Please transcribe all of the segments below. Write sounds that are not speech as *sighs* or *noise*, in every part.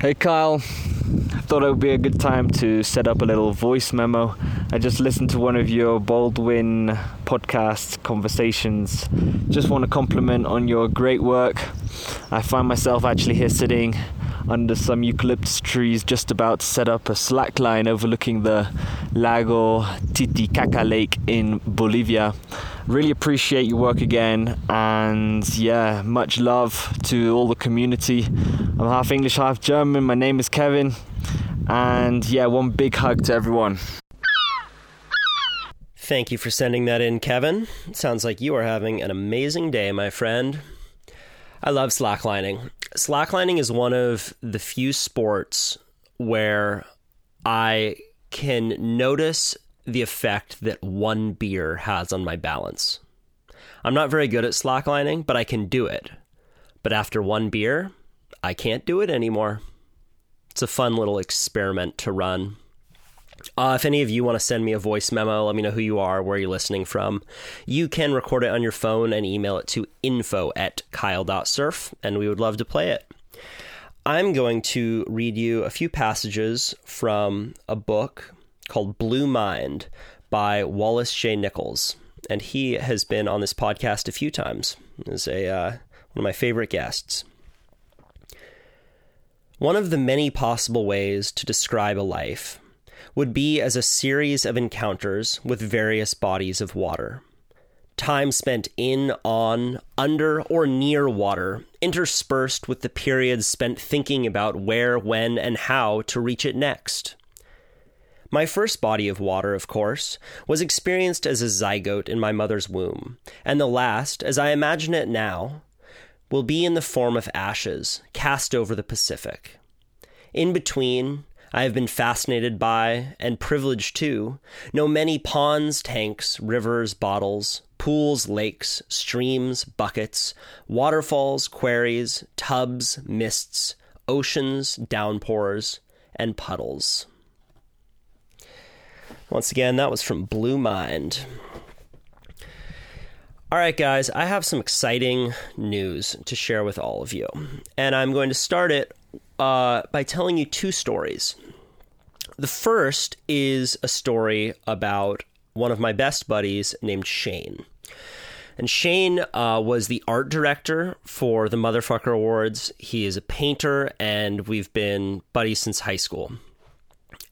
Hey Kyle, I thought it would be a good time to set up a little voice memo. I just listened to one of your Baldwin podcast conversations. Just want to compliment on your great work. I find myself actually here sitting under some eucalyptus trees just about to set up a slackline overlooking the Lago Titicaca Lake in Bolivia. Really appreciate your work again, and yeah, much love to all the community. I'm half English, half German. My name is Kevin, and yeah, one big hug to everyone. Thank you for sending that in, Kevin. It sounds like you are having an amazing day, my friend. I love slacklining. Slacklining is one of the few sports where I can notice the effect that one beer has on my balance. I'm not very good at slacklining, but I can do it. But after one beer, I can't do it anymore. It's a fun little experiment to run. Uh, if any of you want to send me a voice memo, let me know who you are, where you're listening from. You can record it on your phone and email it to info at kyle.surf, and we would love to play it. I'm going to read you a few passages from a book called Blue Mind by Wallace J. Nichols. And he has been on this podcast a few times as a, uh, one of my favorite guests. One of the many possible ways to describe a life would be as a series of encounters with various bodies of water. Time spent in, on, under, or near water, interspersed with the periods spent thinking about where, when, and how to reach it next. My first body of water, of course, was experienced as a zygote in my mother's womb, and the last, as I imagine it now, will be in the form of ashes cast over the Pacific. In between, I have been fascinated by, and privileged to, know many ponds, tanks, rivers, bottles, pools, lakes, streams, buckets, waterfalls, quarries, tubs, mists, oceans, downpours, and puddles. Once again, that was from Blue Mind. All right, guys, I have some exciting news to share with all of you. And I'm going to start it uh, by telling you two stories. The first is a story about one of my best buddies named Shane. And Shane uh, was the art director for the Motherfucker Awards. He is a painter, and we've been buddies since high school.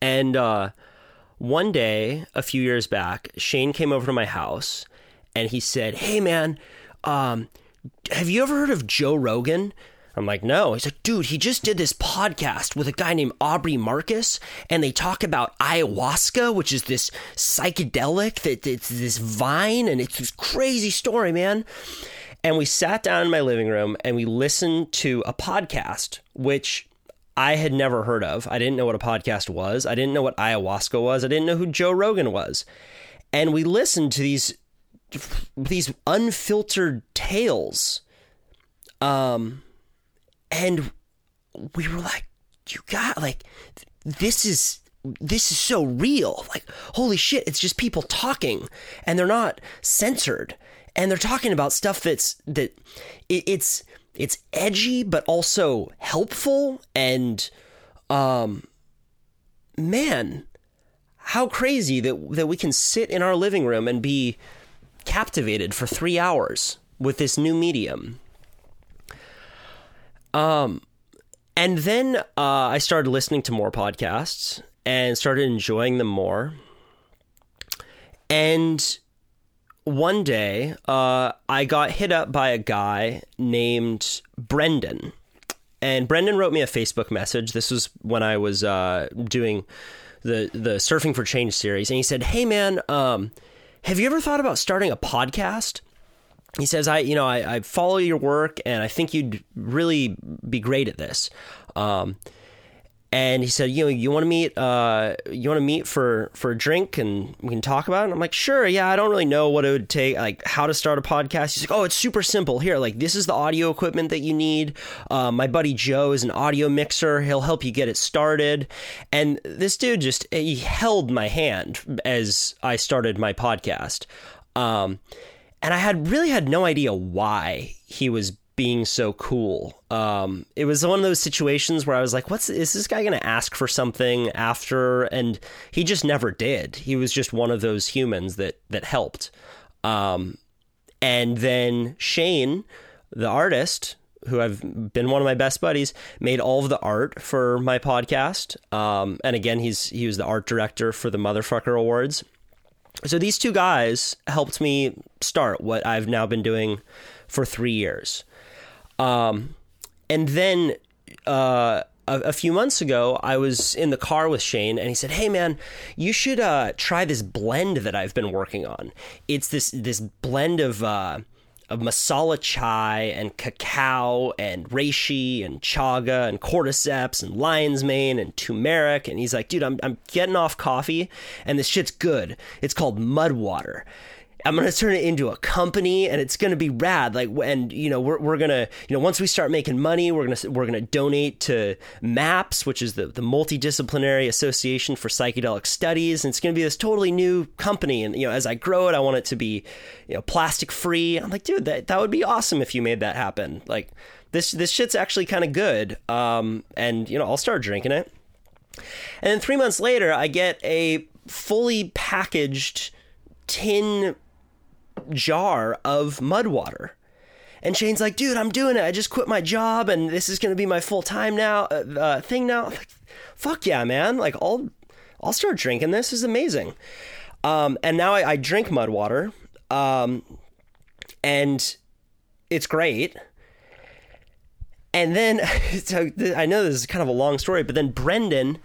And uh, one day, a few years back, Shane came over to my house and he said, Hey, man, um, have you ever heard of Joe Rogan? I'm like, no. He's like, dude, he just did this podcast with a guy named Aubrey Marcus, and they talk about ayahuasca, which is this psychedelic that it's this vine, and it's this crazy story, man. And we sat down in my living room and we listened to a podcast, which I had never heard of. I didn't know what a podcast was. I didn't know what ayahuasca was. I didn't know who Joe Rogan was. And we listened to these these unfiltered tales. Um and we were like you got like this is this is so real. Like holy shit, it's just people talking and they're not censored and they're talking about stuff that's that it, it's it's edgy but also helpful and um man how crazy that that we can sit in our living room and be captivated for 3 hours with this new medium um and then uh, I started listening to more podcasts and started enjoying them more and one day, uh, I got hit up by a guy named Brendan. And Brendan wrote me a Facebook message. This was when I was uh, doing the the Surfing for Change series, and he said, "Hey man, um, have you ever thought about starting a podcast?" He says, "I, you know, I, I follow your work, and I think you'd really be great at this." Um, and he said, "You know, you want to meet? Uh, you want to meet for for a drink, and we can talk about it." And I'm like, "Sure, yeah." I don't really know what it would take, like how to start a podcast. He's like, "Oh, it's super simple. Here, like this is the audio equipment that you need. Uh, my buddy Joe is an audio mixer. He'll help you get it started." And this dude just he held my hand as I started my podcast, um, and I had really had no idea why he was being so cool. Um, it was one of those situations where I was like, "What's is this guy going to ask for something after?" And he just never did. He was just one of those humans that that helped. Um, and then Shane, the artist, who I've been one of my best buddies, made all of the art for my podcast. Um, and again, he's he was the art director for the Motherfucker Awards. So these two guys helped me start what I've now been doing for three years. Um, and then uh, a, a, few months ago, I was in the car with Shane, and he said, "Hey, man, you should uh, try this blend that I've been working on. It's this this blend of." Uh, of masala chai and cacao and reishi and chaga and cordyceps and lion's mane and turmeric. And he's like, dude, I'm, I'm getting off coffee and this shit's good. It's called mud water. I'm gonna turn it into a company, and it's gonna be rad. Like, and you know, we're, we're gonna, you know, once we start making money, we're gonna we're gonna donate to MAPS, which is the the Multidisciplinary Association for Psychedelic Studies, and it's gonna be this totally new company. And you know, as I grow it, I want it to be, you know, plastic free. I'm like, dude, that that would be awesome if you made that happen. Like, this this shit's actually kind of good. Um, and you know, I'll start drinking it. And then three months later, I get a fully packaged tin jar of mud water. And Shane's like, dude, I'm doing it. I just quit my job and this is going to be my full time now uh, uh, thing now. Like, Fuck yeah, man. Like, I'll, I'll start drinking this. is amazing. Um, and now I, I, drink mud water. Um, and it's great. And then, *laughs* so I know this is kind of a long story, but then Brendan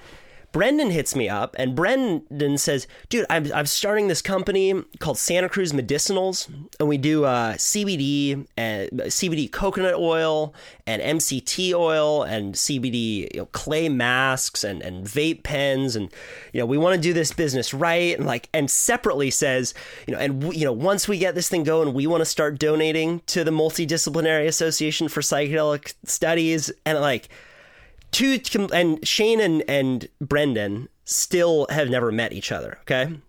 Brendan hits me up and Brendan says, dude, I'm, I'm starting this company called Santa Cruz Medicinals and we do uh, CBD and CBD coconut oil and MCT oil and CBD you know, clay masks and, and vape pens. And, you know, we want to do this business right. And like, and separately says, you know, and, you know, once we get this thing going, we want to start donating to the Multidisciplinary Association for Psychedelic Studies. And like, two and Shane and and Brendan still have never met each other. Okay,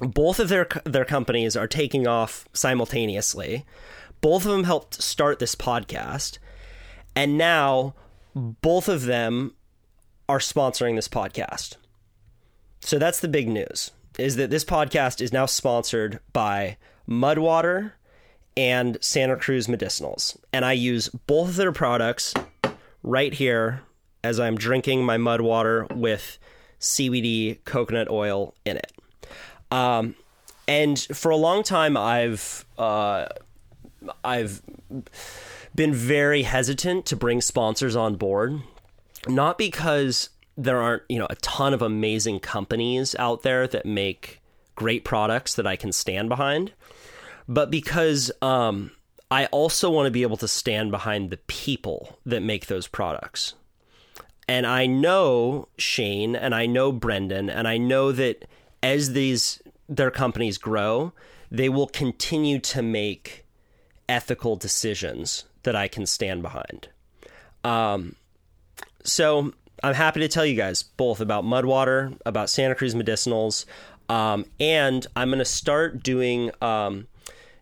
both of their their companies are taking off simultaneously. Both of them helped start this podcast, and now both of them are sponsoring this podcast. So that's the big news: is that this podcast is now sponsored by Mudwater and Santa Cruz Medicinals, and I use both of their products right here as I'm drinking my mud water with CBD coconut oil in it. Um, and for a long time, I've uh, I've been very hesitant to bring sponsors on board, not because there aren't you know a ton of amazing companies out there that make great products that I can stand behind, but because um, I also want to be able to stand behind the people that make those products. And I know Shane and I know Brendan and I know that as these their companies grow, they will continue to make ethical decisions that I can stand behind. Um, so I'm happy to tell you guys both about Mudwater, about Santa Cruz Medicinals, um, and I'm going to start doing um,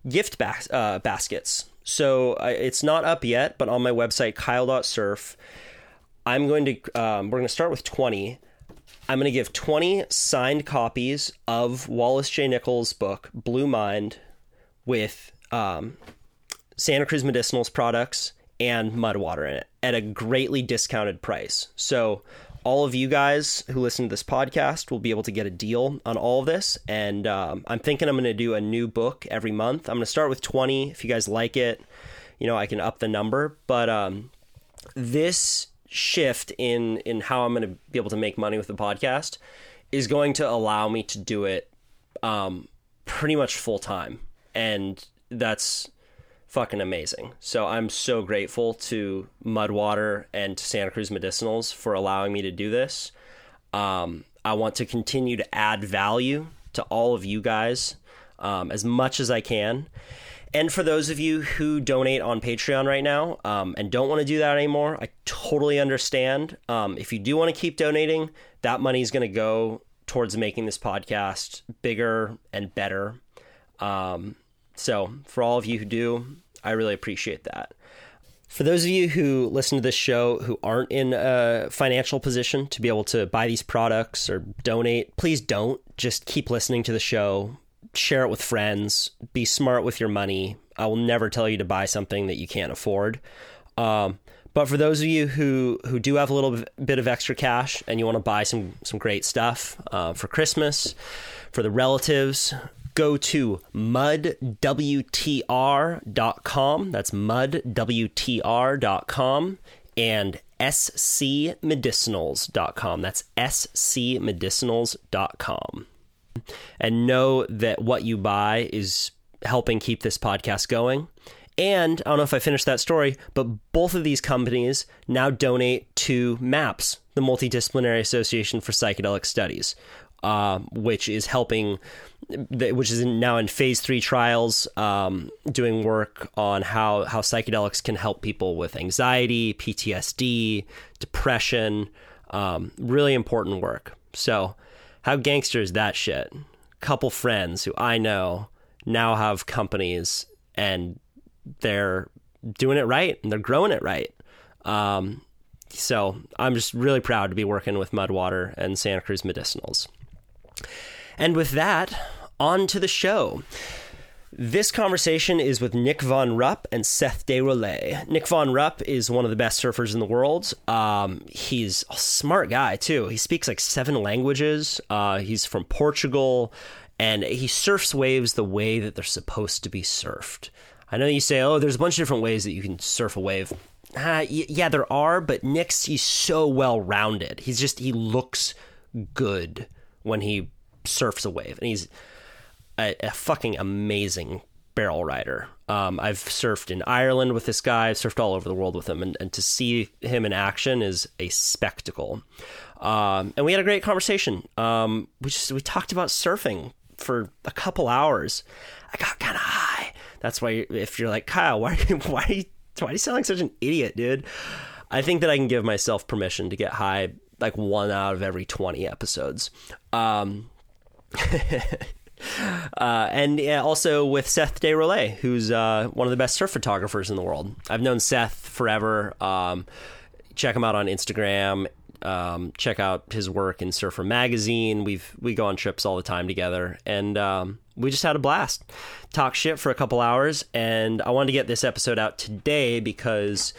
gift bas- uh, baskets. So it's not up yet, but on my website, kyle.surf, I'm going to um, we're going to start with 20. I'm going to give 20 signed copies of Wallace J. Nichols' book Blue Mind with um, Santa Cruz Medicinals products and Mudwater in it at a greatly discounted price. So all of you guys who listen to this podcast will be able to get a deal on all of this. And um, I'm thinking I'm going to do a new book every month. I'm going to start with 20. If you guys like it, you know, I can up the number. But um, this shift in in how I'm going to be able to make money with the podcast is going to allow me to do it um, pretty much full time, and that's fucking amazing. So I'm so grateful to Mudwater and to Santa Cruz Medicinals for allowing me to do this. Um, I want to continue to add value to all of you guys um, as much as I can. And for those of you who donate on Patreon right now um, and don't want to do that anymore, I totally understand. Um, if you do want to keep donating, that money is going to go towards making this podcast bigger and better. Um, so, for all of you who do, I really appreciate that. For those of you who listen to this show who aren't in a financial position to be able to buy these products or donate, please don't. Just keep listening to the show, share it with friends, be smart with your money. I will never tell you to buy something that you can't afford. Um, but for those of you who who do have a little bit of extra cash and you want to buy some some great stuff uh, for Christmas, for the relatives, go to mudwtr.com. That's mudwtr.com and scmedicinals.com. That's scmedicinals.com. And know that what you buy is helping keep this podcast going. And I don't know if I finished that story, but both of these companies now donate to MAPS, the Multidisciplinary Association for Psychedelic Studies, uh, which is helping, which is now in phase three trials, um, doing work on how how psychedelics can help people with anxiety, PTSD, depression. Um, really important work. So, how gangster is that shit? Couple friends who I know now have companies and they're doing it right and they're growing it right. Um, so I'm just really proud to be working with Mudwater and Santa Cruz Medicinals. And with that, on to the show. This conversation is with Nic Von Rupp and Seth Desrouleaux. Nic Von Rupp is one of the best surfers in the world. Um, he's a smart guy, too. He speaks like seven languages. Uh, he's from Portugal, and he surfs waves the way that they're supposed to be surfed. I know you say, oh, there's a bunch of different ways that you can surf a wave. Uh, yeah, there are, but Nic's, he's so well rounded. He's just, he looks good when he surfs a wave. And he's a, a fucking amazing barrel rider. Um, I've surfed in Ireland with this guy, I've surfed all over the world with him, and, and to see him in action is a spectacle. Um, and we had a great conversation. Um, we just we talked about surfing for a couple hours. I got kind of high. That's why if you're like Kyle, why *laughs* why are you, why are you sound like such an idiot, dude? I think that I can give myself permission to get high like one out of every 20 episodes. *laughs* Uh, and yeah, also with Seth De Roulet, who's uh, one of the best surf photographers in the world. I've known Seth forever. Um, check him out on Instagram. Um, check out his work in Surfer Magazine. We've we go on trips all the time together, and um, we just had a blast. Talk shit for a couple hours, and I wanted to get this episode out today because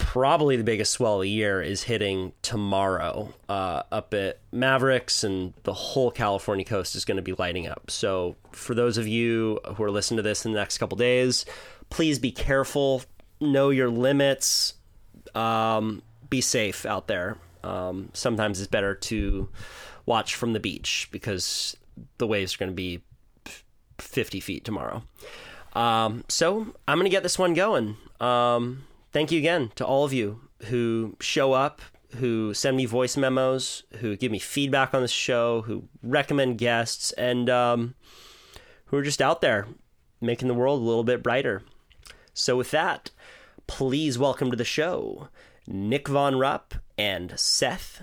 probably the biggest swell of the year is hitting tomorrow uh, up at Mavericks, and the whole California coast is going to be lighting up. So, for those of you who are listening to this in the next couple days, please be careful, know your limits, um, be safe out there. Um, sometimes it's better to watch from the beach because the waves are going to be 50 feet tomorrow. Um, so I'm going to get this one going. Um, thank you again to all of you who show up, who send me voice memos, who give me feedback on the show, who recommend guests, and um, who are just out there making the world a little bit brighter. So, with that, please welcome to the show Nic Von Rupp and Seth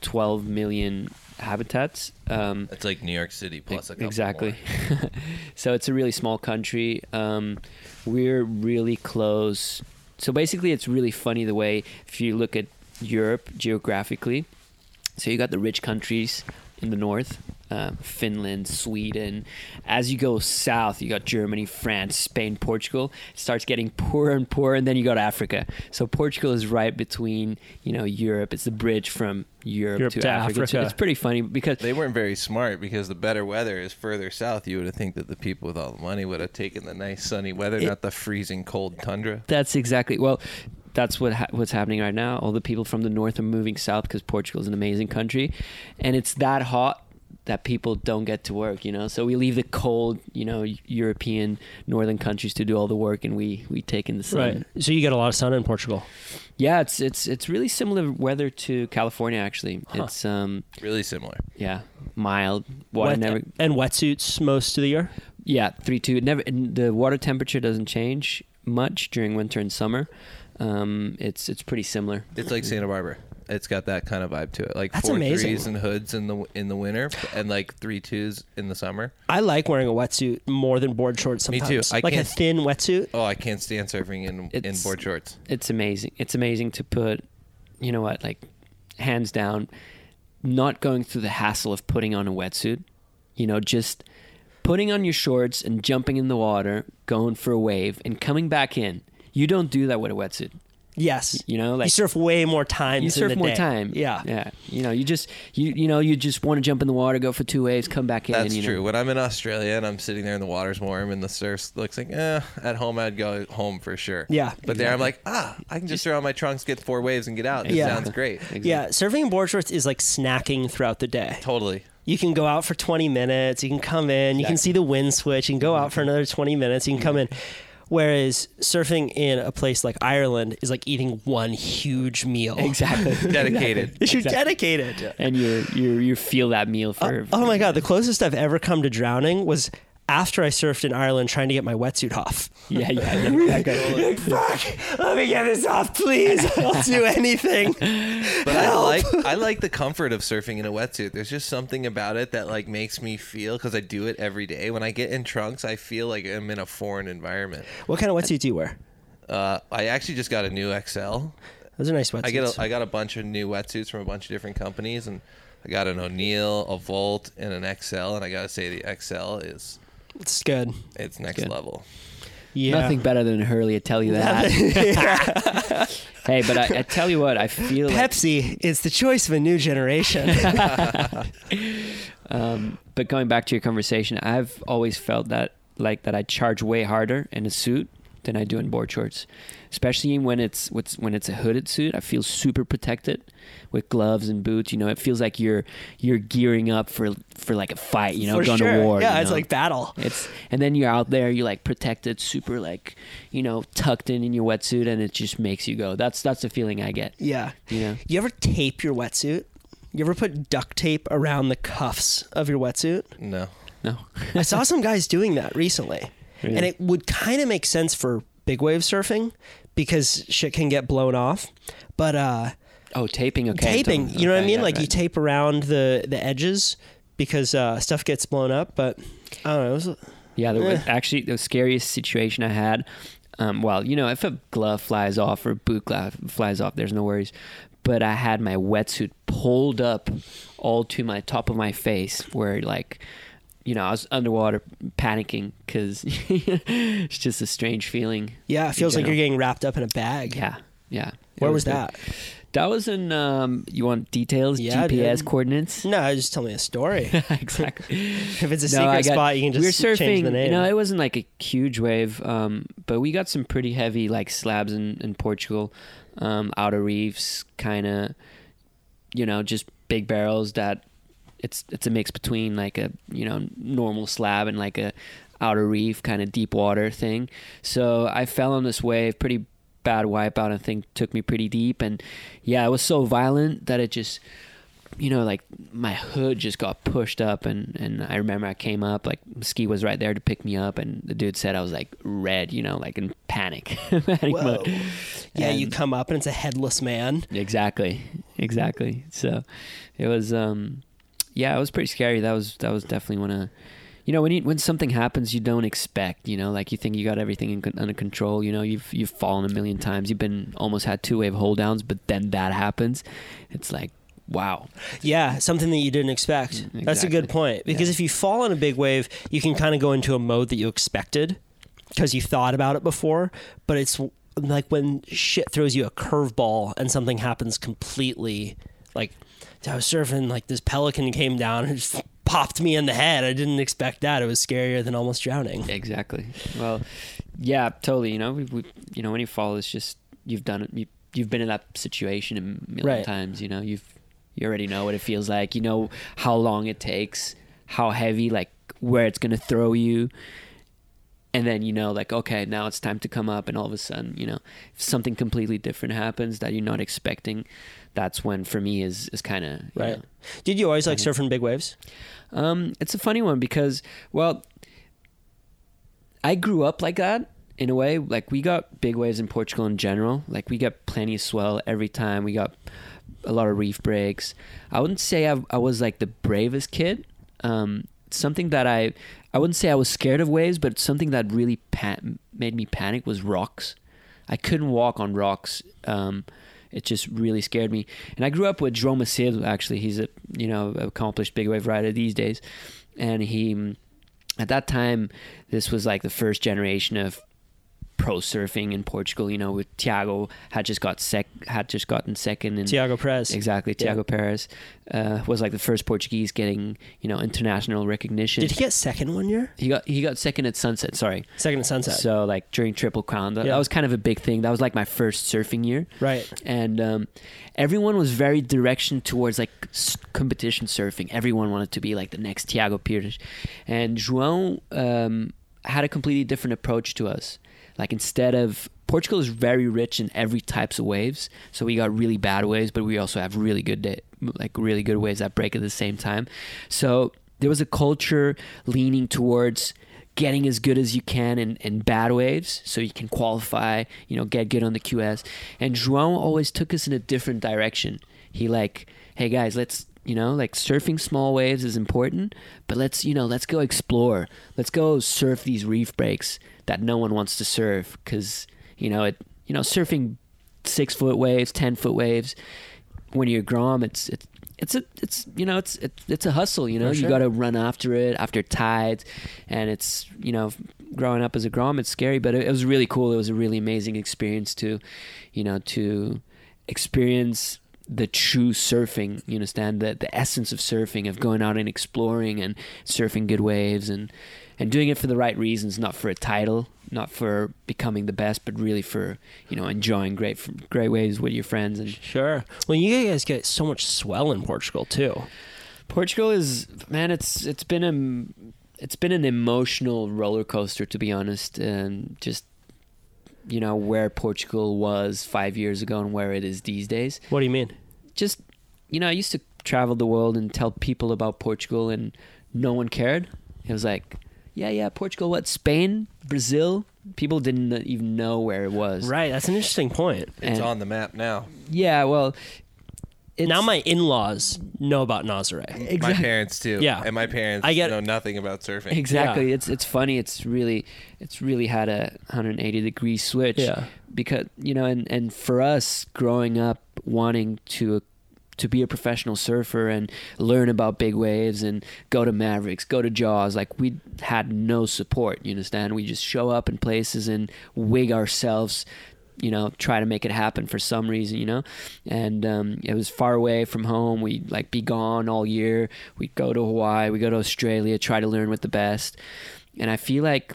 Twelve million habitats. Um, It's like New York City plus a couple exactly. *laughs* so it's a really small country. Um, we're really close. So basically, it's really funny the way if you look at Europe geographically. So you got the rich countries in the north, um, Finland, Sweden. As you go south, you got Germany, France, Spain, Portugal. It starts getting *laughs* poorer and poorer, and then you go to Africa. So Portugal is right between, you know, Europe. It's the bridge from Europe, Europe to, to Africa. It's- It's pretty funny because They weren't very smart because the better weather is further south. You would have think that the people with all the money would have taken the nice sunny weather, It- not the freezing cold tundra. That's exactly well. That's what ha- what's happening right now. All the people from the north are moving south because Portugal is an amazing country, and it's that hot that people don't get to work. You know, so we leave the cold, you know, European northern countries to do all the work, and we we take in the sun. Right. So you get a lot of sun in Portugal. Yeah, it's it's it's really similar weather to California. Actually, it's um Really similar. yeah mild water Wet- never and wetsuits most of the year. yeah three two it never and the water temperature doesn't change much during winter and summer. Um, it's it's pretty similar. It's like Santa Barbara. It's got that kind of vibe to it, like That's four amazing. threes and hoods in the in the winter, and like three twos in the summer. I like wearing a wetsuit more than board shorts Me sometimes. too. I like a can't- thin wetsuit. Oh, I can't stand surfing in in It's- board shorts. it's amazing. It's amazing to put, you know what, like hands down, not going through the hassle of putting on a wetsuit. You know, just putting on your shorts and jumping in the water, going for a wave, and coming back in. You don't do that with a wetsuit. Yes. You know, like you surf way more times. you in surf the more day. time. Yeah. yeah. You know, you just you you know you just want to jump in the water, go for two waves, come back in. That's you know. true. When I'm in Australia and I'm sitting there and the water's warm and the surf looks like, eh, at home I'd go home for sure. Yeah. But there I'm like, ah, I can just throw on my trunks, get four waves, and get out. It Yeah. sounds great. Yeah, surfing in board shorts is like snacking throughout the day. Totally. You can go out for 20 minutes, you can come in, you can see the wind switch, you can go out for another 20 minutes, you can come in. Whereas surfing in a place like Ireland is like eating one huge meal. Exactly. *laughs* Dedicated. You're dedicated. and you you you feel that meal for. Oh, oh my god, the closest I've ever come to drowning was after I surfed in Ireland trying to get my wetsuit off. *laughs* Yeah, yeah, yeah. exactly. Fuck, let me get this off, please. I'll do *laughs* anything. But I like I like the comfort of surfing in a wetsuit. There's just something about it that like makes me feel because I do it every day. When I get in trunks, I feel like I'm in a foreign environment. What kind of wetsuit do you wear? Uh, I actually just got a new XL. Those are nice wetsuits. I get a, I got a bunch of new wetsuits from a bunch of different companies, and I got an O'Neill, a Volt, and an XL. And I gotta say, the XL is it's good. it's next Good. level. Yeah. Nothing better than Hurley. I tell you that. *laughs* hey, but I, I tell you what, I feel like, Pepsi is the choice of a new generation. *laughs* um, but going back to your conversation, I've always felt that like that I charge way harder in a suit than I do in board shorts, especially when it's what's when it's a hooded suit. I feel super protected with gloves and boots. You know, it feels like you're you're gearing up for for like a fight. You know, For going sure. to war. Yeah, you it's like battle. It's and then you're out there, you're like protected, super like, you know, tucked in in your wetsuit, and it just makes you go. That's that's the feeling I get. Yeah. You know? You ever tape your wetsuit? You ever put duct tape around the cuffs of your wetsuit? No, No. I saw *laughs* some guys doing that recently. Really? And it would kind of make sense for big wave surfing because shit can get blown off. But uh Oh, taping. Okay. taping, you know what I mean? yeah, like you tape around the the edges because uh stuff gets blown up, but I don't know. It was, Yeah, there was Eh. actually the scariest situation I had. Um, well, you know, if a glove flies off or a boot glove flies off, there's no worries. But I had my wetsuit pulled up all to my top of my face, where like, you know, I was underwater panicking because *laughs* it's just a strange feeling. yeah, it feels like you're getting wrapped up in a bag. Yeah, yeah. Where was good. that? That was in. Um, you want details? Yeah, GPS dude. coordinates. No, just tell me a story. *laughs* exactly. if it's a No, secret got- spot, you can just we were surfing. change the name. You know, it wasn't like a huge wave, um, but we got some pretty heavy like slabs in, in Portugal, um, outer reefs, kind of, you know, just big barrels that it's it's a mix between like a you know normal slab and like a outer reef kind of deep water thing. So I fell on this wave, pretty bad wipeout. I think took me pretty deep, and yeah, it was so violent that it just you know, like my hood just got pushed up, and and I remember I came up, like Ski was right there to pick me up, and the dude said I was like red, you know, like in panic, *laughs* panic Whoa. yeah, you come up and it's a headless man. Exactly, exactly. So it was, um, yeah, it was pretty scary. That was that was definitely one of, you know, when you, when something happens you don't expect, you know, like you think you got everything in, under control. You know, you've you've fallen a million times. You've been almost had two wave hold downs, but then that happens. It's like, wow. Yeah, something that you didn't expect. Mm, That's a good point. Because Yeah. if you fall on a big wave, you can kind of go into a mode that you expected because you thought about it before. But it's like when shit throws you a curveball and something happens completely. Like I was surfing, like this pelican came down and *laughs* just popped me in the head. I didn't expect that. It was scarier than almost drowning. Exactly. Well, yeah, totally. You know, we, we you know when you fall, it's just you've done it. You, you've been in that situation a million Right. times. You know, you've You already know what it feels like. You know how long it takes, how heavy, like where it's gonna throw you. And then you know, like, okay, now it's time to come up, and all of a sudden, you know, something completely different happens that you're not expecting, that's when for me is is kind of Right. Did you always like Mm-hmm. surfing big waves? um, it's a funny one because, well, I grew up like that in a way. Like we got big waves in Portugal in general. Like we got plenty of swell every time. We got a lot of reef breaks. I wouldn't say I, I was like the bravest kid. Um, something that I I wouldn't say I was scared of waves, but something that really pa- made me panic was rocks. I couldn't walk on rocks. Um, it just really scared me. And I grew up with João Macedo. Actually, he's a you know accomplished big wave rider these days, and he at that time this was like the first generation of pro surfing in Portugal. You know, with Tiago had just got sec had just gotten second in Tiago Pires. Exactly, Yeah. Tiago Pires uh, was like the first Portuguese getting you know international recognition. Did he get second one year? He got he got second at Sunset. Sorry. Second at Sunset. So like during Triple Crown, that, Yeah. that was kind of a big thing. That was like my first surfing year, right. and um, everyone was very direction towards like s- competition surfing. Everyone wanted to be like the next Tiago Pires, and João um, had a completely different approach to us. Like instead of Portugal is very rich in every types of waves, so we got really bad waves, but we also have really good day, like really good waves that break at the same time. So there was a culture leaning towards getting as good as you can in, in bad waves so you can qualify, you know, get good on the QS. And João always took us in a different direction. He like, hey guys, let's you know, like surfing small waves is important, but let's, you know, let's go explore. Let's go surf these reef breaks that no one wants to surf because, you know, it, you know, surfing six foot waves, 10 foot waves, when you're Grom, it's, it's, it's a, it's, you know, it's, it, it's a hustle, you know, For you got to run after it after tides. And it's, you know, growing up as a Grom, it's scary, but it, it was really cool. It was a really amazing experience to, you know, to experience the true surfing you understand the the essence of surfing of going out and exploring and surfing good waves and and doing it for the right reasons not for a title not for becoming the best but really for you know enjoying great great waves with your friends and Sure. Well, you guys get so much swell in Portugal too. Portugal is man it's it's been a it's been an emotional roller coaster to be honest and just you know where Portugal was 5 years ago and where it is these days What do you mean? just you know, I used to travel the world and tell people about Portugal and no one cared. It was like, yeah, yeah, Portugal, what? Spain, Brazil? People didn't even know where it was. Right. That's an interesting point. It's And- on the map now. Yeah, well, it's, now my in-laws know about Nazare. My parents too. Yeah. and my parents I get- know nothing about surfing. exactly. Yeah. It's it's funny. It's really it's really had a 180 degree switch. Yeah. Because you know, and and for us growing up wanting to to be a professional surfer and learn about big waves and go to Mavericks, go to Jaws, like we had no support. You understand? We just show up in places and wig ourselves. You know, try to make it happen for some reason. You know, and um, it was far away from home. We'd like be gone all year. We would go to Hawaii. We go to Australia. Try to learn with the best. And I feel like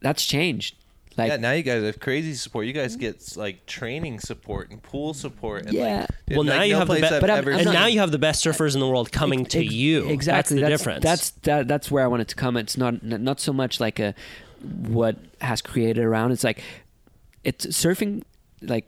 that's changed. Like yeah, now you guys have crazy support. You guys get like training support and pool support. And, Yeah. like, dude, Well, like, now you no have the place be- but I'm- I'm and not- now you have the best surfers in the world coming to Ex- you. Exactly. That's the difference. That's that, that's where I wanted to come. It's not not so much like a what has created around. It's like it's surfing. Like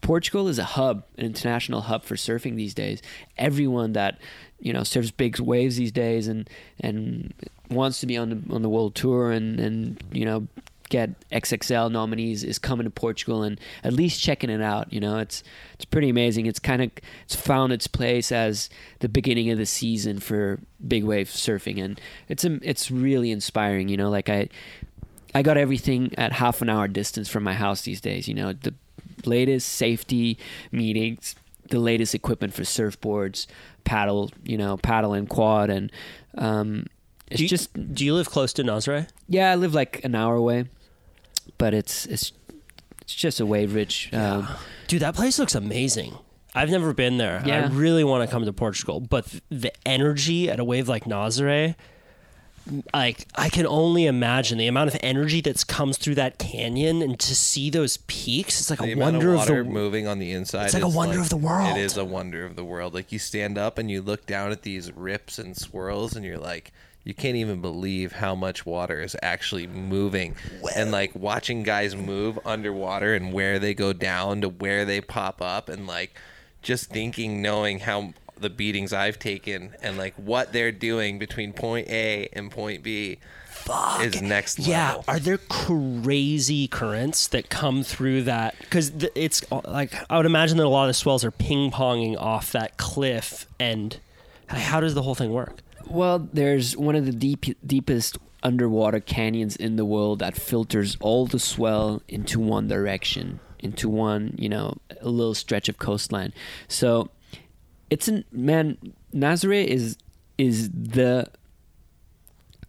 Portugal is a hub, an international hub for surfing these days. Everyone that you know surfs big waves these days and and wants to be on the on the world tour and and you know get XXL nominees is coming to Portugal and at least checking it out. You know, it's it's pretty amazing. It's kind of it's found its place as the beginning of the season for big wave surfing, and it's it's really inspiring. You know, like I I got everything at half an hour distance from my house these days. You know, the latest safety meetings, the latest equipment for surfboards, paddle, you know, paddle and quad, and um, it's do you, just Do you live close to Nazare? yeah, I live like an hour away, but it's it's it's just a wave rich. Um, Dude, that place looks amazing. I've never been there. Yeah. I really want to come to Portugal, but th- the energy at a wave like Nazare, like I can only imagine the amount of energy that's comes through that canyon and to see those peaks. It's like the a wonder of of the moving on the inside. It's like a wonder of the world. It is a wonder of the world. Like you stand up and you look down at these rips and swirls, and you're like, you can't even believe how much water is actually moving. And like watching guys move underwater and where they go down to where they pop up, and like just thinking, knowing how the beatings I've taken and like what they're doing between point A and point B Fuck. is next level. Yeah, are there crazy currents that come through that? Because it's uh, like I would imagine that a lot of the swells are ping ponging off that cliff, and how does the whole thing work? Well, there's one of the deep, deepest underwater canyons in the world that filters all the swell into one direction, into one, you know, a little stretch of coastline. So it's an man. Nazare is is the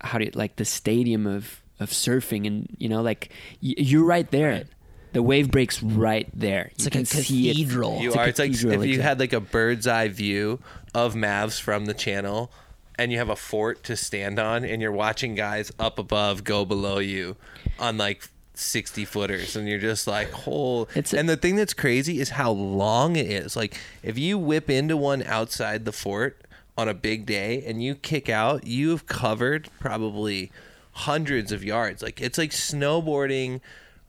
how do you like the stadium of of surfing, and you know, like y- you're right there. The wave breaks right there. It's You like a can see it. cathedral. You It's a are. It's like if you exactly. had like a bird's eye view of Mavs from the channel, and you have a fort to stand on, and you're watching guys up above go below you on like sixty footers, and you're just like, "Whole." It's a- and the thing that's crazy is how long it is. Like if you whip into one outside the fort on a big day, and you kick out, you've covered probably hundreds of yards. Like it's like snowboarding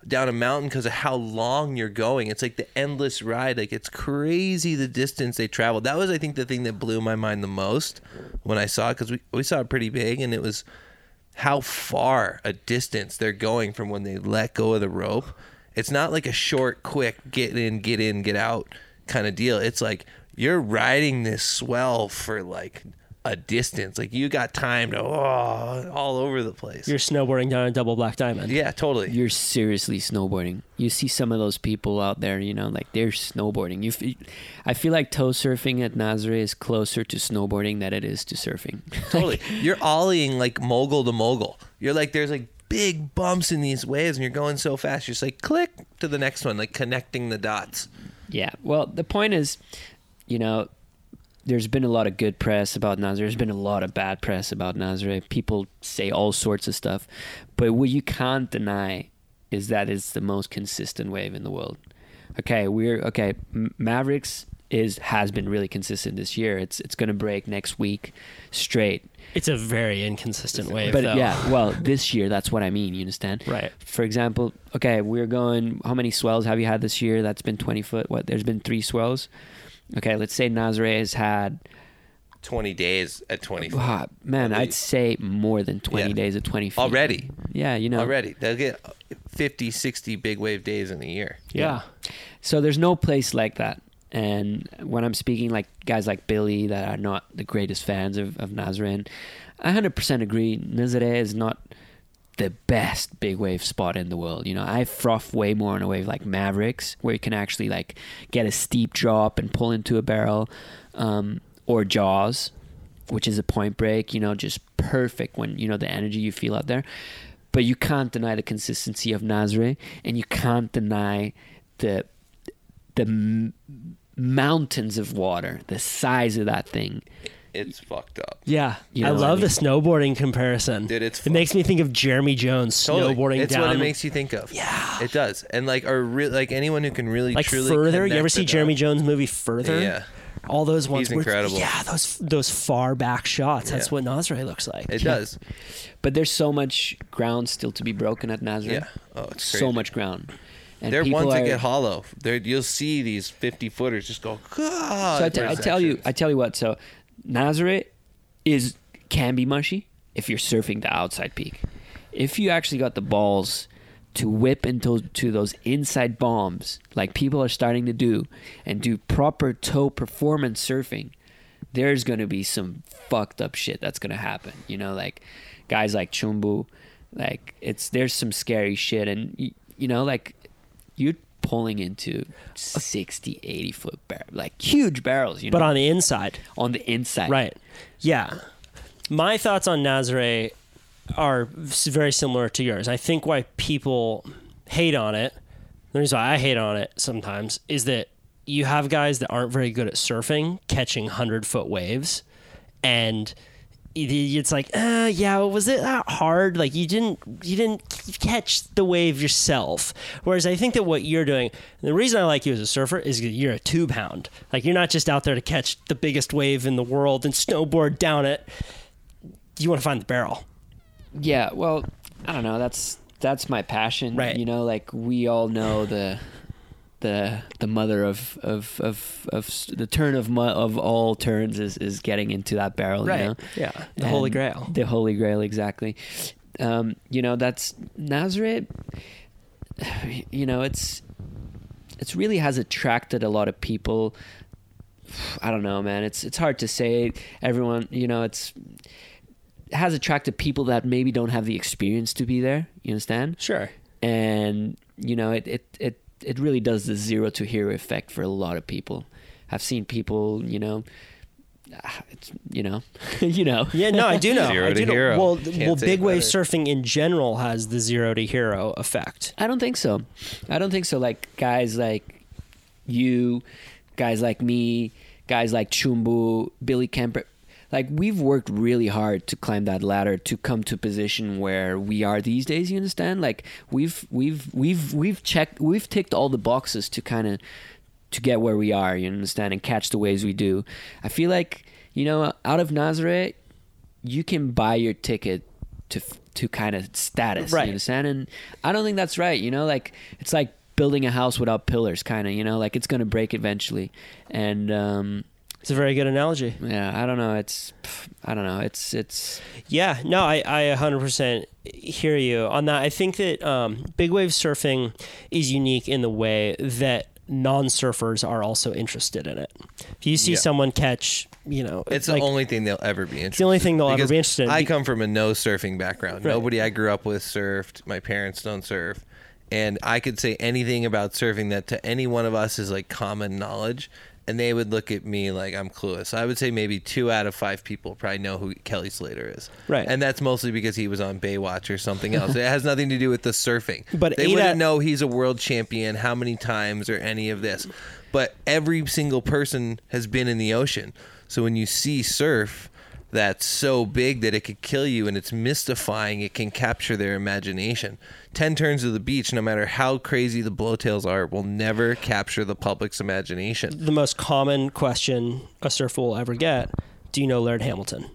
down a mountain because of how long you're going. It's like the endless ride. Like it's crazy the distance they traveled. That was, I think, the thing that blew my mind the most when I saw it because we, we saw it pretty big and it was how far a distance they're going from when they let go of the rope. It's not like a short, quick get in, get in, get out kind of deal. It's like you're riding this swell for like a distance. Like you got time to oh, all over the place. You're snowboarding down a double black diamond. yeah, totally. You're seriously snowboarding. You see some of those people out there, you know, like they're snowboarding. You, f- I feel like tow surfing at Nazare is closer to snowboarding than it is to surfing. *laughs* Totally. You're ollieing like mogul to mogul. You're like, there's like big bumps in these waves and you're going so fast. You're just like, click to the next one, like connecting the dots. Yeah. Well, the point is, you know, there's been a lot of good press about Nazare. There's been a lot of bad press about Nazare. People say all sorts of stuff, but what you can't deny is that it's the most consistent wave in the world. Okay, we're okay. Mavericks is has been really consistent this year. It's it's going to break next week straight. It's a very inconsistent wave, But though. yeah, well, *laughs* this year that's what I mean. You understand? Right. For example, okay, we're going. How many swells have you had this year? That's been twenty foot. What? There's been three swells. Okay, let's say Nazare has had. 20 days at 20 feet. ah, man, I'd say more than twenty Yeah. days at twenty feet Already. Yeah, you know. Already. They'll get 50, 60 big wave days in a year. yeah. So there's no place like that. And when I'm speaking like guys like Billy that are not the greatest fans of, of Nazare, I 100% agree. Nazare is not the best big wave spot in the world. You know, I froth way more on a wave like Mavericks, where you can actually like get a steep drop and pull into a barrel, um, or Jaws, which is a point break. You know, just perfect when you know the energy you feel out there. But you can't deny the consistency of Nazare, and you can't deny the the m- mountains of water, the size of that thing. It's fucked up. Yeah, You I know I love the mean? snowboarding comparison. Dude, it's it makes me think of Jeremy Jones Totally. snowboarding it's down what it makes you think of. Yeah. It does. And like, or re- like anyone who can really like truly further. You ever see Jeremy. Jones movie Further? Yeah. all those ones. He's where- incredible. Yeah, those those far back shots. That's Yeah. what Nazare looks like. It does. But there's so much ground still to be broken at Nazare. Yeah. Oh, it's so much ground. And They're people ones that get hollow. They're, you'll see these 50 footers just go, God. So I, t- I tell you, I tell you what. So Nazare is can be mushy if you're surfing the outside peak. If you actually got the balls to whip into to those inside bombs, like people are starting to do, and do proper tow performance surfing, there's gonna be some fucked up shit that's gonna happen. You know, like guys like Chumbo, like it's there's some scary shit, and y- you know, like you're pulling into uh, 60 80 foot bar- like huge barrels you know But on the inside, on the inside right? Yeah. My thoughts on Nazare are very similar to yours. I think why people hate on it, the reason why I hate on it sometimes is that you have guys that aren't very good at surfing catching hundred foot waves, and it's like, uh, yeah, was it that hard? Like you didn't you didn't catch the wave yourself. Whereas I think that what you're doing, the reason I like you as a surfer is you're a tube hound. Like you're not just out there to catch the biggest wave in the world and snowboard down it. You want to find the barrel. Yeah, well, I don't know. That's that's my passion. Right. You know, like we all know the the the mother of of of, of the turn of mu- of all turns is is getting into that barrel. You know? Yeah. The Holy Grail. The Holy Grail, exactly. Um, you know, that's Nazare. You know, it's it's really has attracted a lot of people. I don't know, man. It's it's hard to say. Everyone, you know, it's it has attracted people that maybe don't have the experience to be there. You understand? Sure. and you know it it it, it really does the zero to hero effect for a lot of people i've seen people you know ah, it's you know *laughs* you know Yeah, no, I do know. Zero I to know. hero. Well, Can't well, big wave surfing in general has the zero to hero effect. i don't think so i don't think so like guys like you guys like me guys like Chumbo billy kemper like we've worked really hard to climb that ladder to come to a position where we are these days you understand? Like we've we've we've we've checked we've ticked all the boxes to kind of to get where we are you understand and catch the waves we do. I feel like you know out of nazare you can buy your ticket to to kind of status Right. you understand? And i don't think that's right you know? Like it's like building a house without pillars kind of you know? Like it's gonna break eventually. And um It's a very good analogy. yeah i don't know it's i don't know it's it's Yeah, no, I, I 100% hear you on that. I think that um, big wave surfing is unique in the way that non surfers are also interested in it. If you see Yeah. someone catch, you know, It's like, the only thing they'll ever be interested. the only thing they'll ever be interested in. I come from a no surfing background. Right. Nobody I grew up with surfed. My parents don't surf, and I could say anything about surfing that to any one of us is like common knowledge, and they would look at me like I'm clueless. I would say maybe two out of five people probably know who Kelly Slater is. Right. and that's mostly because he was on Baywatch or something else. it has nothing to do with the surfing. But they wouldn't out- know he's a world champion, how many times, or any of this. But every single person has been in the ocean. So when you see surf that's so big that it could kill you and it's mystifying, it can capture their imagination. 10 turns to the beach, no matter how crazy the blowtails are, will never capture the public's imagination. the most common question a surfer will ever get do you know Laird Hamilton?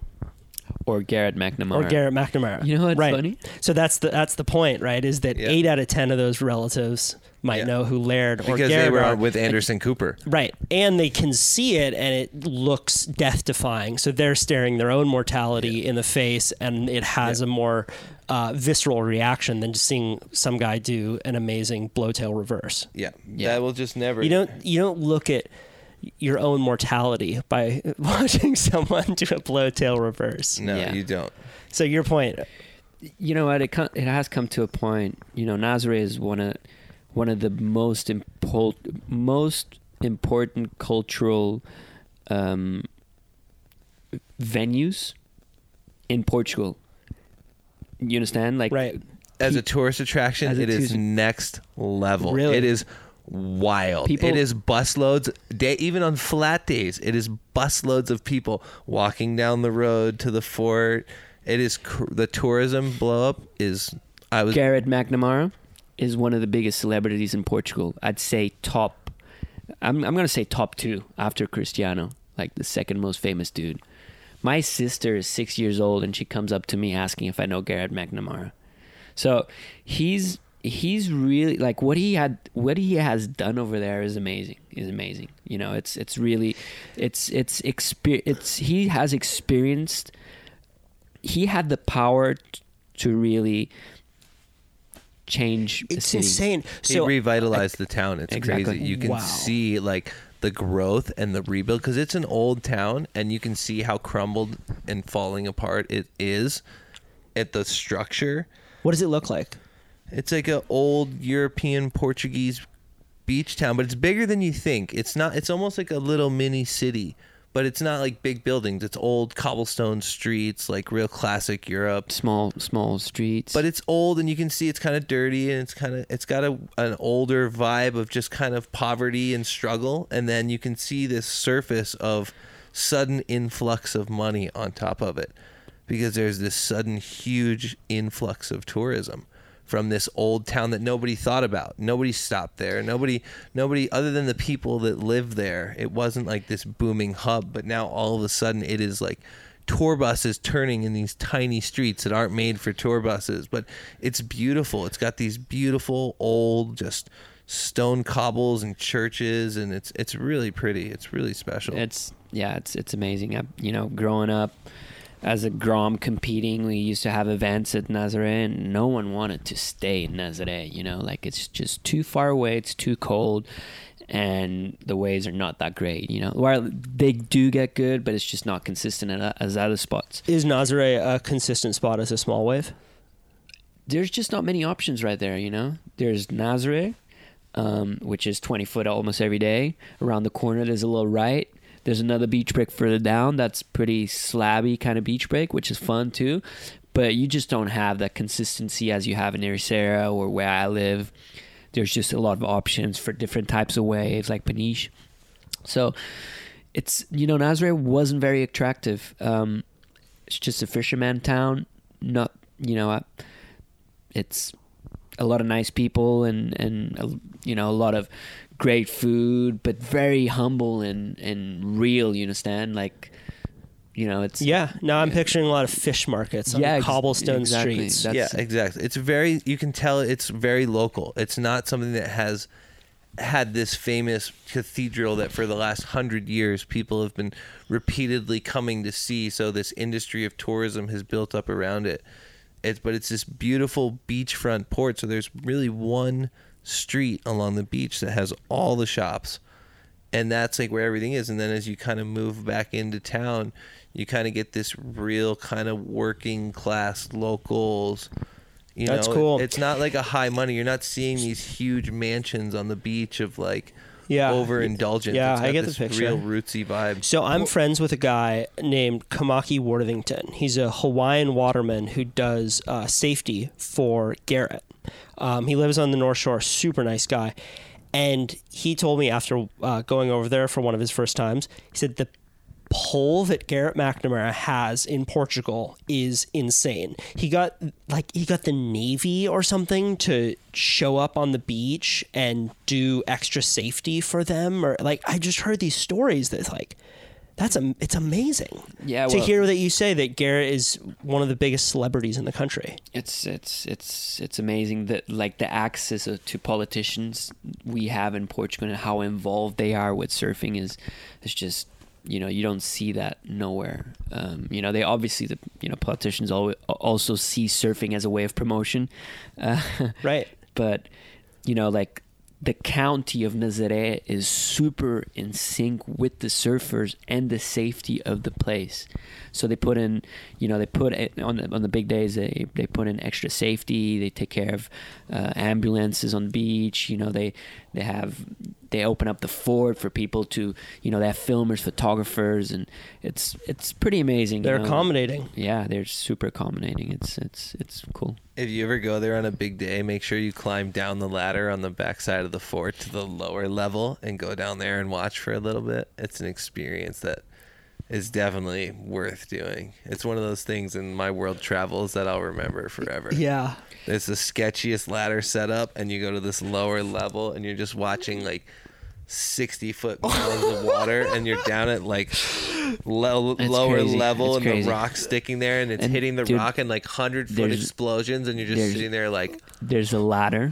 or garrett mcnamara or Garrett McNamara. You know what's right. funny? So that's the that's the point, right? Is that Yeah. eight out of ten of those relatives might Yeah. know who Laird or Because Garrett they were are. with Anderson Cooper. Right. And they can see it and it looks death defying. So they're staring their own mortality in the face and it has a more uh, visceral reaction than just seeing some guy do an amazing blowtail reverse. Yeah. Yeah. That will just never. You don't you don't look at your own mortality by *laughs* watching someone do a blowtail reverse. No, Yeah. you don't. So your point you know what it co- it has come to a point you know nazare is one of one of the most important most important cultural um, venues in portugal you understand like right. As a tourist attraction, As a it is tourist- next level. Really? It is wild. People- it is busloads. Day, even on flat days, it is busloads of people walking down the road to the fort. It is cr- the tourism blow up is. I was garrett mcnamara is one of the biggest celebrities in portugal i'd say top i'm, I'm gonna say top two after cristiano like the second most famous dude my sister is six years old and she comes up to me asking if i know garrett mcnamara So he's he's really like what he had what he has done over there is amazing. Is amazing. You know, it's it's really it's it's exper- it's he has experienced he had the power t- to really change It's city. insane. he So revitalized the town. It's Exactly. crazy. You can Wow. see like the growth and the rebuild because it's an old town, and you can see how crumbled and falling apart it is at the structure. what does it look like? It's like an old European Portuguese beach town, but it's bigger than you think. It's not. It's almost like a little mini city, but it's not like big buildings. It's old cobblestone streets, like real classic Europe. small small streets. But it's old, and you can see it's kind of dirty, and it's kind of it's got a an older vibe of just kind of poverty and struggle, and then you can see this surface of sudden influx of money on top of it. because there's this sudden huge influx of tourism from this old town that nobody thought about. Nobody stopped there. Nobody nobody other than the people that live there. It wasn't like this booming hub, but now all of a sudden it is like tour buses turning in these tiny streets that aren't made for tour buses, but it's beautiful. It's got these beautiful old just stone cobbles and churches and it's it's really pretty. It's really special. It's yeah, it's it's amazing. I, you know, growing up as a Grom competing, we used to have events at Nazaré, and no one wanted to stay in Nazaré. You know, like it's just too far away. It's too cold, and the waves are not that great. You know, while they do get good, but it's just not consistent at- as other spots. Is Nazare a consistent spot as a small wave? there's just not many options right there, you know. There's Nazare, um, which is 20 foot almost every day. Around the corner, there's a little right. There's another beach break further down that's pretty slabby kind of beach break, which is fun too. But you just don't have that consistency as you have in Ericeira or where I live. There's just a lot of options for different types of waves, like Peniche. So it's you know Nazaré wasn't very attractive. Um, it's just a fisherman town. Not you know it's a lot of nice people and and uh, you know a lot of great food, but very humble and and real. You understand? Like you know it's Yeah. Now I'm picturing a lot of fish markets on Yeah, ex- cobblestone exactly. streets. That's- yeah, exactly. It's very you can tell it's very local. It's not something that has had this famous cathedral that for the last hundred years people have been repeatedly coming to see. So this industry of tourism has built up around it. It's but it's this beautiful beachfront port. So there's really one street along the beach that has all the shops and that's like where everything is and then as you kind of move back into town you kind of get this real kind of working class locals you That's know cool. it's not like a high money you're not seeing these huge mansions on the beach of like Yeah. overindulgence Yeah, It's I get the picture. real rootsy vibe So I'm friends with a guy named Kamaki Worthington. He's a Hawaiian waterman who does uh, safety for Garrett. Um, he lives on the North Shore. Super nice guy. And he told me after uh, going over there for one of his first times, he said the pull that Garrett McNamara has in Portugal is insane. He got like he got the navy or something to show up on the beach and do extra safety for them or like I just heard these stories that like that's a it's amazing. Yeah, to hear that you say that Garrett is one of the biggest celebrities in the country. it's it's it's it's amazing that like the access to politicians we have in Portugal and how involved they are with surfing is is just you know you don't see that nowhere. Um, you know they obviously the you know politicians al- also see surfing as a way of promotion, uh, *laughs* Right. but you know like the county of Nazaré is super in sync with the surfers and the safety of the place. So they put in, you know, they put it on the, on the big days. They they put in extra safety. They take care of uh, ambulances on the beach. You know, they they have they open up the fort for people to, you know, they have filmers, photographers, and it's it's pretty amazing. They're know. accommodating. Yeah, they're super accommodating. It's it's it's cool. if you ever go there on a big day make sure you climb down the ladder on the backside of the fort to the lower level and go down there and watch for a little bit it's an experience that is definitely worth doing it's one of those things in my world travels that i'll remember forever Yeah. It's the sketchiest ladder setup, and you go to this lower level, and you're just watching like sixty foot *laughs* miles of water, and you're down at like lo- lower crazy. level, It's and crazy. the rock's sticking there, and it's And, hitting the dude, rock, and like hundred foot explosions, and you're just sitting there like, There's a ladder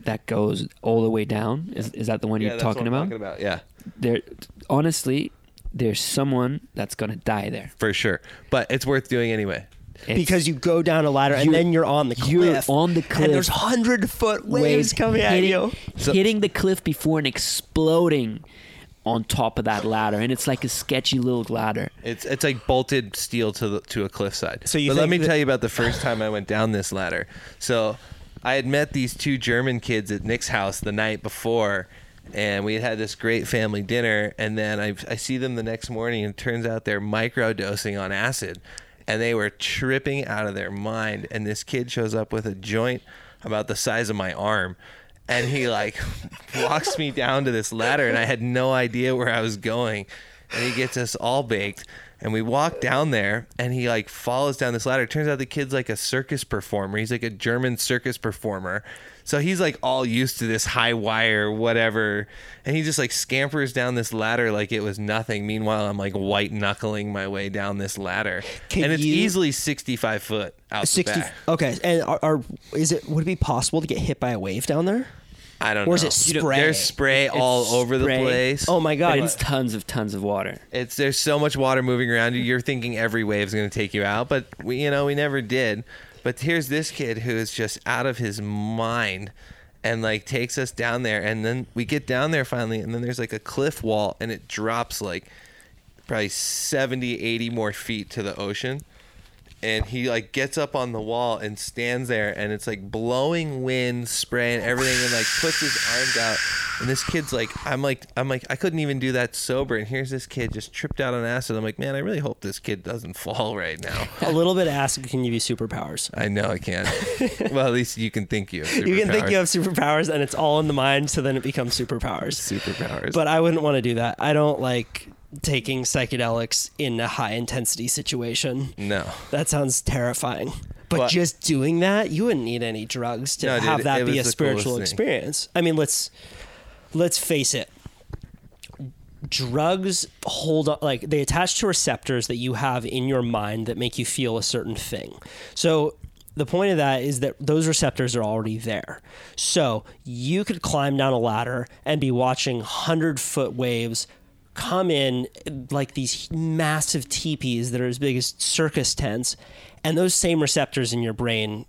that goes all the way down. Is is that the one yeah, you're talking about? talking about, yeah, There, honestly, there's someone that's gonna die there. for sure. But it's worth doing anyway. It's- because you go down a ladder and You're- then you're on the cliff. you're on the cliff. And there's hundred foot waves, coming at hitting, you. So- hitting the cliff before and exploding on top of that ladder, and it's like a sketchy little ladder. It's it's like bolted steel to the, to a cliffside. So you but let think me that- tell you about the first time I went down this ladder. So I had met these two German kids at Nick's house the night before, and we had had this great family dinner. And then I I see them the next morning, and it turns out they're microdosing on acid, and they were tripping out of their mind. And this kid shows up with a joint about the size of my arm. And he like *laughs* walks me down to this ladder, and I had no idea where I was going and he gets us all baked And we walk down there, and he like follows down this ladder. Turns out the kid's like a circus performer. He's like a German circus performer. So he's like all used to this high wire, whatever. And he just like scampers down this ladder like it was nothing. Meanwhile, I'm like white knuckling my way down this ladder. Can and it's you- easily 65 foot out the 60 back. okay and are, are is it would it be possible to get hit by a wave down there I don't or know. is it You don't- spray There's spray all It's over the place. oh my god it's tons of tons of water. It's there's so much water moving around you. You're thinking every wave's going to take you out, but we you know we never did. But here's this kid who is just out of his mind, and like takes us down there, and then we get down there finally, and then there's like a cliff wall, and it drops like probably 70, 80 more feet to the ocean. And he like gets up on the wall and stands there, and it's like blowing wind, spraying everything, and like puts his arms out. And this kid's like, I'm like, I'm like, I couldn't even do that sober. And here's this kid just tripped out on acid. I'm like, man, I really hope this kid doesn't *laughs* fall right now. a little bit of acid can give you superpowers I know I can't. *laughs* well, at least you can think you. Have you can think you have superpowers and it's all in the mind so then it becomes superpowers superpowers. but i wouldn't want to do that i don't like taking psychedelics in a high intensity situation. No, that sounds terrifying. But, But- just doing that you wouldn't need any drugs to No, dude, have that be a spiritual experience. I mean let's let's face it. Drugs hold on like they attach to receptors that you have in your mind that make you feel a certain thing. So the point of that is that those receptors are already there. So you could climb down a ladder and be watching 100 foot waves come in like these massive teepees that are as big as circus tents and those same receptors in your brain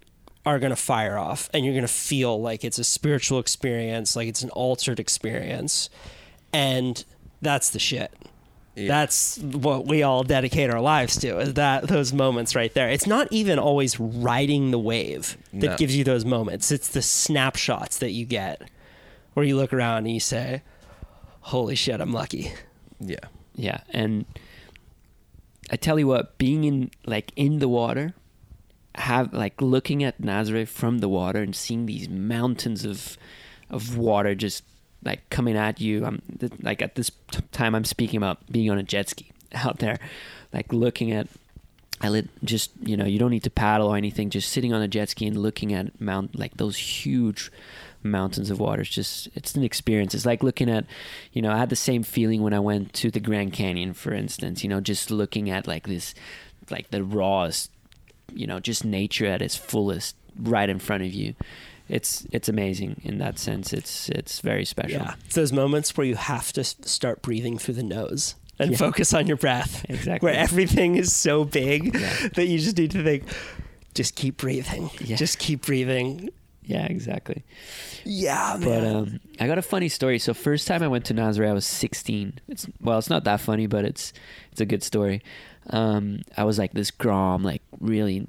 are going to fire off and you're going to feel like it's a spiritual experience like it's an altered experience and that's the shit. That's what we all dedicate our lives to is that those moments right there. It's not even always riding the wave that No. gives you those moments. It's the snapshots that you get where you look around and you say holy shit i'm lucky yeah, Yeah, and I tell you what, being in like in the water, have like looking at Nazare from the water and seeing these mountains of of water just like coming at you. I'm like at this t- time I'm speaking about being on a jet ski *laughs* out there, like looking at. I lit just you know you don't need to paddle or anything. Just sitting on a jet ski and looking at mount like those huge mountains of water. It's just it's an experience. It's like looking at, you know, I had the same feeling when I went to the Grand Canyon, for instance. You know, just looking at like this, like the rawest, you know, just nature at its fullest right in front of you. It's it's amazing in that sense. It's it's very special. yeah it's those moments where you have to start breathing through the nose and Yeah. focus on your breath Exactly. where everything is so big Yeah. that you just need to think just keep breathing Yeah. just keep breathing Yeah, exactly. yeah But man. um, I got a funny story. So first time I went to Nazare, I was 16. It's well, it's not that funny, but it's it's a good story. Um, I was like this grom, like really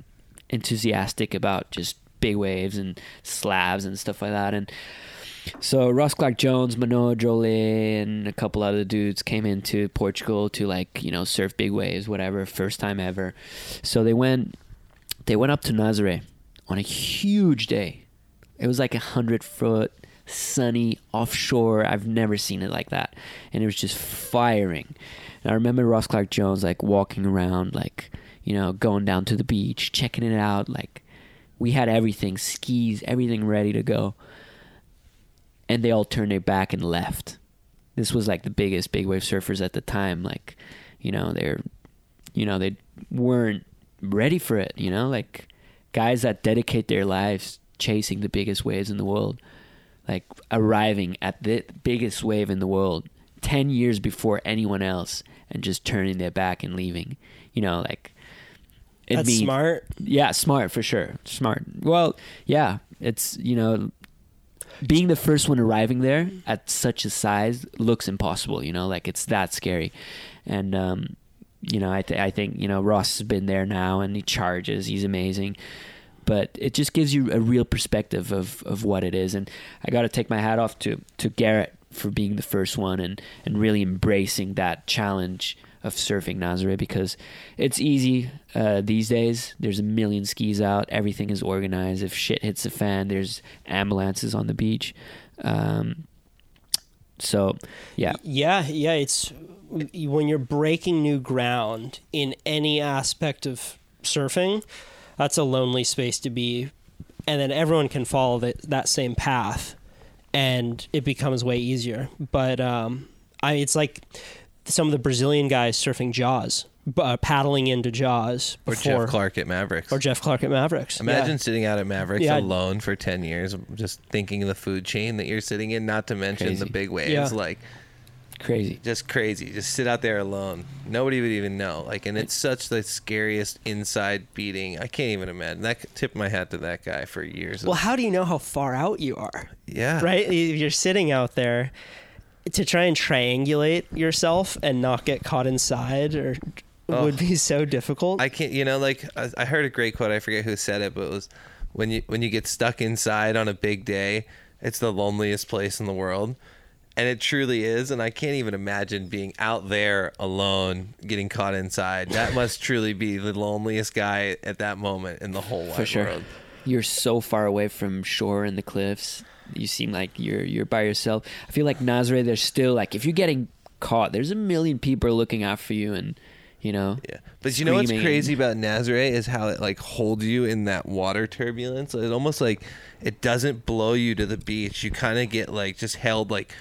enthusiastic about just big waves and slabs and stuff like that. And so Ross Clarke-Jones, Manoa Drollet, and a couple other dudes came into Portugal to like you know surf big waves, whatever, first time ever. So they went they went up to Nazare on a huge day. It was like a hundred foot sunny offshore. I've never seen it like that, and it was just firing. And I remember Ross Clarke-Jones like walking around, like you know, going down to the beach, checking it out. Like we had everything, skis, everything ready to go, and they all turned their back and left. This was like the biggest big wave surfers at the time. Like, you know, they're, you know, they weren't ready for it. You know, like guys that dedicate their lives chasing the biggest waves in the world, like arriving at the biggest wave in the world 10 years before anyone else and just turning their back and leaving. You know, like it that's means- smart Yeah, smart for sure. Smart. Well, yeah, it's, you know, being the first one arriving there at such a size looks impossible, you know, like it's that scary. And um you know, I th- I think, you know, Ross has been there now and he charges. He's amazing. But it just gives you a real perspective of, of what it is. And I got to take my hat off to, to Garrett for being the first one and, and really embracing that challenge of surfing Nazare because it's easy uh, these days. There's a million skis out. Everything is organized. If shit hits the fan, there's ambulances on the beach. Um, so, yeah. yeah yeah it's when you're breaking new ground in any aspect of surfing, that's a lonely space to be. And then everyone can follow that that same path, and it becomes way easier. But um, I, it's like some of the Brazilian guys surfing Jaws, uh, paddling into Jaws Before, Or Jeff Clark at Mavericks. or Jeff Clark at Mavericks. Imagine Yeah. sitting out at Mavericks Yeah. alone for 10 years, just thinking of the food chain that you're sitting in, not to mention Crazy. the big waves. Yeah. Like, Crazy. just crazy. Just sit out there alone. Nobody would even know. Like, and it's such the scariest inside beating. I can't even imagine. That tip my hat to that guy for years. Well, how do you know how far out you are? yeah. right? If You're sitting out there to try and triangulate yourself and not get caught inside, or Oh. would be so difficult. I can't. You know, like I, I heard a great quote. I forget who said it, but it was when you when you get stuck inside on a big day, it's the loneliest place in the world. And it truly is, and I can't even imagine being out there alone, getting caught inside. That must *laughs* truly be the loneliest guy at that moment in the whole wide For sure. world. You're so far away from shore and the cliffs. You seem like you're you're by yourself. I feel like Nazare, there's still like if you're getting caught, there's a million people looking out for you and you know Yeah, but you know what's crazy about Nazare is how it like holds you in that water turbulence. It almost like it doesn't blow you to the beach. You kind of get like just held like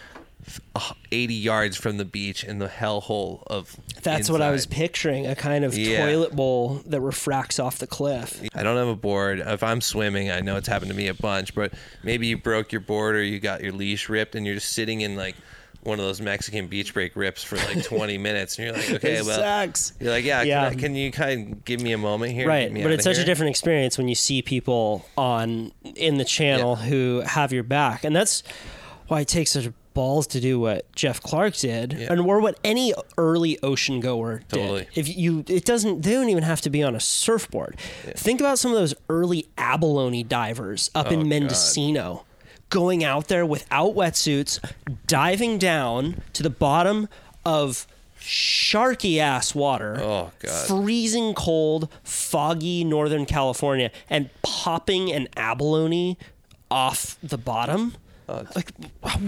80 yards from the beach in the hellhole of. That's what I was picturing a kind of Yeah. toilet bowl that refracts off the cliff. I don't have a board. If I'm swimming, I know it's happened to me a bunch, but maybe you broke your board or you got your leash ripped and you're just sitting in like one of those Mexican beach break rips for like *laughs* 20 minutes and you're like, okay, It well, sucks. you're like, yeah, Yeah. Can, I, can you kind of give me a moment here? Right, but it's such a different experience when you see people on in the channel who have your back, and that's why it takes such balls to do what Jeff Clark did, Yeah. and or what any early ocean goer did. Totally. If you, it doesn't. They don't even have to be on a surfboard. Think about some of those early abalone divers up Oh, in God. Mendocino. Going out there without wetsuits, diving down to the bottom of sharky ass water Oh, God. freezing cold, foggy Northern California and popping an abalone off the bottom. Uh, like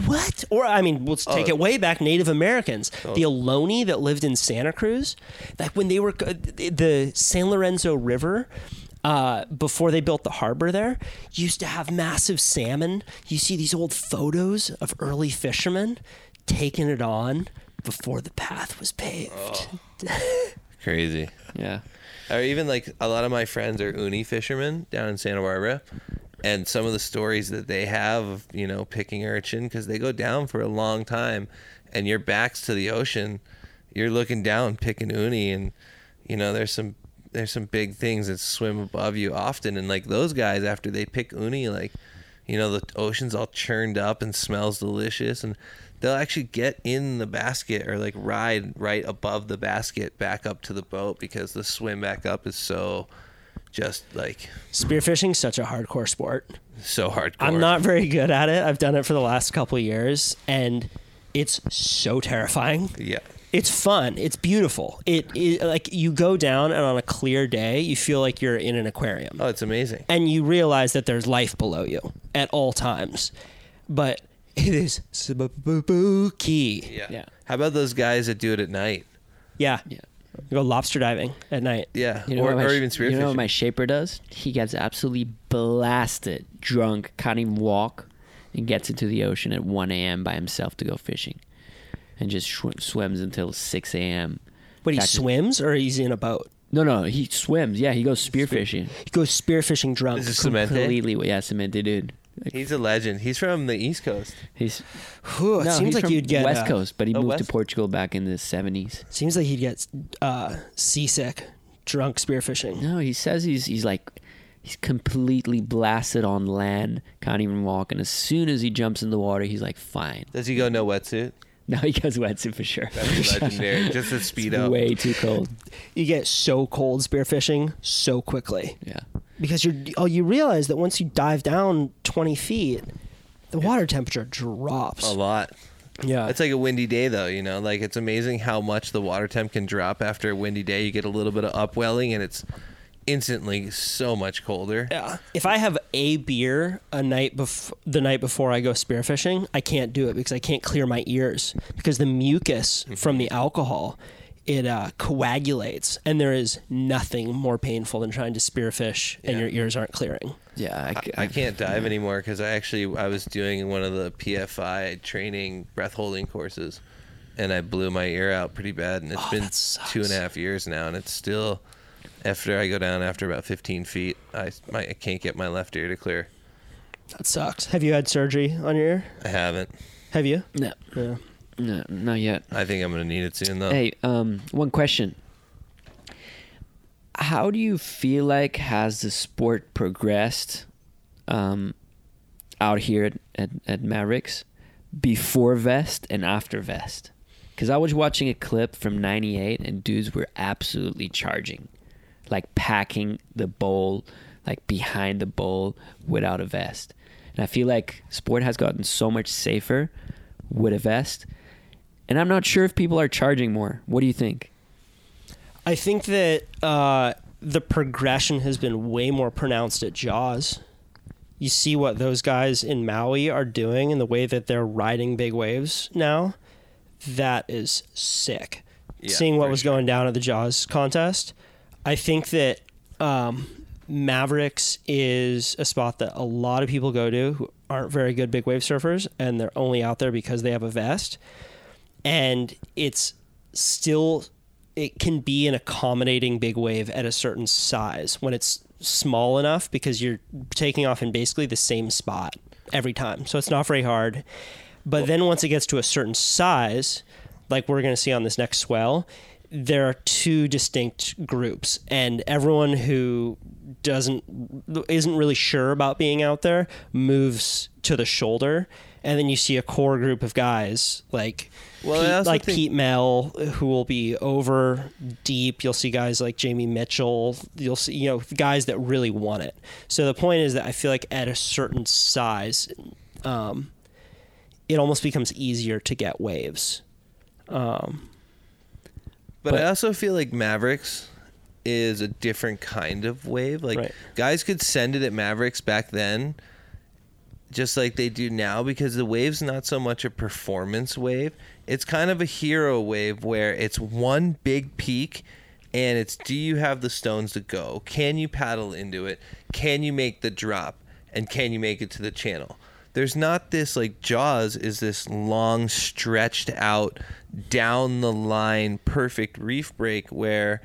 what? Or I mean, let's take uh, it way back. Native Americans, uh, the Ohlone that lived in Santa Cruz, like when they were the San Lorenzo River. Uh, before they built the harbor there, used to have massive salmon. You see these old photos of early fishermen taking it on before the path was paved. Oh. *laughs* Crazy. yeah. Or even like a lot of my friends are uni fishermen down in Santa Barbara, and some of the stories that they have of you know picking urchin because they go down for a long time, and your back's to the ocean, you're looking down picking uni, and you know there's some there's some big things that swim above you often, and like those guys after they pick uni, like you know the ocean's all churned up and smells delicious, and they'll actually get in the basket or like ride right above the basket back up to the boat because the swim back up is so just like Spearfishing's such a hardcore sport. so hardcore. I'm not very good at it. I've done it for the last couple of years, and it's so terrifying. Yeah. It's fun. It's beautiful. It, it like you go down and on a clear day, you feel like you're in an aquarium, Oh, it's amazing. and you realize that there's life below you at all times. But it is spooky. Yeah. Yeah. How about those guys that do it at night? Yeah. Yeah. You go lobster diving at night. Yeah. You know or, what my, or even spearfishing. You know what my shaper does? He gets absolutely blasted, drunk, can't even walk, and gets into the ocean at 1 a.m. by himself to go fishing, and just sh- swims until 6 a.m. But he swims or he's in a boat. No, no, he swims. Yeah, he goes spearfishing. He goes spearfishing drunk. Is this Semente? Completely, yeah, cemented dude. Like, He's a legend. He's from the East Coast. he's Whew, it no, seems he's like from you'd get West uh, Coast, but he Oh, moved to Portugal back in the 70s. Seems like he'd get uh, seasick, drunk spearfishing. No, he says he's he's like he's completely blasted on land, can't even walk, and as soon as he jumps in the water, he's like fine. Does he go no wetsuit? No, he goes wetsuit for sure. That'd legendary. *laughs* Just to speed It's up. way too cold. You get so cold spearfishing so quickly Yeah. Because you're oh you realize that once you dive down 20 feet, the water temperature drops. A lot. Yeah, It's like a windy day, though. You know, like it's amazing how much the water temp can drop after a windy day. You get a little bit of upwelling, and it's instantly so much colder. Yeah. If I have a beer a night bef- the night before I go spearfishing, I can't do it because I can't clear my ears because the mucus mm-hmm. from the alcohol it uh, coagulates, and there is nothing more painful than trying to spearfish and Yeah. your ears aren't clearing. Yeah, I can't dive anymore because I actually I was doing one of the PFI training breath holding courses, and I blew my ear out pretty bad, and it's oh, been two and a half years now, and it's still after I go down after about 15 feet, I my, I can't get my left ear to clear. That sucks. Have you had surgery on your ear? I haven't. Have you? no, Yeah. No, not yet. I think I'm gonna need it soon though. Hey, um, one question. How do you feel like has the sport progressed um, out here at, at, at Mavericks before vest and after vest? Because I was watching a clip from '98 and dudes were absolutely charging, like packing the bowl, like behind the bowl without a vest. And I feel like sport has gotten so much safer with a vest. And I'm not sure if people are charging more. What do you think? I think that uh, the progression has been way more pronounced at Jaws. You see what those guys in Maui are doing and the way that they're riding big waves now. That is sick. Yeah, Seeing what was sure. going down at the Jaws contest, I think that um, Mavericks is a spot that a lot of people go to who aren't very good big wave surfers, and they're only out there because they have a vest and it's still it can be an accommodating big wave at a certain size when it's small enough because you're taking off in basically the same spot every time. So it's not very hard. But then once it gets to a certain size like we're going to see on this next swell there are two distinct groups. And everyone who doesn't isn't really sure about being out there moves to the shoulder and then you see a core group of guys like Well, Pete, like think- Pete Mel who will be over deep you'll see guys like Jamie Mitchell you'll see you know guys that really want it so the point is that I feel like at a certain size um, it almost becomes easier to get waves But, But- I also feel like Mavericks is a different kind of wave. Like Right. guys could send it at Mavericks back then, just like they do now, because the wave's not so much a performance wave. It's kind of a hero wave where it's one big peak and it's do you have the stones to go? Can you paddle into it? Can you make the drop? And can you make it to the channel? There's not this like Jaws is this long stretched out down the line perfect reef break where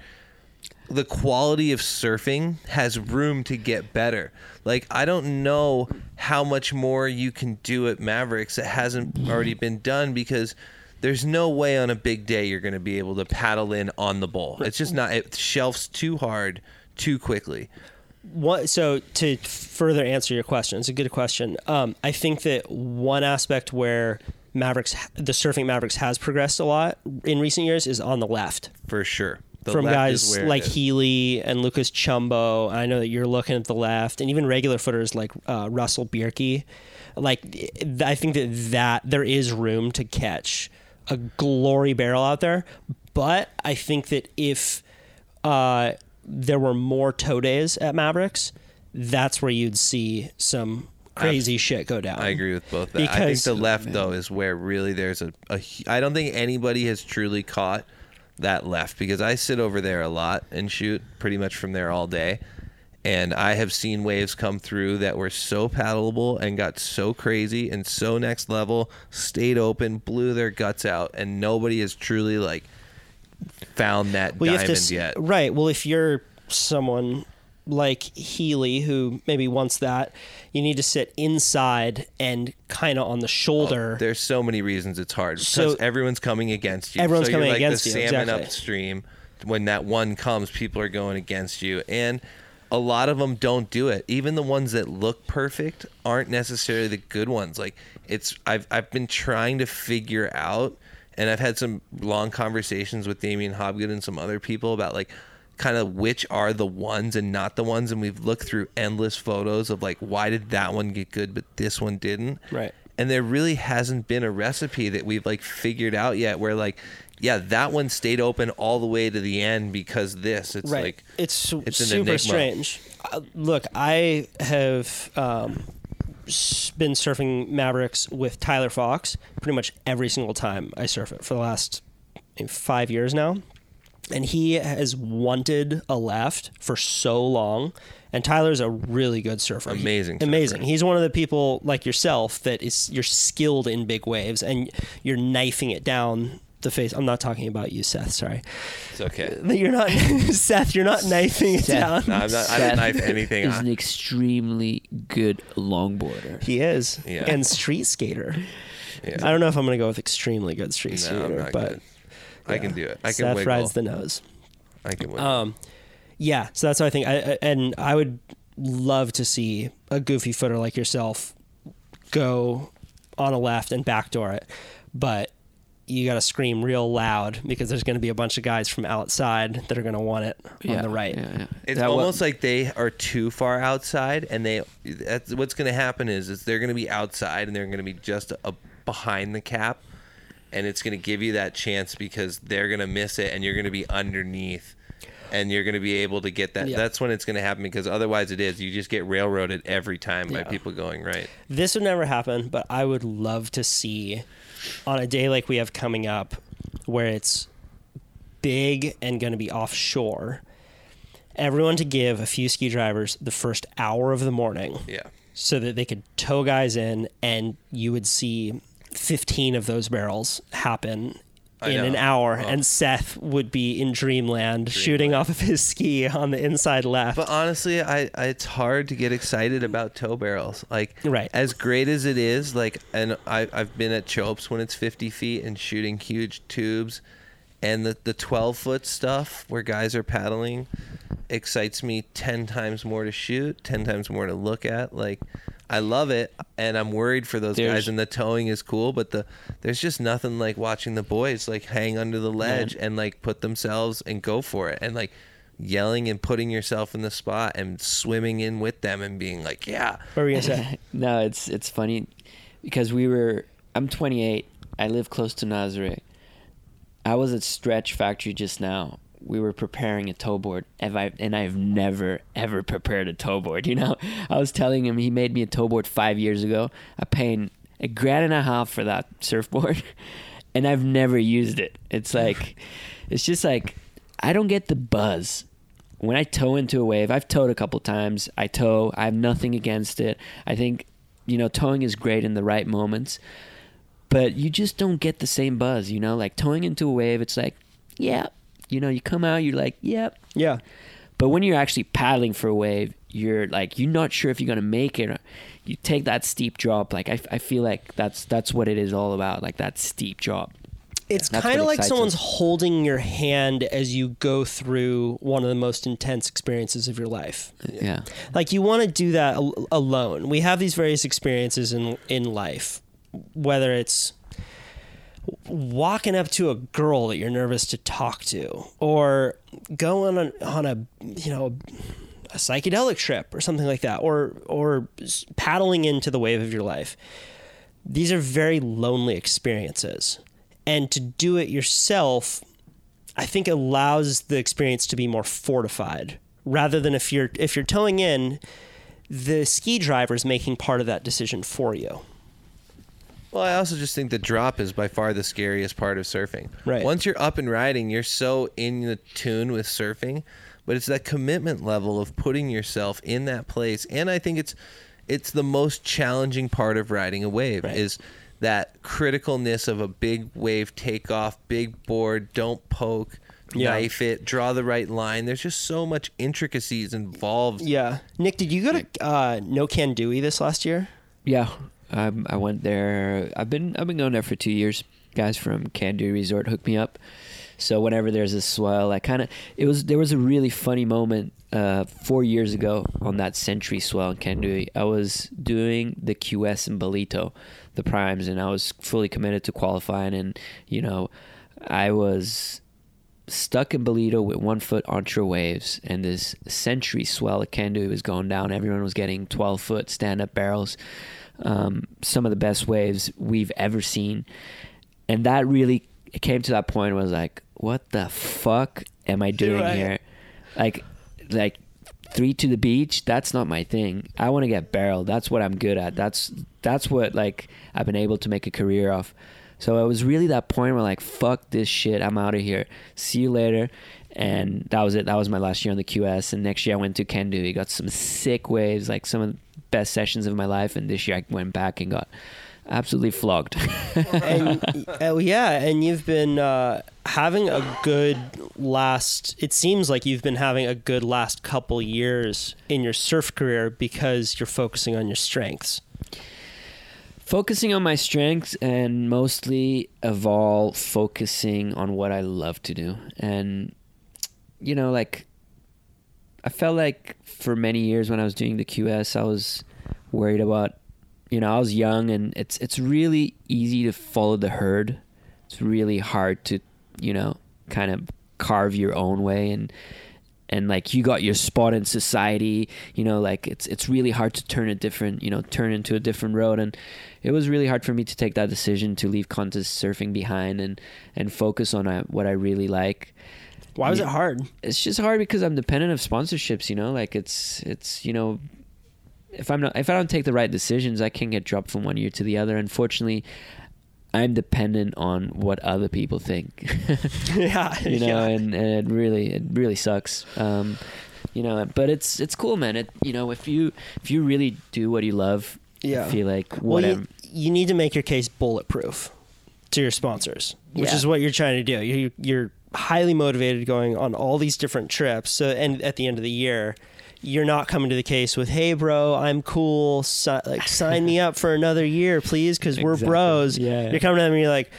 the quality of surfing has room to get better. Like I don't know how much more you can do at Mavericks that hasn't already been done because there's no way on a big day you're going to be able to paddle in on the bowl. It's just not it shelves too hard too quickly. what so to further answer your question it's a good question um, i think that one aspect where mavericks the surfing mavericks has progressed a lot in recent years is on the left For sure. The from guys like. Healey and Lucas Chumbo. I know that you're looking at the left, and even regular footers like uh, Russell Bierke. Like, I think that that there is room to catch a glory barrel out there, but I think that if uh, there were more tow days at Mavericks, that's where you'd see some crazy shit go down. I agree with both. Of that. I think Because- the left though is where really there's a, a. I don't think anybody has truly caught that left because I sit over there a lot and shoot pretty much from there all day, and I have seen waves come through that were so paddleable and got so crazy and so next level, stayed open, blew their guts out, and nobody has truly like found that well, you have diamond to yet. right. Well, if you're someone like Healey who maybe wants that, you need to sit inside and kind of on the shoulder. Oh, there's so many reasons it's hard because So- everyone's coming against you. Everyone's so you're coming like against the you, salmon exactly. upstream. When that one comes, people are going against you, and a lot of them don't do it. Even the ones that look perfect aren't necessarily the good ones. Like it's, I've I've been trying to figure out, and I've had some long conversations with Damien Hobgood and some other people about like kind of which are the ones and not the ones and we've looked through endless photos of like why did that one get good but this one didn't Right. and there really hasn't been a recipe that we've like figured out yet where like yeah that one stayed open all the way to the end because this it's right. like it's it's super enigma. strange. Uh, look, I have um, been surfing Mavericks with Tyler Fox pretty much every single time I surf it for the last five years now, and he has wanted a left for so long. And Tyler's a really good surfer. Amazing surfer. amazing. He's one of the people like yourself that is you're skilled in big waves and you're knifing it down the face. I'm not talking about you, Seth. Sorry. it's okay *laughs* That you're not *laughs* Seth. You're not knifing it down. no, I'm not, I don't knife anything Is an extremely good longboarder. He is, Yeah. and street skater. Yeah. I don't know if I'm gonna go with extremely good street no, I'm skater, not but good. I can do it I can Seth wiggle rides the nose. I can wiggle Um, yeah. So that's what I think. I, I and I would love to see a goofy footer like yourself go on a left and backdoor it, but you got to scream real loud because there's going to be a bunch of guys from outside that are going to want it on the right. Yeah, yeah. It's That wa- almost like they are too far outside, and they. That's, what's going to happen is, is they're going to be outside, and they're going to be just a, behind the cap, and it's going to give you that chance because they're going to miss it, and you're going to be underneath, and you're going to be able to get that. Yeah. That's when it's going to happen because otherwise, it is you just get railroaded every time by people going right. This would never happen, but I would love to see on a day like we have coming up where it's big and going to be offshore. Everyone to give a few ski drivers the first hour of the morning Yeah. so that they could tow guys in and you would see 15 of those barrels happen I in an hour Oh. and Seth would be in dreamland, shooting off of his ski on the inside left. But honestly, I, I it's hard to get excited about tow barrels. Like, Right. as great as it is, like, and I I've been at Chopes when it's 50 feet and shooting huge tubes, and the the 12 foot stuff where guys are paddling excites me 10 times more to shoot, 10 times more to look at. Like, I love it, and I'm worried for those There's- guys. And the towing is cool, but the there's just nothing like watching the boys like hang under the ledge and like put themselves and go for it, and like yelling and putting yourself in the spot and swimming in with them and being like, yeah, what were you going to say? *laughs* no, it's it's funny because we were. I'm 28. I live close to Nazare. I was at Stretch Factory just now. We were preparing a tow board, and, I, and I've never ever prepared a tow board. *laughs* You know, I was telling him he made me a tow board five years ago. I paid a grand and a half for that *laughs* surfboard, *laughs* and I've never used it. It's like, it's just like I don't get the buzz when I tow into a wave, I've towed a couple times. I tow. I have nothing against it. I think, you know, towing is great in the right moments, but you just don't get the same buzz. You know, like towing into a wave, it's like, yeah, you know, you come out, you're like, yep. Yeah. But when you're actually paddling for a wave, you're like, you're not sure if you're gonna make it. You take that steep drop. Like I, I feel like that's that's what it is all about. Like that steep drop. It's That's kind of like someone's us. holding your hand as you go through one of the most intense experiences of your life. Yeah. Like you want to do that al- alone. We have these various experiences in in life, whether it's walking up to a girl that you're nervous to talk to, or going on on a you know a psychedelic trip or something like that, or or paddling into the wave of your life. These are very lonely experiences, and to do it yourself I think allows the experience to be more fortified rather than if you're if you're towing in the ski driver is making part of that decision for you. Well, I also just think the drop is by far the scariest part of surfing. Right. Once you're up and riding, you're so in the tune with surfing, but it's that commitment level of putting yourself in that place, and I think it's it's the most challenging part of riding a wave Right. is that criticalness of a big wave takeoff, big board, don't poke, Yeah. knife it, draw the right line. There's just so much intricacies involved. Yeah. Nick, did you go to uh, No Kandui this last year? Yeah, um, I went there. I've been I've been going there for two years. Guys from Kandui Resort hooked me up. So whenever there's a swell, I kind of it was there was a really funny moment uh, four years ago on that Century swell in Kandui. I was doing the QS in Bolito, the primes, and I was fully committed to qualifying. And you know, I was stuck in Bolito with one foot onshore waves, and this century swell at Kandui was going down. Everyone was getting 12 foot stand up barrels. Um, some of the best waves we've ever seen. And that really it came to that point where I was like, what the fuck am I doing Right. here? Like, like three to the beach. That's not my thing. I want to get barreled. That's what I'm good at. That's that's what like I've been able to make a career of. So it was really that point where like, fuck this shit. I'm out of here. See you later. And that was it. That was my last year on the QS. And next year I went to Kandui. He got some sick waves, like some of best sessions of my life. And this year I went back and got absolutely flogged. *laughs* and uh, yeah, and you've been uh, having a good last. It seems like you've been having a good last couple years in your surf career because you're focusing on your strengths. focusing on my strengths and mostly of all focusing on what I love to do. And you know, like I felt like for many years when I was doing the QS, I was worried about you know, I was young and it's it's really easy to follow the herd. It's really hard to, you know, kind of carve your own way and and like you got your spot in society you know like it's it's really hard to turn a different you know turn into a different road and it was really hard for me to take that decision to leave contest surfing behind and and focus on uh, what I really like Why was it hard? it's just hard because I'm dependent of sponsorships you know like it's it's you know if I'm not if I don't take the right decisions I can get dropped from one year to the other unfortunately I'm dependent on what other people think *laughs* yeah, you know, yeah. and, and it really it really sucks. Um, you know, but it's it's cool, man. It you know if you if you really do what you love, Yeah. I feel like Well, whatever. you, you need to make your case bulletproof to your sponsors, which Yeah. is what you're trying to do. You, you're highly motivated going on all these different trips. So, and at the end of the year, you're not coming to the case with, "Hey, bro, I'm cool. Si- like, sign me up for another year, please, because we're Exactly. bros." Yeah, yeah. You're coming to them and you're like,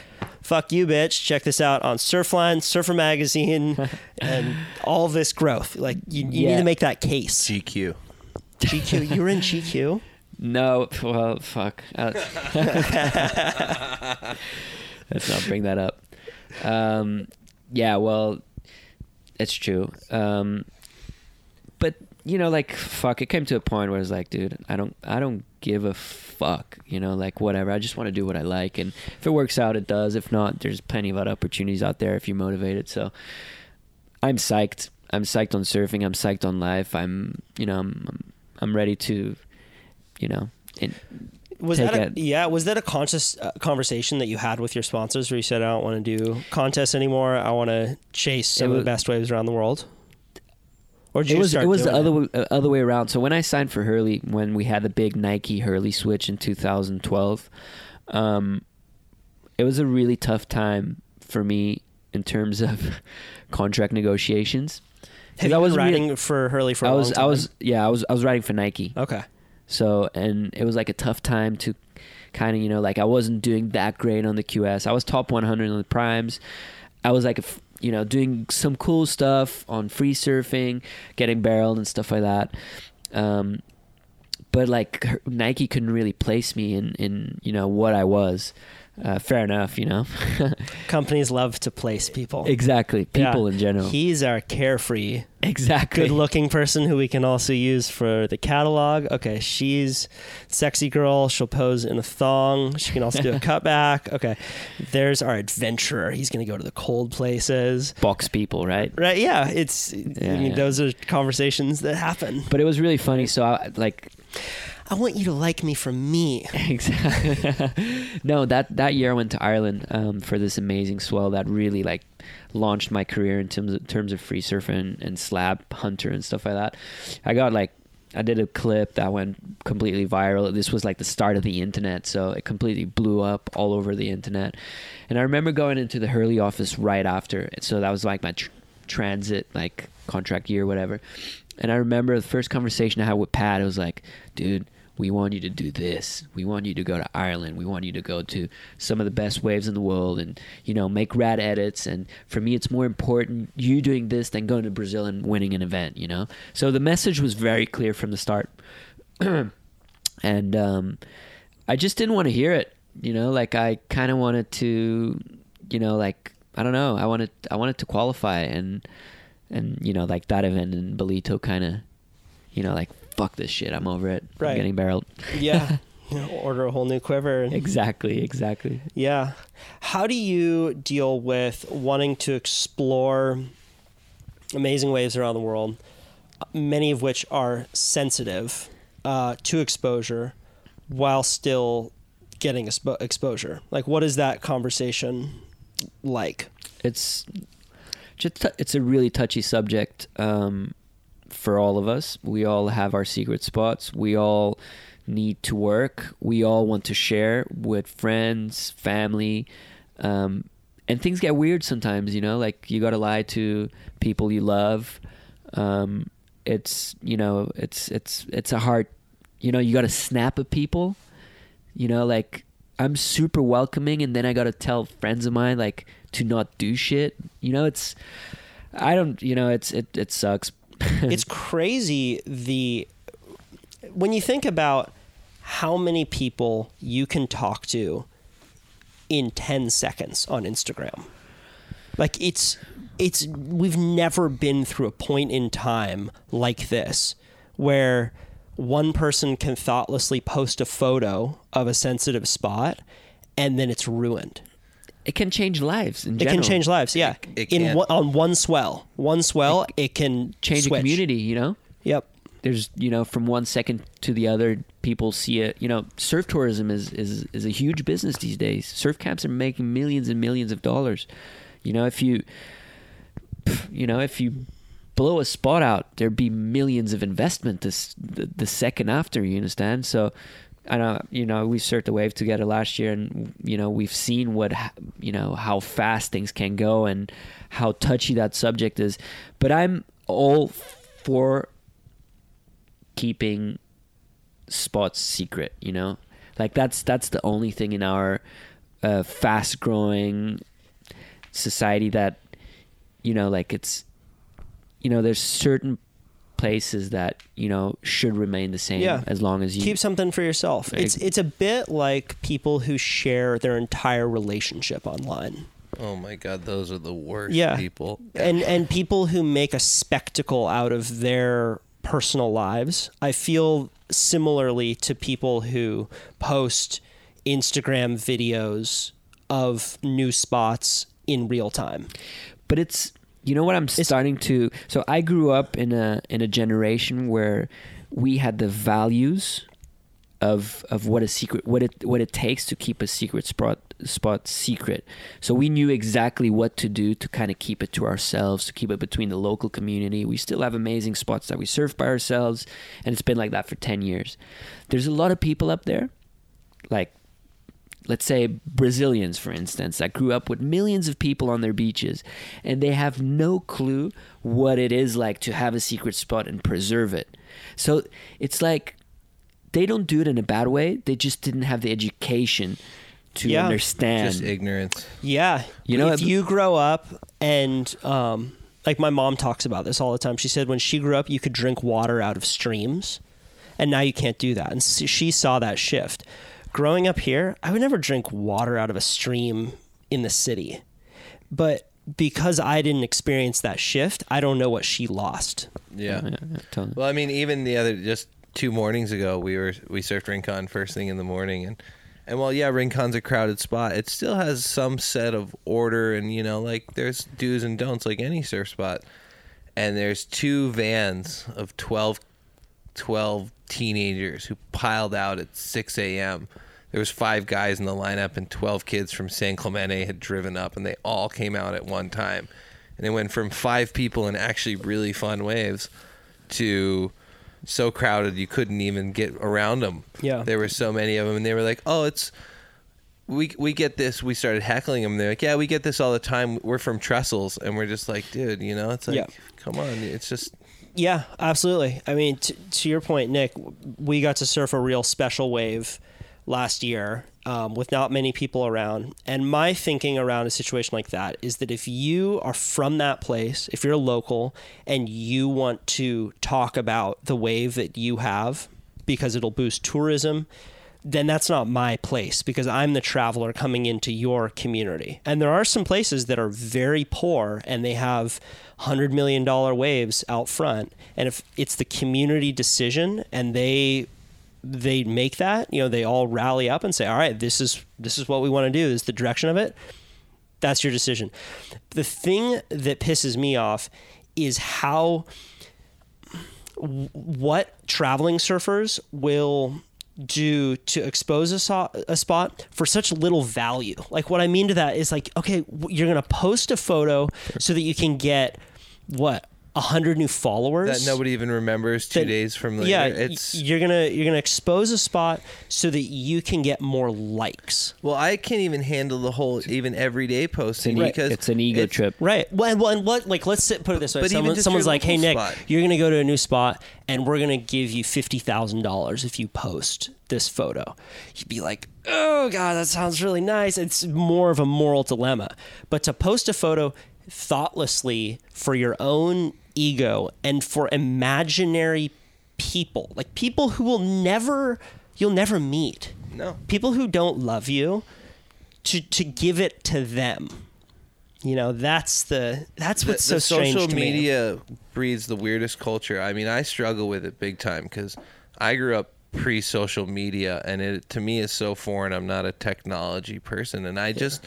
"Fuck you, bitch! Check this out on Surfline, Surfer Magazine, *laughs* and all this growth." Like, you, you need to make that case. GQ. GQ, you were in GQ. *laughs* no, well, fuck. Uh, *laughs* Let's not bring that up. Um, yeah, well, it's true. Um, but you know, like fuck, it came to a point where it's like, dude, I don't, I don't give a fuck. You know, like whatever. I just want to do what I like, and if it works out, it does. If not, there's plenty of other opportunities out there if you're motivated. So, I'm psyched. I'm psyched on surfing. I'm psyched on life. I'm, you know, I'm, I'm, I'm ready to, you know, in, Was that a, it. yeah? Was that a conscious uh, conversation that you had with your sponsors, where you said, "I don't want to do contests anymore. I want to chase some It of the best waves around the world"? Or did it you was start it was the other way, uh, other way around. So when I signed for Hurley, when we had the big Nike Hurley switch in 2012, um, it was a really tough time for me in terms of *laughs* contract negotiations. Have you I was been really- riding for Hurley for a I was? I was yeah I was I was riding for Nike. okay. So and it was like a tough time to kind of you know like I wasn't doing that great on the QS. I was top 100 on the primes. I was like you know doing some cool stuff on free surfing, getting barreled and stuff like that. Um, but like Nike couldn't really place me in in you know what I was. Uh, fair enough, you know. *laughs* Companies love to place people. exactly, Yeah. people in general. He's our carefree, exactly. good-looking person who we can also use for the catalog. Okay, she's sexy girl. She'll pose in a thong. She can also do a *laughs* cutback. Okay, there's our adventurer. He's going to go to the cold places. box people, right? Right? Yeah, it's. I mean, yeah. those are conversations that happen. But it was really funny. So I like I want you to like me for me. *laughs* Exactly. *laughs* no, that that year I went to Ireland um, for this amazing swell that really like launched my career in terms of, terms of free surfing and, slab hunter and stuff like that. I got like I did a clip that went completely viral. This was like the start of the internet, so it completely blew up all over the internet. And I remember going into the Hurley office right after. So that was like my tr- transit like contract year, whatever. And I remember the first conversation I had with Pat. It was like, dude, we want you to do this. We want you to go to Ireland. We want you to go to some of the best waves in the world and, you know, make rad edits. And for me, it's more important you doing this than going to Brazil and winning an event, you know? So the message was very clear from the start. *clears throat* and um, I just didn't want to hear it, you know? Like, I kind of wanted to, you know, like, I don't know. I wanted I wanted to qualify and and you know like that event in Belito kind of you know like fuck this shit. I'm over it. Right. I'm getting barreled. Yeah. *laughs* *laughs* Order a whole new quiver. exactly. Exactly. Yeah. How do you deal with wanting to explore amazing waves around the world, many of which are sensitive uh, to exposure, while still getting expo- exposure? Like, what is that conversation like? it's just—it's a really touchy subject um, for all of us. We all have our secret spots. We all need to work. We all want to share with friends, family, um, and things get weird sometimes. You know, like you got to lie to people you love. Um, it's you know, it's it's it's a hard. You know, you got to snap at people. You know, like I'm super welcoming, and then I gotta tell friends of mine like to not do shit. You know, it's I don't. You know, it's it it sucks. *laughs* it's crazy the when you think about how many people you can talk to in 10 seconds on Instagram. Like it's it's we've never been through a point in time like this where one person can thoughtlessly post a photo of a sensitive spot and then it's ruined. It can change lives in It general. can change lives, yeah. it in one, on one swell, one swell, it, can change switch. a community. You know, Yep. there's you know from one second to the other, people see it. You know, surf tourism is is is a huge business these days. Surf camps are making millions and millions of dollars. You know, if you you know if you blow a spot out, there'd be millions of investment this the, the second after. You understand? So. I know, you know, we surfed the wave together last year, and you know, we've seen what, you know, how fast things can go and how touchy that subject is. But I'm all for keeping spots secret. You know, like that's that's the only thing in our uh, fast-growing society that you know, like it's, you know, there's certain places that you know should remain the same Yeah. as long as you keep something for yourself. It's it's a bit like people who share their entire relationship online. Oh my god, those are the worst Yeah. people. And *laughs* and people who make a spectacle out of their personal lives. I feel similarly to people who post Instagram videos of new spots in real time. but it's you know what I'm starting to so I grew up in a in a generation where we had the values of of what a secret what it what it takes to keep a secret spot spot secret. So we knew exactly what to do to kind of keep it to ourselves, to keep it between the local community. We still have amazing spots that we surf by ourselves and it's been like that for 10 years. There's a lot of people up there like let's say Brazilians, for instance, that grew up with millions of people on their beaches, and they have no clue what it is like to have a secret spot and preserve it. So it's like they don't do it in a bad way. They just didn't have the education to Yeah. understand. Just ignorance. Yeah. You know, if you grow up and um like my mom talks about this all the time. She said when she grew up you could drink water out of streams and now you can't do that. And s- she saw that shift. Growing up here, I would never drink water out of a stream in the city. But because I didn't experience that shift, I don't know what she lost. Yeah. Yeah, yeah, totally. Well, I mean, even the other just two mornings ago, we were we surfed Rincon first thing in the morning, and and while yeah, Rincon's a crowded spot, it still has some set of order, and you know, like there's do's and don'ts like any surf spot, and there's two vans of 12, 12 teenagers who piled out at six a.m. There was five guys in the lineup, and twelve kids from San Clemente had driven up, and they all came out at one time, and it went from five people in actually really fun waves to so crowded you couldn't even get around them. Yeah. there were so many of them, and they were like, "Oh, it's we we get this." We started heckling them. They're like, "Yeah, we get this all the time. We're from Trestles," and we're just like, "Dude, you know, it's like, Yeah. come on, it's just." Yeah, absolutely. I mean, t- to your point, Nic, we got to surf a real special wave last year um, with not many people around. And my thinking around a situation like that is that if you are from that place, if you're a local and you want to talk about the wave that you have because it'll boost tourism, then that's not my place because I'm the traveler coming into your community. And there are some places that are very poor and they have $100 million waves out front. And if it's the community decision and they they make that, you know, they all rally up and say, "All right, this is this is what we want to do. This is the direction of it." That's your decision. The thing that pisses me off is how what traveling surfers will do to expose a, so- a spot for such little value. Like what I mean to that is like, okay, you're gonna post a photo so that you can get what hundred new followers that nobody even remembers two that- days from later. Yeah, it's you're gonna you're gonna expose a spot so that you can get more likes. well, I can't even handle the whole even everyday posting It's e- because it's an ego it's- trip. Right. Well, and, well, and what like let's sit, put it this way. But Someone, someone's like, "Hey Nic, spot. you're gonna go to a new spot, and we're gonna give you fifty thousand dollars if you post this photo." You'd be like, "Oh God, that sounds really nice." It's more of a moral dilemma. But to post a photo thoughtlessly for your own ego and for imaginary people, like people who will never, you'll never meet, No. people who don't love you, to to give it to them. You know, that's the that's what's the so strange social to me. media breeds the weirdest culture. I mean, I struggle with it big time because I grew up pre-social media, and it to me is so foreign. I'm not a technology person, and I just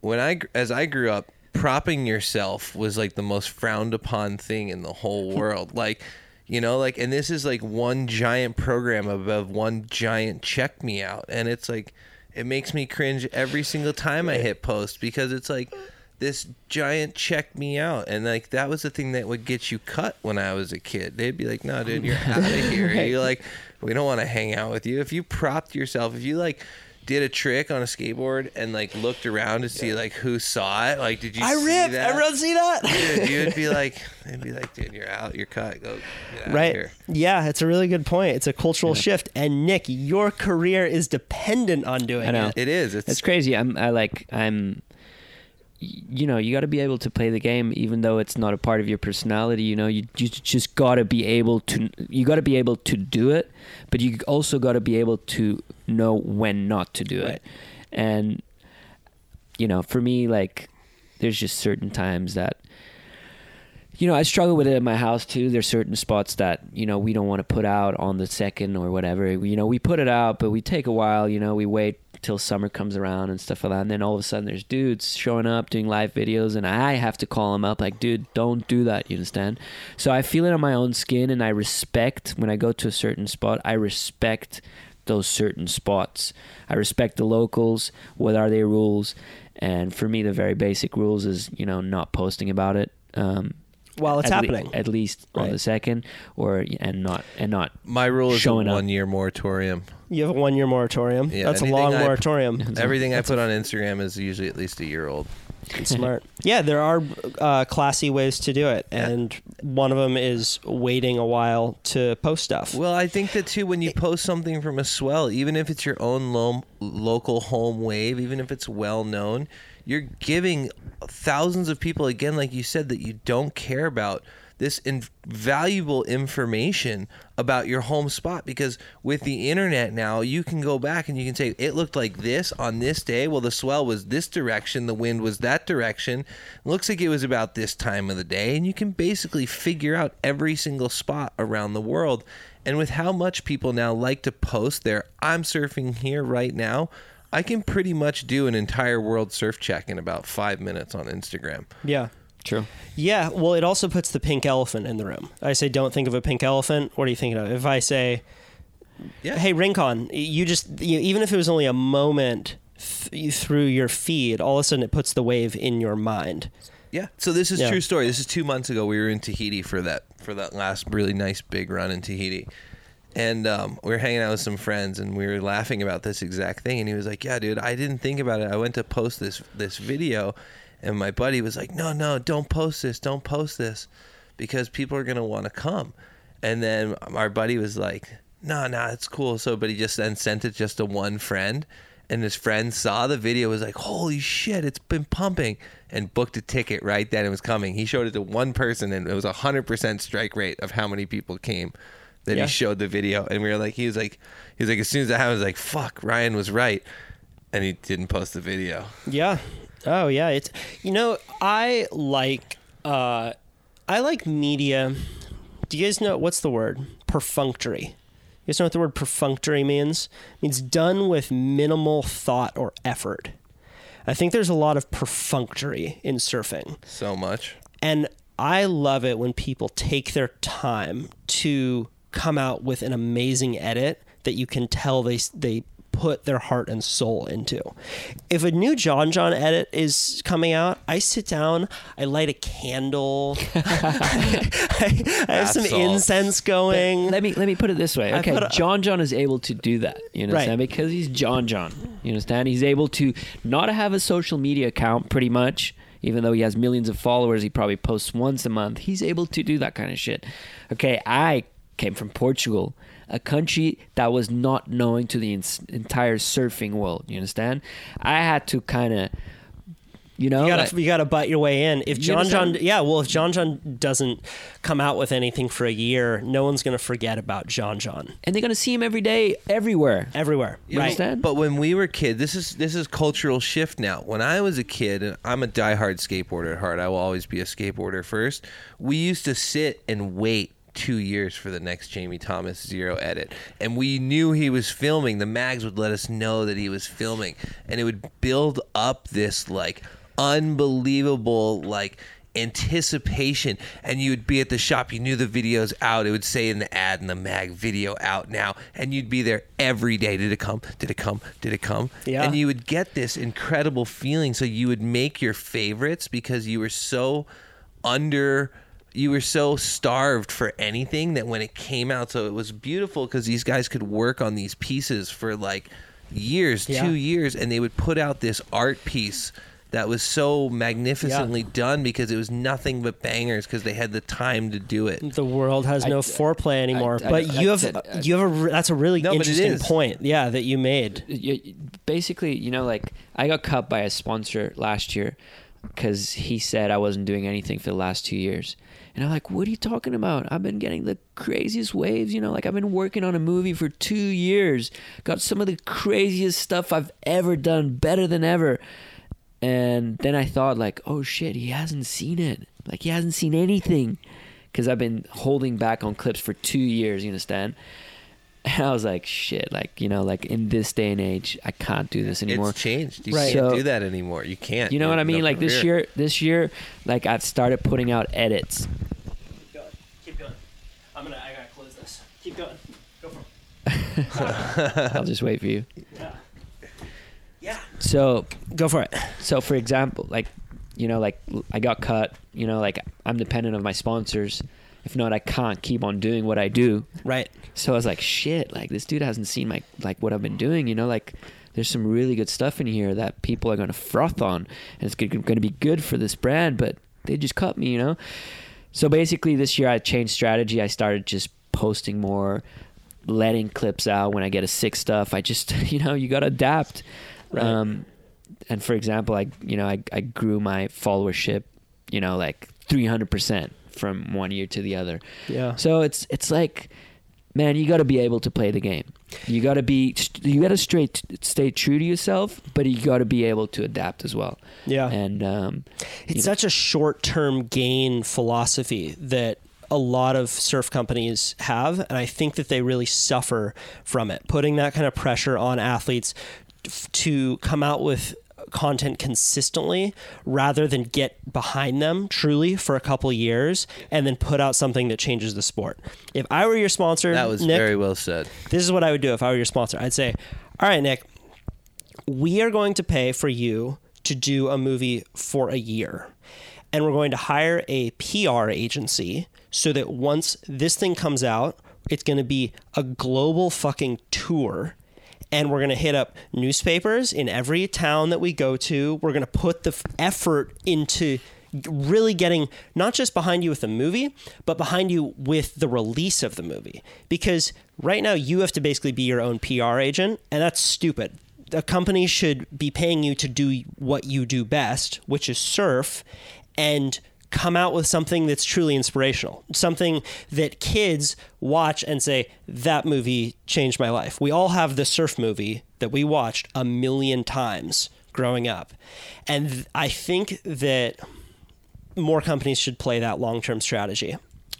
when I as I grew up, propping yourself was like the most frowned upon thing in the whole hmm. world. like. You know, like, and this is like one giant program above one giant check me out. And it's like, it makes me cringe every single time I hit post because it's like, this giant check me out and like that was the thing that would get you cut when i was a kid they'd be like no dude you're out of here *laughs* you're like we don't want to hang out with you if you propped yourself if you like did a trick on a skateboard and like looked around to see like who saw it like did you I see ripped. that? Everyone see that? dude you'd be *laughs* like they'd be like dude you're out you're cut go get out of right. here Yeah, it's a really good point. It's a cultural shift. And Nic, your career is dependent on doing I know. it. it is it's, It's crazy. I'm I like I'm y- you know, you got to be able to play the game even though it's not a part of your personality, you know. You you just got to be able to you got to be able to do it, but you also got to be able to know when not to do Right. it. And you know, for me like there's just certain times that you know, I struggle with it at my house too. There's certain spots that, you know, we don't want to put out on the second or whatever. You know, we put it out, but we take a while, you know, we wait till summer comes around and stuff like that. And then all of a sudden there's dudes showing up doing live videos and I have to call them up like, dude, don't do that. You understand? So I feel it on my own skin and I respect when I go to a certain spot, I respect those certain spots. I respect the locals. What are their rules? And for me, the very basic rules is, you know, not posting about it. Um, While it's at le- happening. at least on the second, or and not and not. my rule is a showing up. one year moratorium You have a one year moratorium. Yeah, That's a long I- moratorium. *laughs* everything i put on instagram is usually at least a year old *laughs* Smart. Yeah, there are uh, classy ways to do it, and one of them is waiting a while to post stuff. Well, I think that too. When you post something from a swell, even if it's your own lo- local home wave, even if it's well known, you're giving thousands of people again, like you said, that you don't care about this invaluable information about your home spot because with the internet now you can go back and you can say it looked like this on this day. Well the swell was this direction. The wind was that direction. Looks like it was about this time of the day. And you can basically figure out every single spot around the world. And with how much people now like to post their i'm surfing here right now i can pretty much do an entire world surf check in about five minutes on instagram. Yeah. True. Yeah, well, it also puts the pink elephant in the room. I say, don't think of a pink elephant. What are you thinking of? If I say, Yeah. hey, Rincon, you just, you, even if it was only a moment th- through your feed, all of a sudden it puts the wave in your mind. Yeah. So this is Yeah. true story. This is two months ago. We were in Tahiti for that for that last really nice big run in Tahiti, and um, we were hanging out with some friends, and we were laughing about this exact thing. And he was like, "Yeah, dude, I didn't think about it. I went to post this this video, and my buddy was like, "No, no, don't post this. Don't post this, because people are gonna want to come." And then our buddy was like, "No, no, it's cool." So, but he just then sent it just to one friend, and his friend saw the video was like, "Holy shit, it's been pumping!" and booked a ticket right then. It was coming. He showed it to one person, and it was a hundred percent strike rate of how many people came that Yeah. he showed the video, and we were like, he was like, he was like, as soon as that happened, I was like, fuck, Ryan was right, and he didn't post the video. Yeah. Oh yeah. It's you know I like uh I like media. Do you guys know what's the word? Perfunctory. You guys know what the word perfunctory means? It means done with minimal thought or effort. I think there's a lot of perfunctory in surfing. So much. And I love it when people take their time to come out with an amazing edit that you can tell they they put their heart and soul into. If a new John John edit is coming out, I sit down, I light a candle, *laughs* I, I have some Bath salts. incense going. Let me let me put it this way. Okay, put a- John John is able to do that. You understand? Right. Because he's John John. You understand? He's able to not have a social media account pretty much. Even though he has millions of followers, he probably posts once a month. He's able to do that kind of shit. Okay, I came from Portugal, a country that was not known to the ins- entire surfing world. You understand? I had to kind of, you know, You gotta, you gotta butt your way in. If You John John, yeah, well, if John John doesn't come out with anything for a year, no one's gonna forget about John John and they're gonna see him every day, everywhere. everywhere. You right? understand? But when we were kids, this is this is cultural shift now. When I was a kid, and I'm a diehard skateboarder at heart, I will always be a skateboarder first. We used to sit and wait two years for the next Jamie Thomas zero edit, and we knew he was filming. The mags would let us know that he was filming, and it would build up this like unbelievable like anticipation. And you would be at the shop. You knew the video's out. It would say in the ad in the mag video out now. And you'd be there every day. Did it come? Did it come? Did it come? Yeah. and you would get this incredible feeling. So you would make your favorites because you were so under you were so starved for anything that when it came out so it was beautiful because these guys could work on these pieces for like years Yeah. two years and they would put out this art piece that was so magnificently done because it was nothing but bangers because they had the time to do it The world has no I- foreplay anymore. I- but I- you I have I- you have a that's a really No, interesting point. Yeah, that you made. you, basically, you know, like I got cut by a sponsor last year because he said I wasn't doing anything for the last two years. And I'm like, what are you talking about? I've been getting the craziest waves, you know, like I've been working on a movie for two years, got some of the craziest stuff I've ever done, better than ever. And then I thought, like, oh shit, he hasn't seen it. Like, he hasn't seen anything because I've been holding back on clips for two years, you understand? And *laughs* I was like, shit, like, you know, like in this day and age, I can't do this anymore. it's changed you Right. can't So- do that anymore you can't You know what I mean? no Like this year, this year, like I've started putting out edits. Keep going. Keep going. I'm gonna. I gotta close this. Keep going. Go for it. *laughs* I'll just wait for you. Yeah. Yeah. So, Go for it. so for example, like, you know, like I got cut. You know, like I'm dependent on my sponsors. If not, I can't keep on doing what I do. Right. So I was like, shit, like this dude hasn't seen my like what I've been doing, you know, like there's some really good stuff in here that people are going to froth on and it's going to be good for this brand, but they just cut me, you know. So basically this year I changed strategy. I started just posting more, letting clips out when I get a sick stuff. I just, *laughs* you know, you got to adapt. Right. Um and for example, I you know, I I grew my follower,ship you know, like 300% from one year to the other. Yeah. So it's it's like, man, you got to be able to play the game. You got to be you got to straight stay true to yourself, but you got to be able to adapt as well. Yeah. And um, It's you know, such a short term gain philosophy that a lot of surf companies have. And I think that they really suffer from it, putting that kind of pressure on athletes to come out with content consistently rather than get behind them truly for a couple years and then put out something that changes the sport. If I were your sponsor, that was Nic, very well said this is what I would do if I were your sponsor. I'd say, all right, Nic, we are going to pay for you to do a movie for a year. And we're going to hire a PR agency so that once this thing comes out, it's going to be a global fucking tour. And we're going to hit up newspapers in every town that we go to. We're going to put the f- effort into really getting not just behind you with the movie, but behind you with the release of the movie. Because right now you have to basically be your own PR agent, and that's stupid. A company should be paying you to do what you do best, which is surf, and come out with something that's truly inspirational, something that kids watch and say, that movie changed my life. We all have the surf movie that we watched a million times growing up. And th- I think that more companies should play that long term strategy.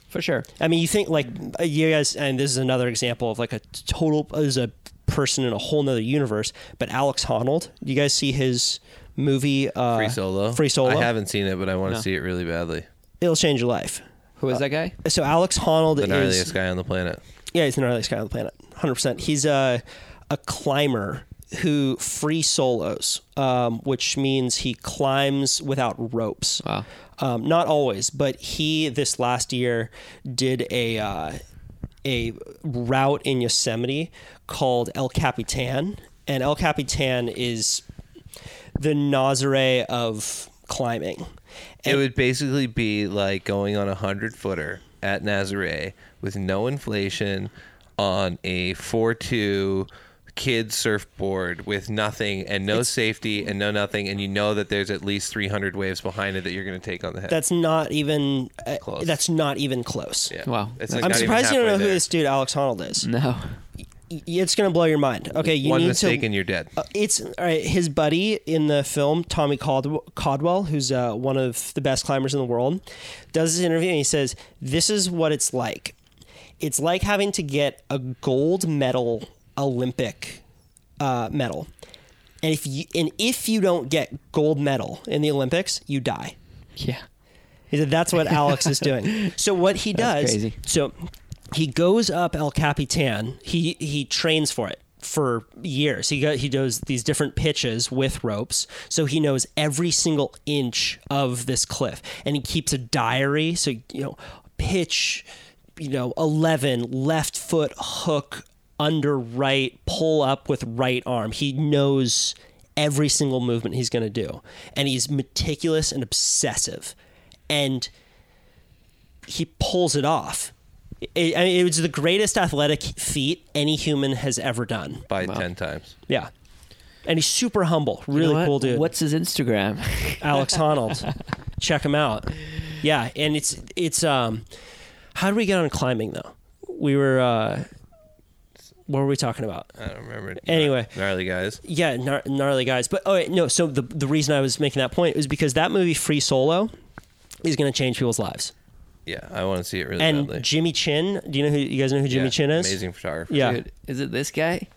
For sure. I mean, you think like uh, you guys, and this is another example of like a total is a person in a whole nother universe. But Alex Honnold, you guys see his movie uh, Free Solo. Free Solo. I haven't seen it, but I want to No. see it really badly. It'll change your life. Who is that guy? So Alex Honnold The gnarliest is guy on the planet. yeah, he's the gnarliest guy on the planet, hundred percent. He's a a climber who free solos, um, which means he climbs without ropes. Wow. Um, not always, but he this last year did a uh, a route in Yosemite called El Capitan, and El Capitan is the Nazare of climbing. It would basically be like going on a hundred footer at Nazare with no inflation on a four two kid surfboard with nothing and no safety and no nothing and you know that there's at least 300 waves behind it that you're going to take on the head. That's not even uh, Close. that's not even close. yeah. Wow. I'm like I'm surprised you don't know halfway who this dude Alex Honnold is. No. Y- It's gonna blow your mind. Okay, you One need mistake to. and you're dead. Uh, it's all right. His buddy in the film, Tommy Caldwell, Caldwell who's uh, one of the best climbers in the world, does this interview and he says, "This is what it's like. It's like having to get a gold medal Olympic uh, medal, and if you and if you don't get gold medal in the Olympics, you die." Yeah. He said that's what Alex is doing. *laughs* So what he That's does, crazy. so he goes up El Capitan. He he trains for it for years. He got he does these different pitches with ropes, so he knows every single inch of this cliff, and he keeps a diary. So you know, pitch, you know, eleven, left foot hook under right, pull up with right arm. He knows every single movement he's going to do, and he's meticulous and obsessive, and he pulls it off. It, I mean, it was the greatest athletic feat any human has ever done. by 10 times. Yeah. And he's super humble, You know really cool dude. What's his Instagram? *laughs* Alex Honnold. *laughs* Check him out. Yeah, and it's it's um how did we get on climbing though? We were uh what were we talking about? I don't remember. Anyway. Gnarly guys. Yeah, gnar- gnarly guys. But oh wait, no, so the the reason I was making that point was because that movie Free Solo is going to change people's lives. Yeah, I want to see it really And badly. Jimmy Chin, do you know who you guys know who Jimmy Yeah, Chin is? Amazing photographer. Yeah. Dude, is it this guy?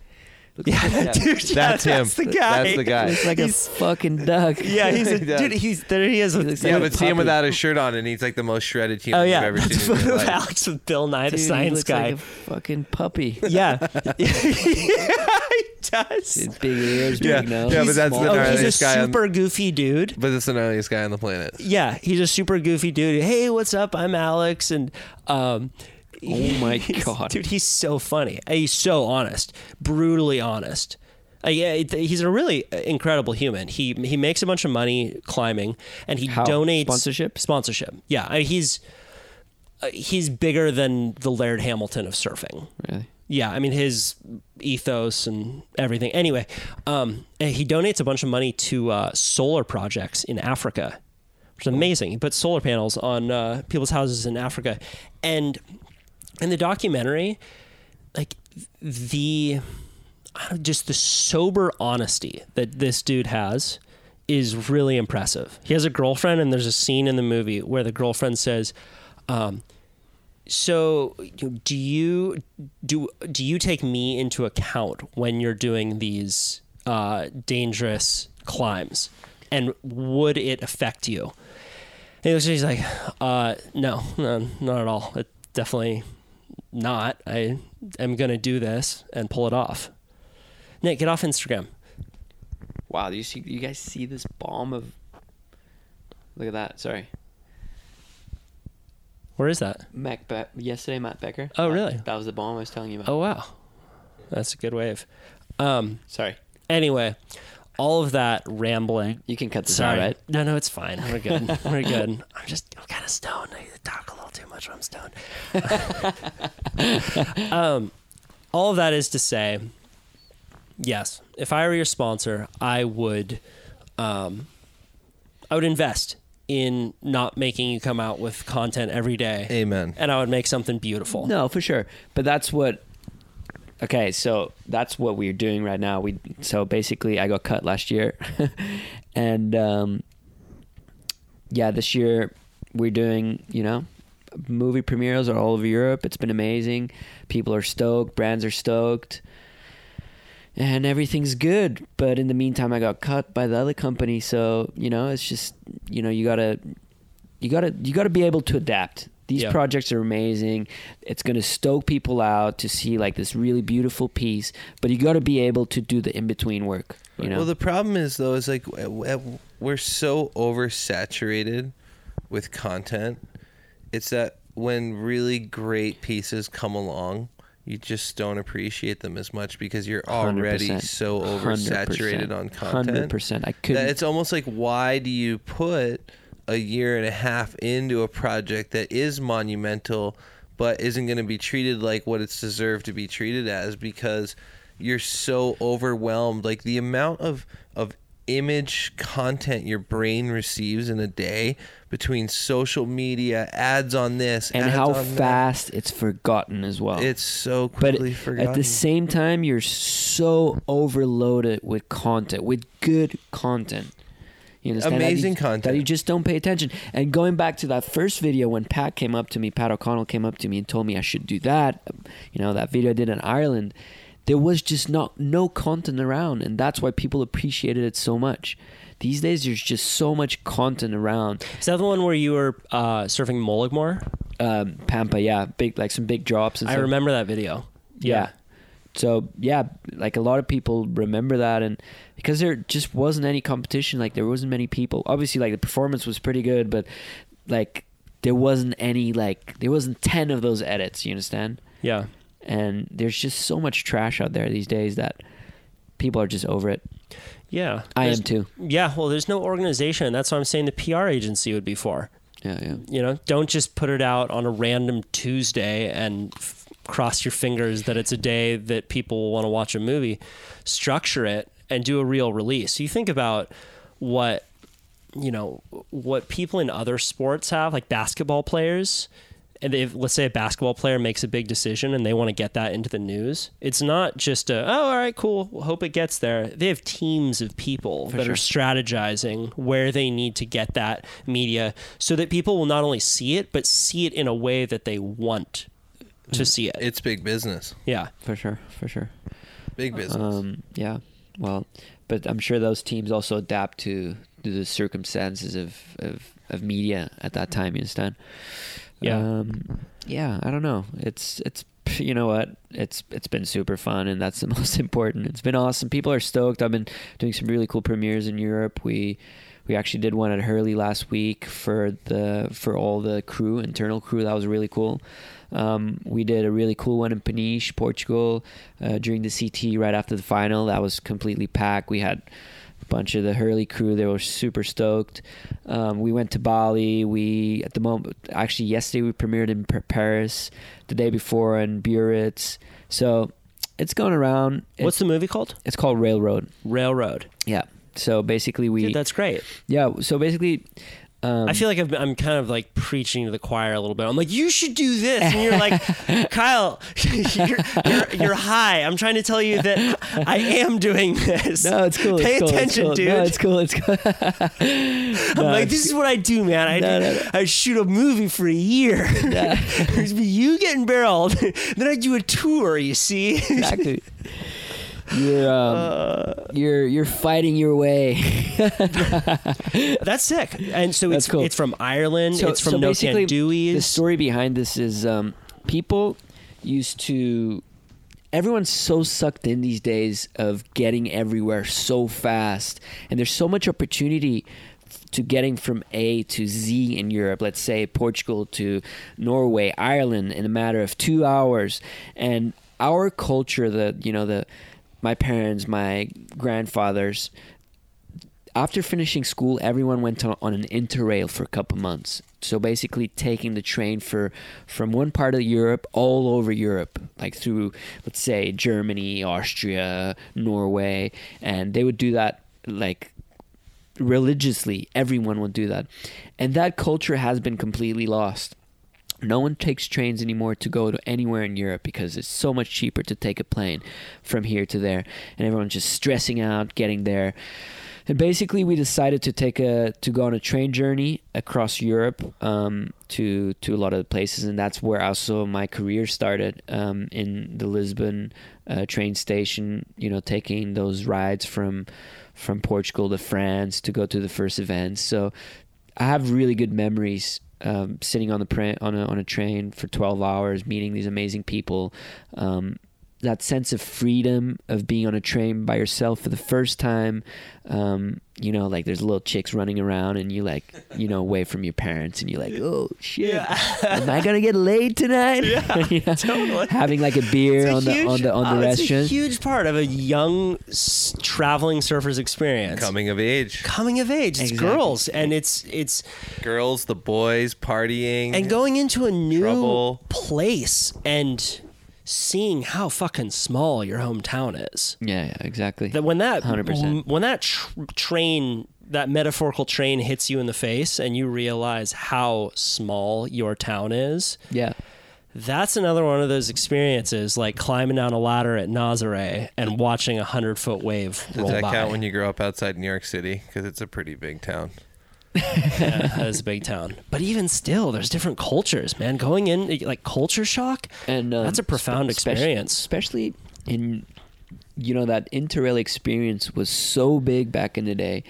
Looks Yeah, like that. *laughs* dude, yeah, That's him. That's the guy. That's the guy. Looks like a He's- fucking duck. Yeah, he's a, *laughs* He dude. He's there. He is. A, looks Yeah, like a but see him without his shirt on, and he's like the most shredded human oh yeah, you've ever seen in your. Alex with Bill Nye, the Dude, he science looks guy. like a fucking puppy. yeah, *laughs* he *laughs* does. Dude, big ears, Yeah, big nose. yeah, but that's small the Oh, gnarly- he's a this guy on- super goofy dude. But it's the gnarliest guy on the planet. Yeah, he's a super goofy dude. Hey, what's up? I'm Alex, and um, Oh my *laughs* God. dude, he's so funny. He's so honest, brutally honest. Uh, yeah, he's a really incredible human. He he makes a bunch of money climbing, and he How? donates Sponsorship? Sponsorship. Yeah, I mean, he's uh, he's bigger than the Laird Hamilton of surfing. Really? Yeah, I mean his ethos and everything. Anyway, um, he donates a bunch of money to uh, solar projects in Africa, which is amazing. He puts solar panels on uh, people's houses in Africa, and in the documentary, like the just the sober honesty that this dude has is really impressive. He has a girlfriend, and there's a scene in the movie where the girlfriend says. Um, so do you do do you take me into account when you're doing these uh, dangerous climbs and would it affect you and he's like uh, no, no not at all it definitely not i am gonna do this and pull it off nick get off instagram Wow, do you see? You guys see this bomb of? Look at that. Sorry, where is that Mac. Be- yesterday, Matt Becker. Oh, really? That was the bomb I was telling you about. oh wow that's a good wave um Sorry, anyway all of that rambling you can cut this Sorry. out, right? No, no, it's fine. We're good. We're good. I'm just I'm kind of stoned. I talk a little too much when I'm stoned. *laughs* um, all of that is to say, yes, if I were your sponsor, I would, um, I would invest in not making you come out with content every day, Amen. and I would make something beautiful. No, for sure. But that's what. Okay, so that's what we're doing right now. We so basically, I got cut last year, *laughs* and um, yeah, this year we're doing you know movie premieres are all over Europe. It's been amazing. People are stoked. Brands are stoked. And everything's good, but in the meantime, I got cut by the other company. So you know, it's just you know, you gotta, you gotta, you gotta be able to adapt. These Yeah. projects are amazing. It's gonna stoke people out to see like this really beautiful piece, but you gotta be able to do the in between work. You know, Well, the problem is though is like we're so oversaturated with content. It's that when really great pieces come along, you just don't appreciate them as much because you're already 100%. so oversaturated on content. Hundred percent. I couldn't. it's almost like why do you put a year and a half into a project that is monumental but isn't going to be treated like what it's deserved to be treated as because you're so overwhelmed like the amount of of image content your brain receives in a day between social media ads on this and how on that, fast it's forgotten as well. it's so but quickly forgotten at the same time, you're so overloaded with content, with good content. You understand? That Amazing you- content. that you just don't pay attention. And going back to that first video when Pat came up to me, Pat O'Connell came up to me and told me I should do that. You know, that video I did in Ireland. There was just not no content around, and that's why people appreciated it so much. These days, there's just so much content around. Is that the one where you were uh, surfing Mullaghmore? Um, Pampa, yeah, big like some big drops. And I stuff. remember that video. yeah. So yeah, like a lot of people remember that, and because there just wasn't any competition, like there wasn't many people. Obviously, like the performance was pretty good, but like there wasn't any like there wasn't ten of those edits. You understand? Yeah. And there's just so much trash out there these days that people are just over it. Yeah. I am too. Yeah. Well, there's no organization. That's what I'm saying the PR agency would be for. Yeah, yeah. You know, don't just put it out on a random Tuesday and f- cross your fingers that it's a day that people will want to watch a movie. Structure it and do a real release. You think about what you know what people in other sports have, like basketball players. And if let's say a basketball player makes a big decision and they want to get that into the news, it's not just a oh all right cool we'll hope it gets there. They have teams of people that are strategizing where they need to get that media so that people will not only see it but see it in a way that they want to see it. it's big business Yeah. For sure, for sure. big business Um, yeah. Well, but I'm sure those teams also adapt to, to the circumstances of, of, of media at that time. You understand? Yeah. Um, yeah. I don't know. It's it's *laughs* you know what? It's it's been super fun, and that's the *laughs* most important. It's been awesome. People are stoked. I've been doing some really cool premieres in Europe. We we actually did one at Hurley last week for the for all the crew, internal crew. That was really cool. Um, we did a really cool one in Peniche, Portugal, uh, during the CT right after the final. That was completely packed. We had bunch of the Hurley crew. They were super stoked. Um, we went to Bali. We at the moment actually yesterday we premiered in Paris. The day before in Biarritz. So it's going around. What's the movie called? it's called Railroad. Railroad. Yeah. So basically we Dude, that's great. yeah. So basically. Um, I feel like I've, I'm kind of like preaching to the choir a little bit. I'm like, you should do this, and you're like, *laughs* Kyle, *laughs* you're, you're, you're high. I'm trying to tell you that I am doing this. No, it's cool. Pay it's attention, cool. dude. No, it's cool. It's cool. *laughs* I'm like, this is what I do, man. I, No, do. I shoot a movie for a year. There's be you getting barreled. then I do a tour. You see? exactly. You're um, Uh. you're you're fighting your way. *laughs* That's sick. And so That's it's cool. it's from Ireland. So- it's from so No Kandui's. The story behind this is um, people used to. Everyone's so sucked in these days of getting everywhere so fast, and there's so much opportunity to getting from A to Z in Europe. Let's say Portugal to Norway, Ireland in a matter of two hours, and our culture, the you know the my parents, my grandfathers, after finishing school, everyone went on, an interrail for a couple months. So basically, taking the train for from one part of Europe all over Europe, like through, let's say, Germany, Austria, Norway, and they would do that like religiously. Everyone will do that. And that culture has been completely lost no one takes trains anymore to go to anywhere in Europe because it's so much cheaper to take a plane from here to there. And everyone's just stressing out getting there. And basically we decided to take a to go on a train journey across Europe um, to to a lot of places. And that's where also my career started um, in the Lisbon uh, train station you know taking those rides from from Portugal to France to go to the first events so I have really good memories um, sitting on the pra- on a on a train for 12 hours meeting these amazing people um, that sense of freedom of being on a train by yourself for the first time um, you know like there's little chicks running around and you like you know away from your parents and you're like oh shit am i gonna get laid tonight yeah, *laughs* totally. having like a beer a on the huge- on the on the oh, it's restaurant a huge part of a young s- traveling surfer's experience. Coming of age. Coming of age, it's Exactly. girls, and it's it's Girls, the boys, partying. and going into a new Trouble. place and seeing how fucking small your hometown is. yeah, yeah exactly That when that 100%. when that tr- train that metaphorical train hits you in the face and you realize how small your town is. yeah That's another one of those experiences, like climbing down a ladder at Nazare and watching a hundred foot wave Does roll that by. count when you grow up outside New York City? Because it's a pretty big town. *laughs* Is a big town. But even still, there's different cultures, man. Going in like culture shock, and um, that's a profound spe- experience. especially in you know that interrail experience was so big back in the day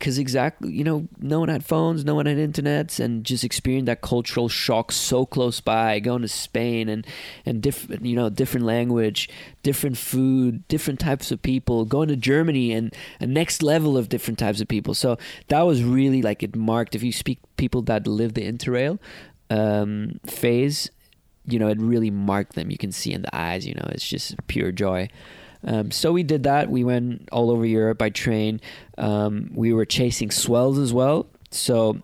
because exactly you know no one had phones no one had internets and just experiencing that cultural shock so close by going to spain and and different you know different language different food different types of people going to germany and a next level of different types of people so that was really like it marked if you speak people that live the interrail um, phase you know, it really marked them. You can see in the eyes, you know, it's just pure joy. Um, so we did that. We went all over Europe by train. Um, we were chasing swells as well. So,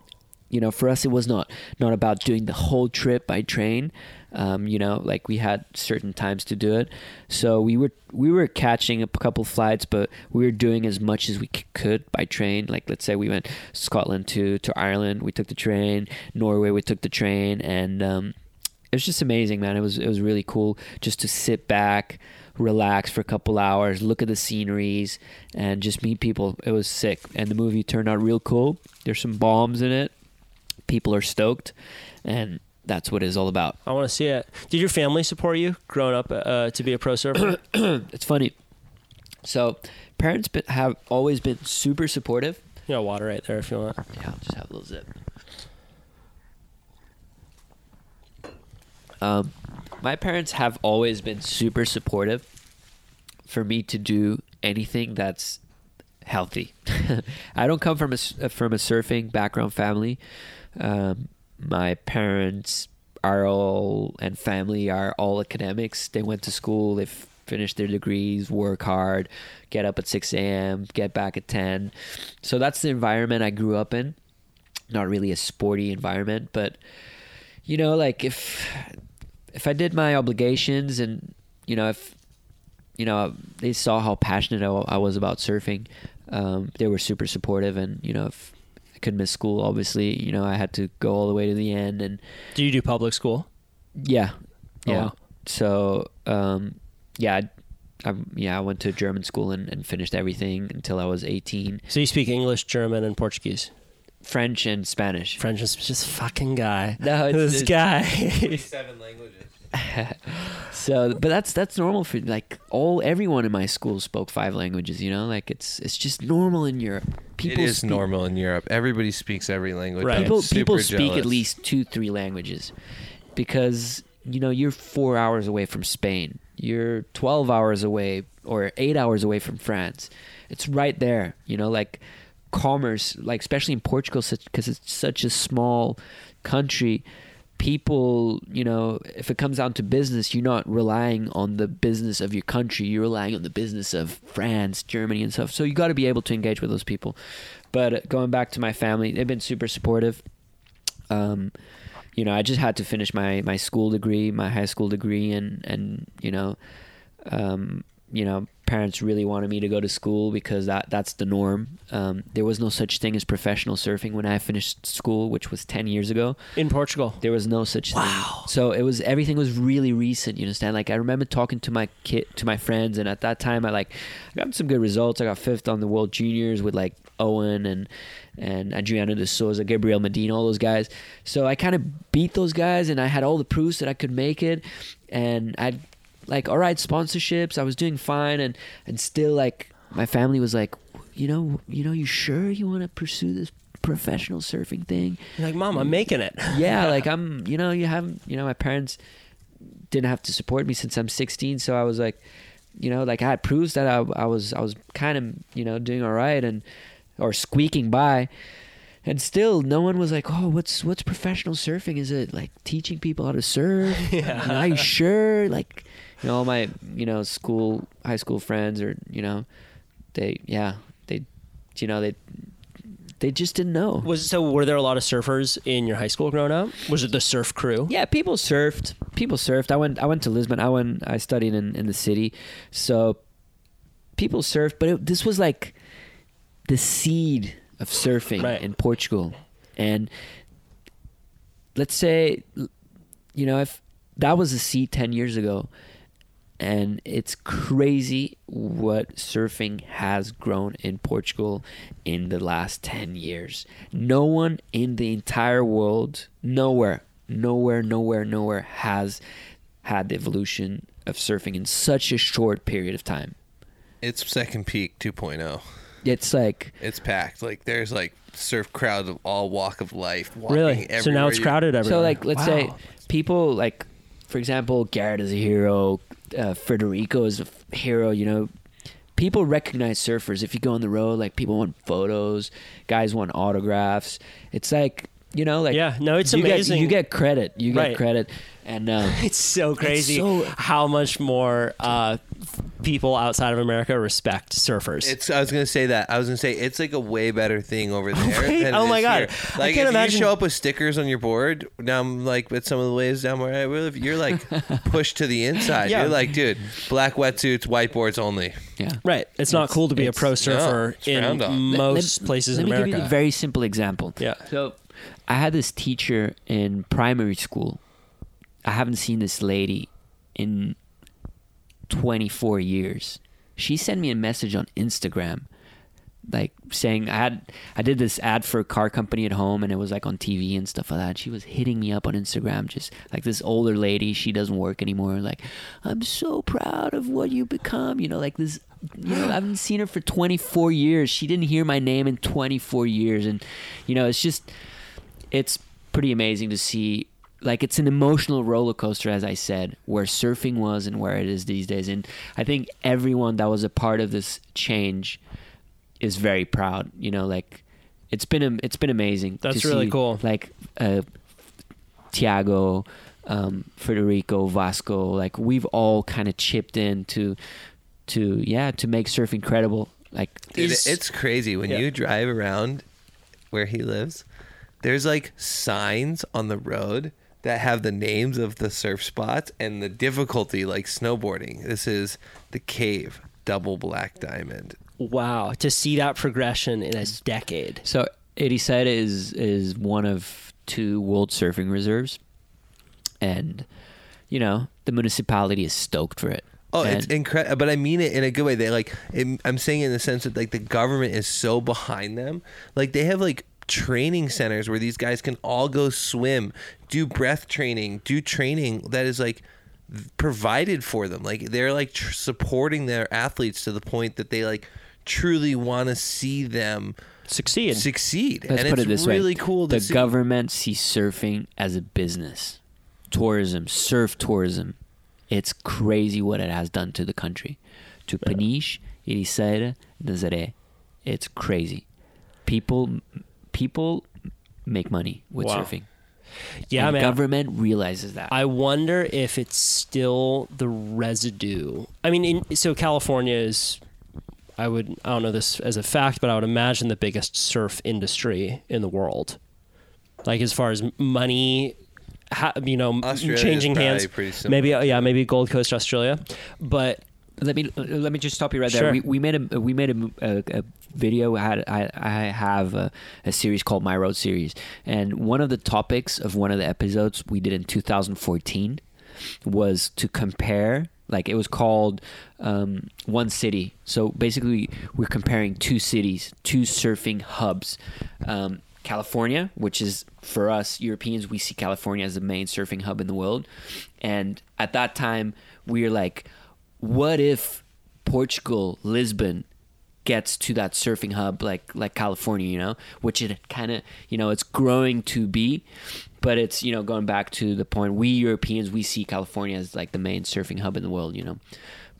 you know, for us, it was not not about doing the whole trip by train. Um, you know, like we had certain times to do it. So we were we were catching a couple flights, but we were doing as much as we could by train. Like let's say we went Scotland to to Ireland, we took the train. Norway, we took the train, and um, it was just amazing, man. It was it was really cool just to sit back, relax for a couple hours, look at the sceneries, and just meet people. It was sick, and the movie turned out real cool. There's some bombs in it. People are stoked, and that's what it's all about. I want to see it. Did your family support you growing up uh, to be a pro surfer? *coughs* It's funny. So, parents have always been super supportive. you got water right there if you want. Yeah, I'll just have a little zip. Um, my parents have always been super supportive for me to do anything that's healthy. *laughs* I don't come from a uh, from a surfing background family. Um, my parents are all and family are all academics. They went to school. They finished their degrees, work hard, get up at six a.m., get back at ten. So that's the environment I grew up in. Not really a sporty environment, but you know, like if if I did my obligations and you know if you know they saw how passionate I, I was about surfing, um, they were super supportive. And you know if I couldn't miss school, obviously, you know I had to go all the way to the end. And Do you do public school? yeah, Oh, yeah. wow. So um, yeah, I, I, yeah I went to German school and, and finished everything until I was eighteen. So you speak English, German, and Portuguese. French and Spanish. French is just fucking guy. No, it's- this it's- guy. Seven languages. *laughs* so but that's that's normal for like all everyone in my school spoke five languages you know like it's it's just normal in europe people it is speak, normal in Europe. Everybody speaks every language. Right. People people speak at least two three languages because you know you're four hours away from spain you're 12 hours away or eight hours away from france it's right there you know like commerce like especially in portugal because it's such a small country people you know if it comes down to business you're not relying on the business of your country. You're relying on the business of france germany and stuff. So you got to be able to engage with those people. But uh, going back to my family they've been super supportive. Um, you know, I just had to finish my, my school degree, my high school degree, and and you know, um, you know, parents really wanted me to go to school because that that's the norm. Um, there was no such thing as professional surfing when I finished school, which was ten years ago. In Portugal. There was no such thing. So it was everything was really recent. You understand? Like I remember talking to my kid, to my friends, and at that time I like I got some good results. I got fifth on the World Juniors with like Owen and and Adriano de Souza, Gabriel Medina, all those guys. So I kind of beat those guys, and I had all the proofs that I could make it, and I'd like all right sponsorships. I was doing fine, and and still like my family was like, you know, you know, you sure you want to pursue this professional surfing thing? You're like, Mom, I'm making it. *laughs* yeah, *laughs* like I'm, you know, you haven't, you know, my parents didn't have to support me since I'm 16, so I was like, you know, like I had proofs that I, I was, I was kind of, you know, doing all right and or squeaking by, and still no one was like, oh, what's what's professional surfing? Is it like teaching people how to surf? *laughs* yeah. Are you sure? Like, you know, all my, you know, school, high school friends, or you know, they, yeah, they, you know, they. They just didn't know. Was so? Were there a lot of surfers in your high school growing up? Was it the surf crew? Yeah, people surfed. People surfed. I went. I went to Lisbon. I went. I studied in, in the city, so people surfed. But it, this was like the seed of surfing Right. in Portugal, and let's say, you know, if that was a sea ten years ago, and it's crazy what surfing has grown in Portugal in the last 10 years. No one in the entire world, nowhere, nowhere, nowhere, nowhere has had the evolution of surfing in such a short period of time. It's second peak 2.0. It's like It's packed. Like there's like surf crowds of all walk of life. Really? So now it's you- crowded everywhere. So like let's say people like for example Garrett is a hero, uh, Frederico is a f- hero, you know. People recognize surfers if you go on the road like people want photos, guys want autographs. It's like, you know, like Yeah, no, it's you amazing. Get, you get credit. You get Right. credit. And um, *laughs* It's so crazy so- how much more uh, people outside of America respect surfers. It's. I was gonna say that. I was gonna say it's like a way better thing over *laughs* there. Right? than it Oh my is God. here. I Like can't if imagine- you show up with stickers on your board down like with some of the waves down where I live, you're like *laughs* pushed to the inside. Yeah. You're like, dude, black wetsuits, whiteboards only. yeah. right. It's not cool to be a pro surfer it's in frowned on. Let- most let- places let in me America. give you a very simple example. Yeah. So I had this teacher in primary school. I haven't seen this lady in 24 years. She sent me a message on Instagram like saying I had I did this ad for a car company at home and it was like on TV and stuff like that. She was hitting me up on Instagram just like this older lady, she doesn't work anymore, like, I'm so proud of what you become, you know, like this you know, I haven't *gasps* seen her for 24 years. She didn't hear my name in 24 years and you know, it's just it's pretty amazing to see like it's an emotional roller coaster as i said where surfing was and where it is these days and i think everyone that was a part of this change is very proud you know like it's been am- it's been amazing That's to really see, cool. like uh tiago um frederico vasco like we've all kind of chipped in to to yeah to make surfing credible like Dude, Is- it's crazy when Yeah. you drive around where he lives. There's like signs on the road that have the names of the surf spots and the difficulty, like snowboarding. This is the cave, double black diamond. wow. To see that progression in a decade. So Ericeira is is one of two World Surfing Reserves, and you know the municipality is stoked for it. Oh, it's incredible, but I mean it in a good way. They like, it, I'm saying in the sense that like the government is so behind them. Like they have like training centers where these guys can all go swim, do breath training, do training that is like provided for them. Like they're like tr- supporting their athletes to the point that they like truly want to see them Succeed. succeed. Let's and put it's it this really way: cool. The see. government sees surfing as a business, tourism, surf tourism. It's crazy what it has done to the country, to Peniche, Ericeira, Nazaré. It's crazy. People, people make money with Wow. surfing. Yeah, and man. government realizes that. I wonder if it's still the residue. I mean, in, so California is, I would, I don't know this as a fact, but I would imagine the biggest surf industry in the world. Like as far as money, ha, you know, Australia changing hands. Maybe, yeah, maybe Gold Coast, Australia, but let me let me just stop you right Sure. there. We, we made a we made a, a, a video. I had I, I have a, a series called My Road Series, and one of the topics of one of the episodes we did in 2014 was to compare. Like it was called um, one city. So basically, we're comparing two cities, two surfing hubs. Um, California, which is for us Europeans, we see California as the main surfing hub in the world. And at that time, we were like, what if Portugal, Lisbon, gets to that surfing hub like like California, you know, which it kind of you know it's growing to be, but it's you know going back to the point we Europeans we see California as like the main surfing hub in the world, you know,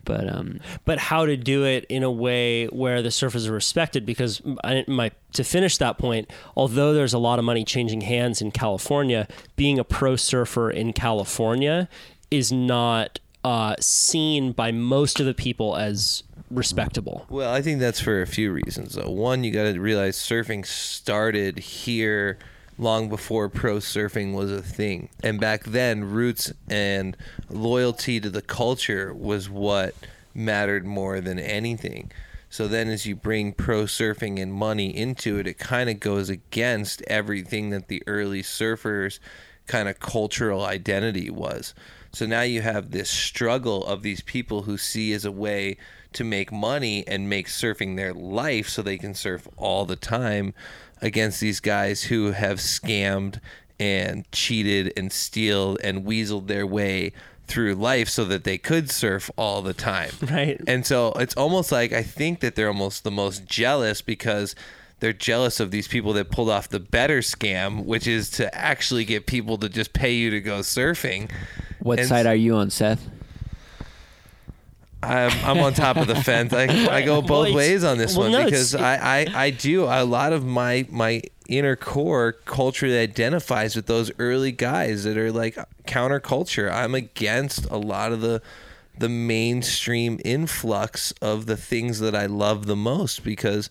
but um but how to do it in a way where the surfers are respected because I, my to finish that point although there's a lot of money changing hands in california being a pro surfer in california is not uh, seen by most of the people as respectable Well, I think that's for a few reasons. Though. One, you got to realize surfing started here long before pro surfing was a thing. And back then, roots and loyalty to the culture was what mattered more than anything. So then, as you bring pro surfing and money into it, it kind of goes against everything that the early surfers' kind of cultural identity was. So now you have this struggle of these people who see as a way to make money and make surfing their life so they can surf all the time against these guys who have scammed and cheated and stealed and weaseled their way through life so that they could surf all the time. *laughs* Right. And so it's almost like I think that they're almost the most jealous because they're jealous of these people that pulled off the better scam, which is to actually get people to just pay you to go surfing. what And side are you on, Seth? I'm, I'm on top of the fence. I, I go *laughs* both it's- ways on this well, one no, because I, I, I do a lot of my my inner core culturally identifies with those early guys that are like counterculture. I'm against a lot of the the mainstream influx of the things that I love the most because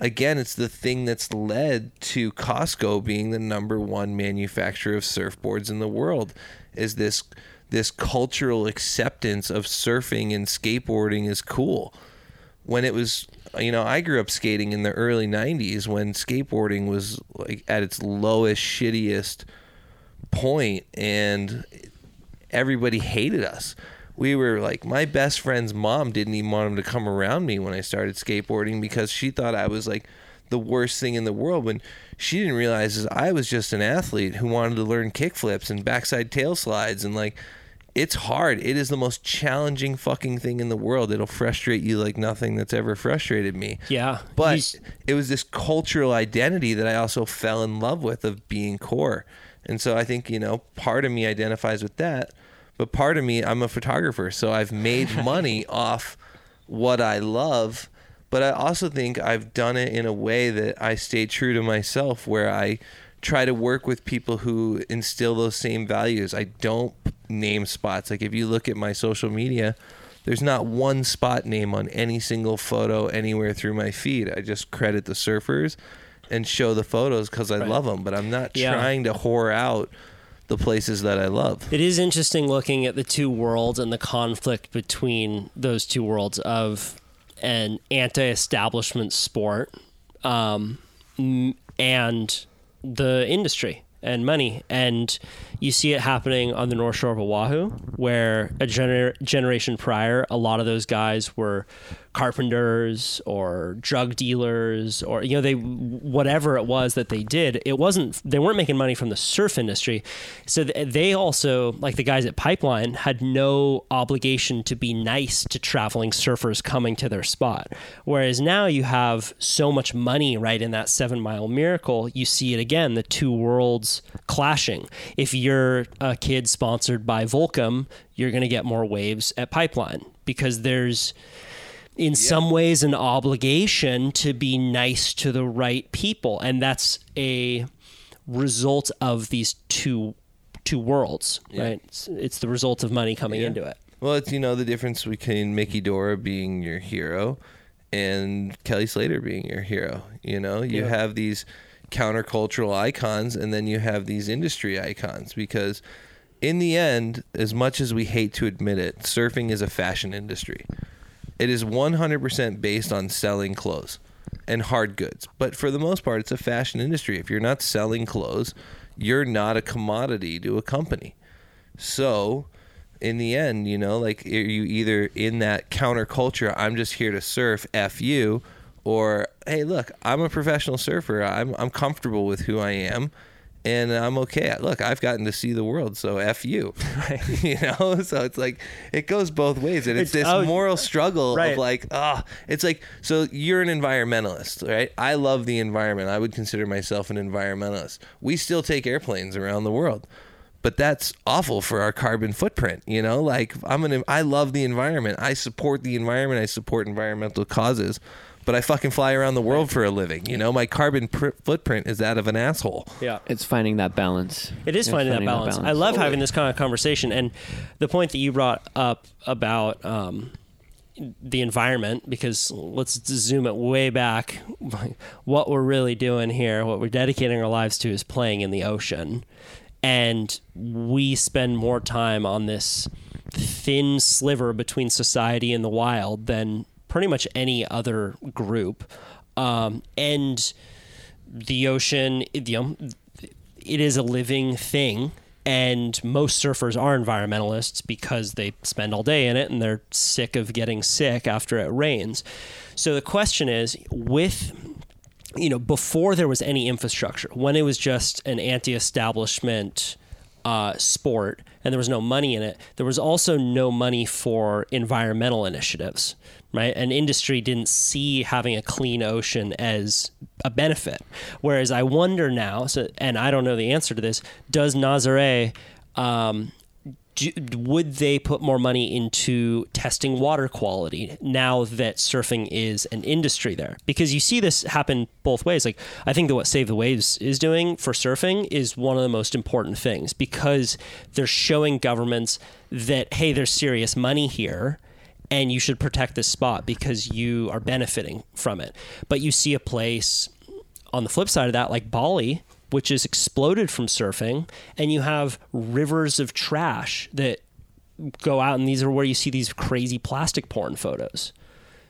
again it's the thing that's led to Costco being the number one manufacturer of surfboards in the world is this this cultural acceptance of surfing and skateboarding is cool. When it was you know i grew up skating in the early 90s when skateboarding was like at its lowest shittiest point and everybody hated us we were like my best friend's mom didn't even want him to come around me when i started skateboarding because she thought i was like the worst thing in the world when she didn't realize is i was just an athlete who wanted to learn kickflips and backside tail slides and like it's hard. It is the most challenging fucking thing in the world. It'll frustrate you like nothing that's ever frustrated me. yeah But He's- it was this cultural identity that I also fell in love with of being core. And so I think, you know, part of me identifies with that, but part of me, I'm a photographer. So I've made *laughs* money off what I love. But I also think I've done it in a way that I stay true to myself, where I try to work with people who instill those same values. I don't name spots. Like if you look at my social media, there's not one spot name on any single photo anywhere through my feed. I just credit the surfers and show the photos because I love them, but I'm not Yeah. trying to whore out the places that I love. It is interesting looking at the two worlds and the conflict between those two worlds of an anti-establishment sport um, and the industry and money. And you see it happening on the North Shore of Oahu, where a gener- generation prior, a lot of those guys were carpenters or drug dealers or you know they whatever it was that they did it wasn't they weren't making money from the surf industry. So they also like the guys at pipeline had no obligation to be nice to traveling surfers coming to their spot. Whereas now you have so much money right in that seven mile miracle you see it again the two worlds clashing. If you're a kid sponsored by volcom you're going to get more waves at pipeline because there's in some ways an obligation to be nice to the right people and that's a result of these two two worlds right it's, it's the result of money coming into it Well, it's you know the difference between Mickey Dora being your hero and Kelly Slater being your hero. You know, you Yeah. have these countercultural icons and then you have these industry icons because in the end, as much as we hate to admit it, surfing is a fashion industry. It is 100% based on selling clothes and hard goods. But for the most part, it's a fashion industry. If you're not selling clothes, you're not a commodity to a company. So, in the end, you know, like are you either in that counterculture, I'm just here to surf, F you, or hey, look, I'm a professional surfer. I'm I'm comfortable with who I am. And I'm okay. Look, I've gotten to see the world, so f you. *laughs* right. *laughs* you know, *laughs* so it's like it goes both ways, and it's, It's- this oh, moral struggle right. of like, ah, it's like so you're an environmentalist, right? I love the environment. I would consider myself an environmentalist. We still take airplanes around the world but that's awful for our carbon footprint you know like i'm an i love the environment i support the environment i support environmental causes but i fucking fly around the world for a living you know my carbon pr- footprint is that of an asshole Yeah. It's finding that balance. It is It's finding, that, balance. I love having this kind of conversation, and the point that you brought up about um, the environment, because let's zoom it way back. *laughs* What we're really doing here, what we're dedicating our lives to, is playing in the ocean, and we spend more time on this thin sliver between society and the wild than pretty much any other group, um, and the ocean, you know, it is a living thing. And most surfers are environmentalists because they spend all day in it and they're sick of getting sick after it rains. So the question is with, you know, before there was any infrastructure, when it was just an anti establishment uh, sport and there was no money in it, there was also no money for environmental initiatives, right? An industry didn't see having a clean ocean as a benefit. Whereas I wonder now, so, and I don't know the answer to this, does Nazare. Um, do, would they put more money into testing water quality now that surfing is an industry there? Because you see this happen both ways. Like I think that what Save the Waves is doing for surfing is one of the most important things because they're showing governments that hey, there's serious money here and you should protect this spot because you are benefiting from it. But you see a place on the flip side of that, like Bali, which is exploded from surfing, and you have rivers of trash that go out, and these are where you see these crazy plastic porn photos.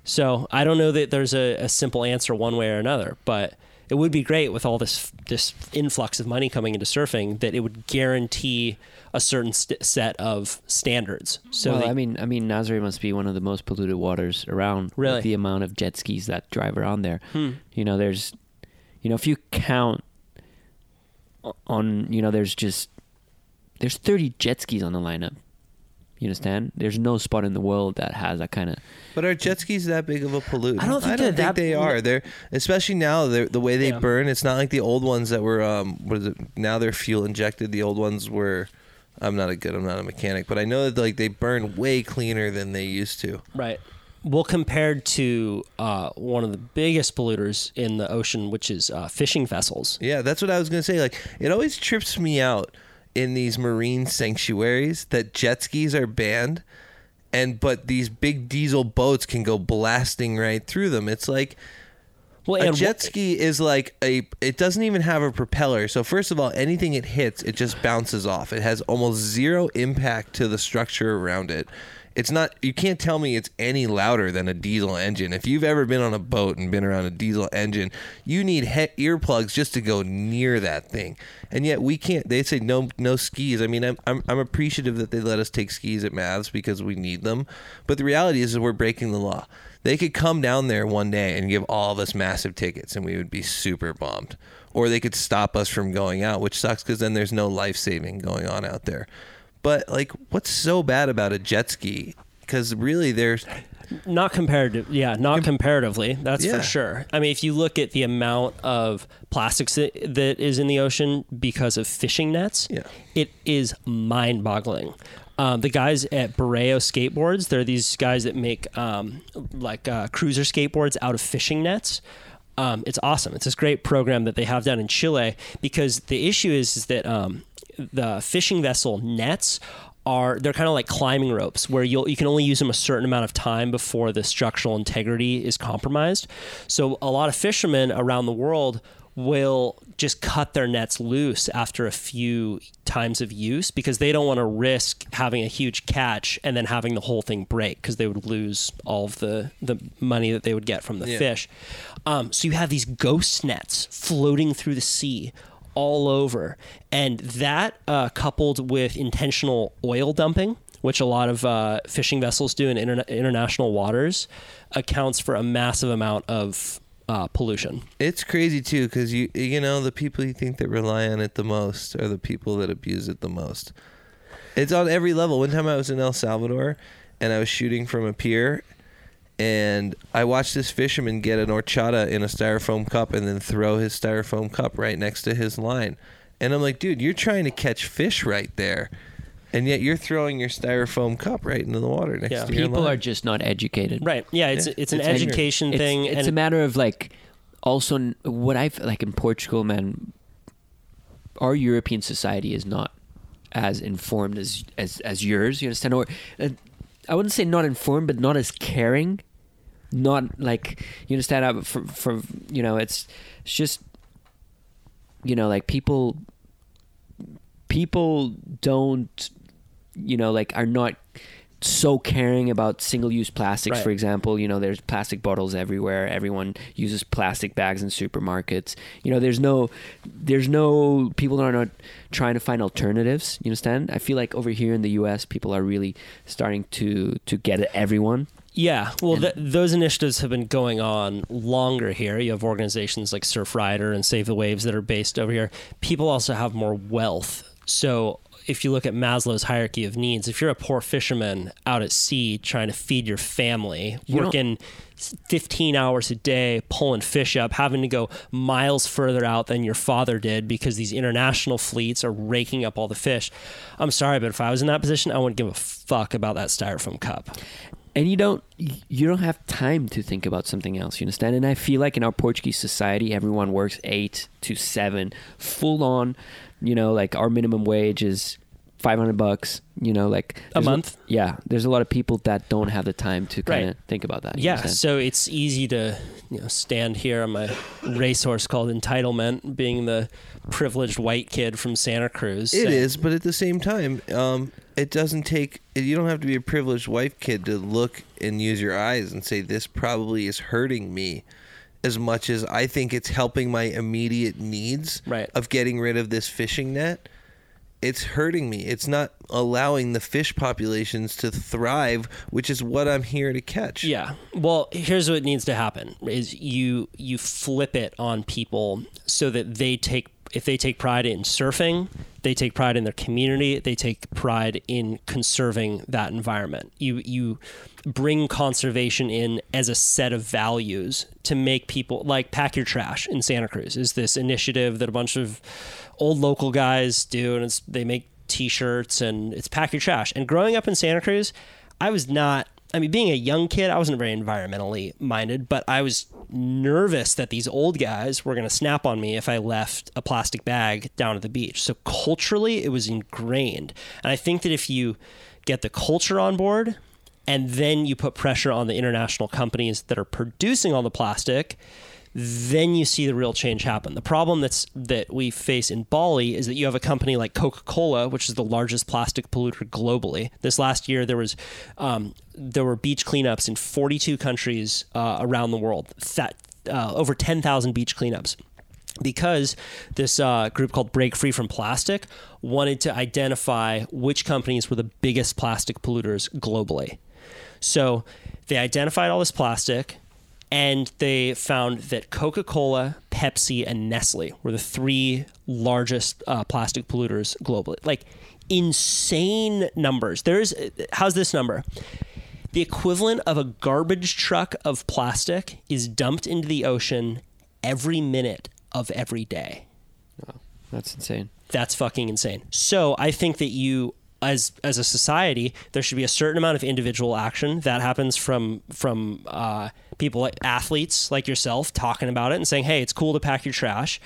So I don't know that there's a, a simple answer one way or another, but it would be great with all this this influx of money coming into surfing that it would guarantee a certain st- set of standards. So well, they- I mean, I mean, Nazare must be one of the most polluted waters around. with Really? the amount of jet skis that drive around there. Hmm. You know, there's, you know, if you count on, you know, there's just there's 30 jet skis on the lineup. You understand? There's no spot in the world that has that kind of. But are jet skis that big of a pollutant? I don't think I they're don't think that- they are. They're especially now. They're, the way they Yeah. burn. It's not like the old ones that were. Um, what is it? Now they're fuel injected. The old ones were. I'm not a good. I'm not a mechanic, but I know that like they burn way cleaner than they used to. Right. Well, compared to uh, one of the biggest polluters in the ocean, which is uh, fishing vessels. Yeah, that's what I was gonna say. Like, it always trips me out in these marine sanctuaries that jet skis are banned, and but these big diesel boats can go blasting right through them. It's like Well, a jet ski is like a. It doesn't even have a propeller. So first of all, anything it hits, it just bounces off. It has almost zero impact to the structure around it. It's not. You can't tell me it's any louder than a diesel engine. If you've ever been on a boat and been around a diesel engine, you need he- earplugs just to go near that thing. And yet we can't. They say no, no skis. I mean, I'm, I'm, I'm appreciative that they let us take skis at Mavs because we need them. But the reality is, is we're breaking the law. They could come down there one day and give all of us massive tickets, and we would be super bummed. Or they could stop us from going out, which sucks because then there's no life saving going on out there. But like, what's so bad about a jet ski? Because really, there's not comparative. Yeah, not comparatively. That's Yeah. for sure. I mean, if you look at the amount of plastics that, that is in the ocean because of fishing nets, Yeah. it is mind-boggling. Um, the guys at Bureo Skateboards, they're these guys that make um, like uh, cruiser skateboards out of fishing nets. Um, it's awesome. It's this great program that they have down in Chile because the issue is, is that um, the fishing vessel nets are they're kind of like climbing ropes where you'll you can only use them a certain amount of time before the structural integrity is compromised. So a lot of fishermen around the world will just cut their nets loose after a few times of use because they don't want to risk having a huge catch and then having the whole thing break because they would lose all of the, the money that they would get from the Yeah. fish. Um, so you have these ghost nets floating through the sea all over. And that uh, coupled with intentional oil dumping, which a lot of uh, fishing vessels do in interna- international waters, accounts for a massive amount of uh, pollution. It's crazy too because you you know the people you think that rely on it the most are the people that abuse it the most. It's on every level. One time I was in El Salvador and I was shooting from a pier and I watched this fisherman get an horchata in a styrofoam cup and then throw his styrofoam cup right next to his line. And I'm like, dude, you're trying to catch fish right there. And yet you're throwing your styrofoam cup right into the water next Yeah. to your People line. are just not educated. Right. Yeah. It's, Yeah. it's an It's education It's- thing. It's, and a matter of like also n- what I've like in Portugal, man. Our European society is not as informed as as as yours. You understand? Or uh, I wouldn't say not informed, but not as caring. Not like you understand. uh, For for you know, it's it's just you know like people people don't you know like are not so caring about single-use plastics Right. for example you know there's plastic bottles everywhere everyone uses plastic bags in supermarkets you know there's no there's no people are not trying to find alternatives you understand i feel like over here in the us people are really starting to to get at everyone Yeah, well, th- those initiatives have been going on longer here. You have organizations like Surfrider and Save the Waves that are based over here. People also have more wealth. So if you look at Maslow's hierarchy of needs, if you're a poor fisherman out at sea trying to feed your family, You working 15 hours a day pulling fish up, having to go miles further out than your father did because these international fleets are raking up all the fish. I'm sorry, but if I was in that position, I wouldn't give a fuck about that styrofoam cup. and you don't you don't have time to think about something else you understand and i feel like in our portuguese society everyone works eight to seven full on you know like our minimum wage is 500 bucks you know like A there's month? yeah there's a lot of people that don't have the time to kind of Right. think about that Yeah, understand? so it's easy to you know stand here on my racehorse called entitlement, being the privileged white kid from Santa Cruz. It saying- is, but at the same time, um, it doesn't take. You don't have to be a privileged white kid to look and use your eyes and say this probably is hurting me, as much as I think it's helping my immediate needs Right. of getting rid of this fishing net. It's hurting me. It's not allowing the fish populations to thrive, which is what I'm here to catch. Yeah. Well, here's what needs to happen: is you you flip it on people so that they take if they take pride in surfing, they take pride in their community, they take pride in conserving that environment. You you bring conservation in as a set of values to make people like pack your trash in Santa Cruz is this initiative that a bunch of old local guys do and they make t-shirts and it's pack your trash. And growing up in Santa Cruz, I was not I mean, being a young kid, I wasn't very environmentally minded, but I was nervous that these old guys were going to snap on me if I left a plastic bag down at the beach. So culturally, it was ingrained. And I think that if you get the culture on board and then you put pressure on the international companies that are producing all the plastic, then you see the real change happen. The problem that's that we face in Bali is that you have a company like Coca-Cola, which is the largest plastic polluter globally. This last year, there was um, there were beach cleanups in 42 countries uh, around the world. That uh, over 10,000 beach cleanups because this uh, group called Break Free from Plastic wanted to identify which companies were the biggest plastic polluters globally. So they identified all this plastic and they found that Coca Cola, Pepsi, and Nestle were the three largest uh, plastic polluters globally. Like insane numbers. There's, how's this number? The equivalent of a garbage truck of plastic is dumped into the ocean every minute of every day. Wow, that's insane That's fucking insane. So I think that you as as a society, there should be a certain amount of individual action that happens from from uh, people like athletes like yourself talking about it and saying, "Hey, it's cool to pack your trash."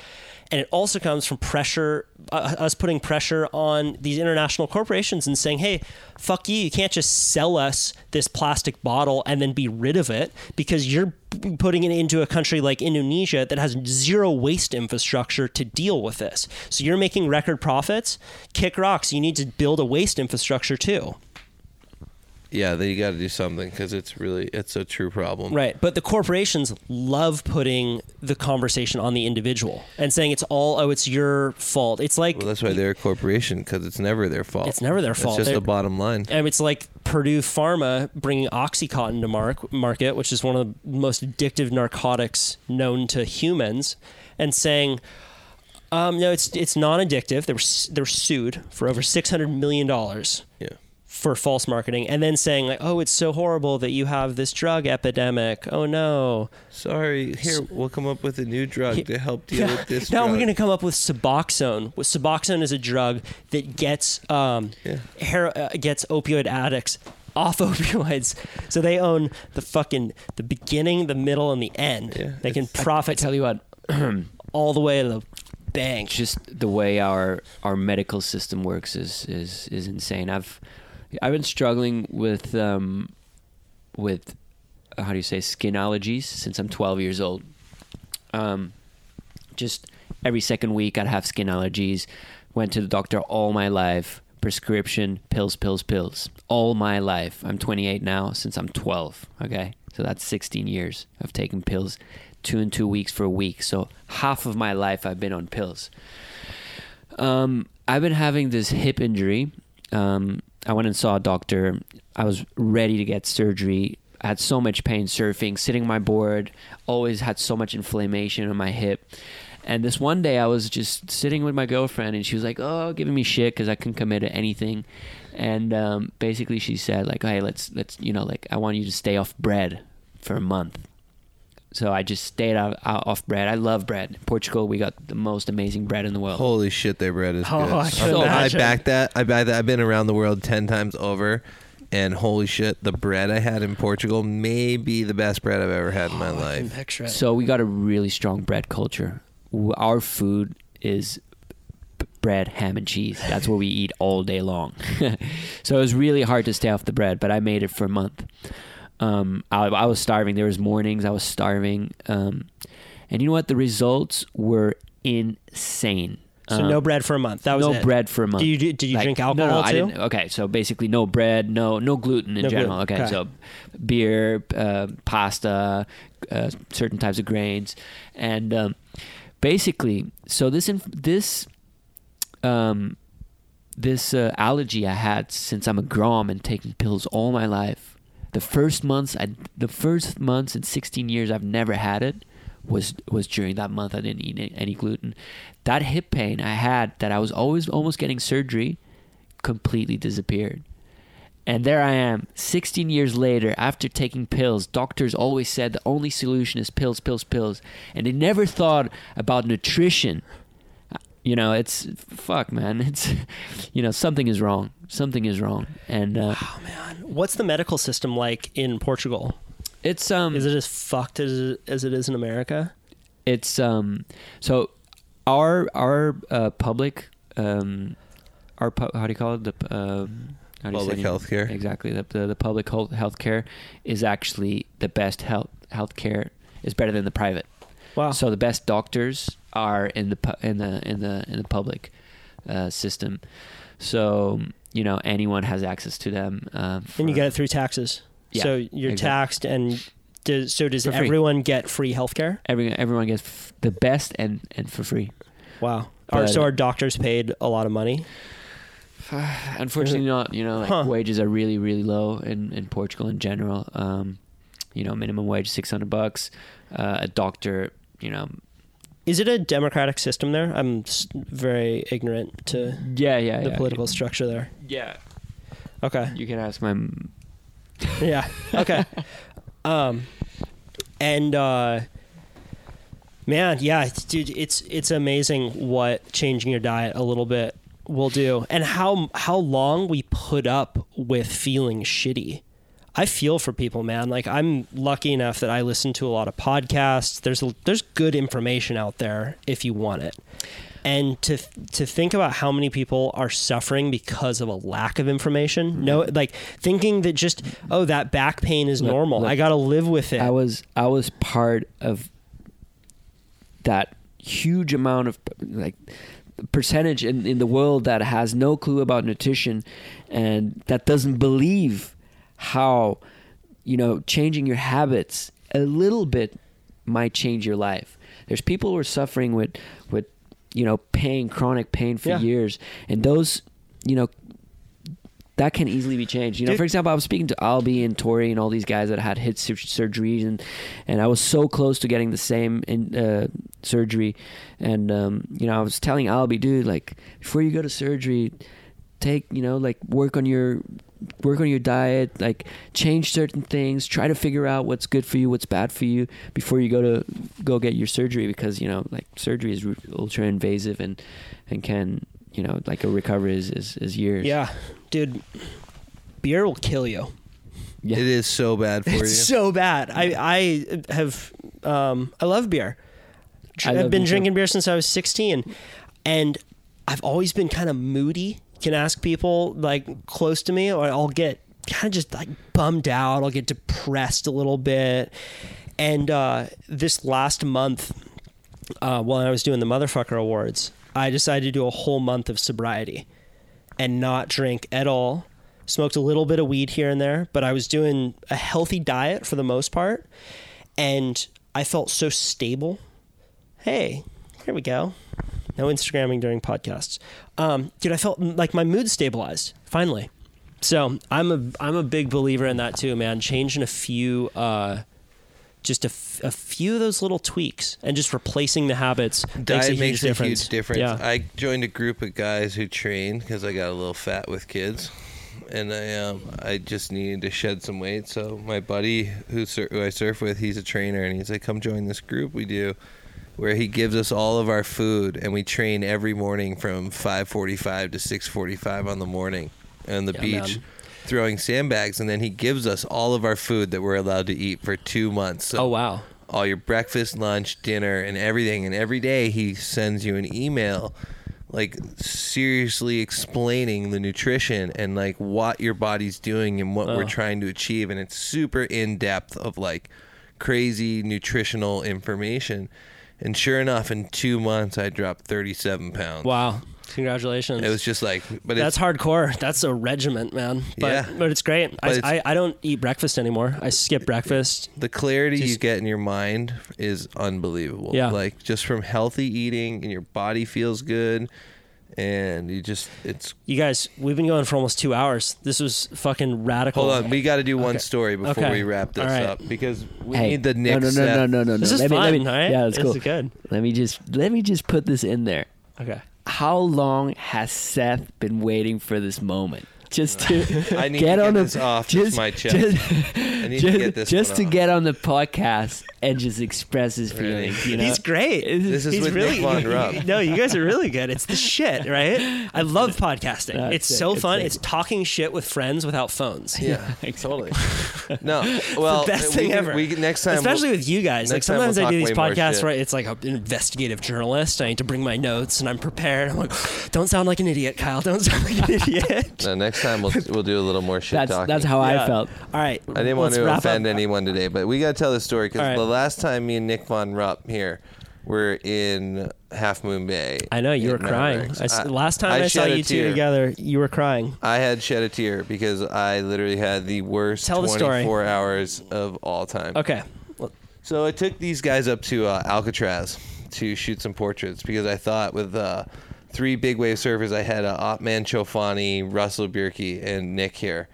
and it also comes from pressure, uh, us putting pressure on these international corporations and saying, "Hey, fuck you! You can't just sell us this plastic bottle and then be rid of it because you're putting it into a country like Indonesia that has zero waste infrastructure to deal with this. So you're making record profits. Kick rocks! You need to build a waste infrastructure too." Yeah, then you got to do something because it's really it's a true problem. Right. But the corporations love putting the conversation on the individual and saying it's all, oh, it's your fault. It's like, Well, that's why they're a corporation because it's never their fault. It's never their fault. It's just They're- the bottom line. and it's like Purdue Pharma bringing OxyContin to mark, market, which is one of the most addictive narcotics known to humans, and saying, um, no, it's it's non-addictive. They were they were sued for over six hundred million dollars Yeah. For false marketing, and then saying like, oh, it's so horrible that you have this drug epidemic. Oh no. Sorry, here we'll come up with a new drug to help deal with this. *laughs* now drug. we're going to come up with Suboxone. Suboxone is a drug that gets um, Yeah. hero- uh, gets opioid addicts off *laughs* opioids, so they own the fucking the beginning, the middle, and the end. Yeah, they can I profit tell you what, *clears throat* all the way to the bank. just the way our our medical system works is is is insane. I've I've been struggling with um with uh, how do you say skin allergies since I'm 12 years old. Um, just every second week I'd have skin allergies. Went to the doctor all my life. Prescription pills, pills, pills. All my life. I'm 28 now since I'm 12. Okay, so that's 16 years of taking pills, two and two weeks for a week. So half of my life I've been on pills. Um, I've been having this hip injury. Um, I went and saw a doctor. I was ready to get surgery. I had so much pain surfing, sitting on my board. Always had so much inflammation in my hip. And this one day, I was just sitting with my girlfriend, and she was like, "Oh, giving me shit because I couldn't commit to anything." And um, basically, she said, "Like, hey, let's let's you know, like, I want you to stay off bread for a month." So I just stayed out, out off bread. I love bread. Portugal, we got the most amazing bread in the world. Holy shit, their bread is Oh, good. I can So I imagine. back that. I back that. I've been around the world ten times over, and holy shit, the bread I had in Portugal may be the best bread I've ever had in my oh, I life. picture it. So we got a really strong bread culture. W- Our food is b- bread, ham, and cheese. That's what we eat all day long. *laughs* so it was really hard to stay off the bread, but I made it for a month. Um, I, I was starving. There was mornings I was starving, um, and you know what? The results were insane. So Um, no bread for a month. That was no it. bread for a month. Did you did you Like, drink alcohol no, I too? didn't. Okay, so basically no bread, no no gluten in No general. gluten, Okay, okay. so beer, uh, pasta, uh, certain types of grains, and um, basically, so this inf- this um, this uh, allergy I had since I'm a grom and taking pills all my life. The first months, I the first months in 16 years I've never had it was was during that month I didn't eat any- gluten. That hip pain I had that I was always almost getting surgery completely disappeared. And there I am, 16 years later, after taking pills. Doctors always said the only solution is pills, pills, pills. And they never thought about nutrition. You know, it's fuck, man. *laughs* It's, you know, something is wrong. Something is wrong. And uh, Oh man. What's the medical system like in Portugal? it's, um, Is it as fucked as as it is in America? it's um so our our uh, public um our pu- how do you call it the um how do you Public say it? healthcare. exactly the, the the public health care is actually the best health healthcare is better than the private Wow. so the best doctors are in the in the in the in the public uh, system so you know anyone has access to them uh, and you for- get it through taxes. Yeah, so you're exactly. taxed, and does, so does everyone get free healthcare? everyone everyone gets f- the best and and for free Wow. Are, so are doctors paid a lot of money? *sighs* Unfortunately, not. You know, like Huh. wages are really, really low in, in Portugal in general. Um, you know, minimum wage six hundred bucks. Uh, a doctor, you know, Is it a democratic system there? I'm very ignorant to yeah, yeah, the yeah. political structure there. Yeah, Okay. you can ask my. m- *laughs* yeah. Okay. um, and uh, man, yeah, dude, it's it's amazing what changing your diet a little bit will do, and how how long we put up with feeling shitty. I feel for people, man. Like I'm lucky enough that I listen to a lot of podcasts. There's there's good information out there if you want it. And to to think about how many people are suffering because of a lack of information. Mm-hmm. No, like thinking that just oh that back pain is Look, normal. look, I got to live with it. I was I was part of that huge amount of like percentage in, in the world that has no clue about nutrition and that doesn't believe how you know changing your habits a little bit might change your life. There's people who are suffering with with you know pain, chronic pain for Yeah. years, and those you know that can easily be changed. You know, Dude. for example, I was speaking to Albee and Tori and all these guys that had hip sur- surgeries, and and I was so close to getting the same in, uh, surgery, and um, you know, I was telling Albee, dude, like before you go to surgery, take you know, like work on your work on your diet, like change certain things, try to figure out what's good for you, what's bad for you before you go to go get your surgery because you know, like surgery is ultra invasive and and can you know, like a recovery is is, is years. yeah, dude. Beer will kill you. Yeah. It is so bad for you. It's so bad. I I have um I love beer. I I've love been beer too. drinking beer since I was 16 and I've always been kind of moody. Can ask people like close to me or I'll get kind of just like bummed out. I'll get depressed a little bit. And uh this last month uh while I was doing the motherfucker awards, I decided to do a whole month of sobriety and not drink at all. Smoked a little bit of weed here and there, but I was doing a healthy diet for the most part. And I felt so stable. Hey, here we go. No Instagramming during podcasts. Um, dude, I felt like my mood stabilized finally. So I'm a I'm a big believer in that too, man. Changing a few, uh, just a, f- a few of those little tweaks and just replacing the habits makes a Diet huge makes difference. huge difference. Yeah. I joined a group of guys who train because I got a little fat with kids, and I um I just needed to shed some weight. So my buddy who sur- who I surf with, he's a trainer, and he's like, "Come join this group we do." Where he gives us all of our food, and we train every morning from 5:45 to 6:45 on the morning on the Yeah, beach, man. throwing sandbags, and then he gives us all of our food that we're allowed to eat for two months. So oh wow. all your breakfast, lunch, dinner, and everything. And every day he sends you an email, like seriously explaining the nutrition and like what your body's doing and what we're Oh. trying to achieve. And it's super in depth of like crazy nutritional information. And sure enough, in two months, I dropped 37 pounds. Wow. Congratulations. It was just like, but That's it's, hardcore. That's a regiment, man. But, Yeah. but it's great. But I, it's- I, I don't eat breakfast anymore. I skip breakfast. the clarity you get in your mind is unbelievable. Yeah. Like just from healthy eating and your body feels good and you just it's You guys, we've been going for almost two hours. This was fucking radical. hold on we got to do one Okay. story before Okay. we wrap this All right. up because we Hey, need the no, next no, no, step. no, no, no, no. This is let me, fun, let me, all right? Yeah, that's This cool. is good. Let me just let me just put this in there. Okay. How long has Seth been waiting for this moment? Just to *laughs* I need get to on get the this off just, my chest. Just, I need just, to get this just one to off. get on the podcast and just express his Really? feelings. You know, He's great. This is He's with really Nic Von Rupp. *laughs* No, you guys are really good. It's the shit, right? I love podcasting. That's it's it, so that's fun. it. It's talking shit with friends without phones. yeah *laughs* totally *laughs* no well the best thing can- ever. we next time we'll- Especially with you guys. Like next time we'll sometimes I do these podcasts shit. where it's like an investigative journalist. I need to bring my notes and I'm prepared. I'm like, don't sound like an idiot, Kyle. Don't sound like an idiot. no, next time we'll we'll do a little more shit that's talking that's how Yeah. I felt. All right. I didn't want to offend up. anyone today, but we got to tell the story because All right. the last time me and Nic Von Rupp here were in Half Moon Bay. I know you were in crying. I s last time I, saw shed a you two together, you were crying. I had shed a tear because I literally had the worst Tell the story. 24 hours of all time. Okay. So I took these guys up to uh, Alcatraz to shoot some portraits because I thought with uh, three big wave surfers, I had uh, Othmane Choufani, Russell Bierke, and Nic here.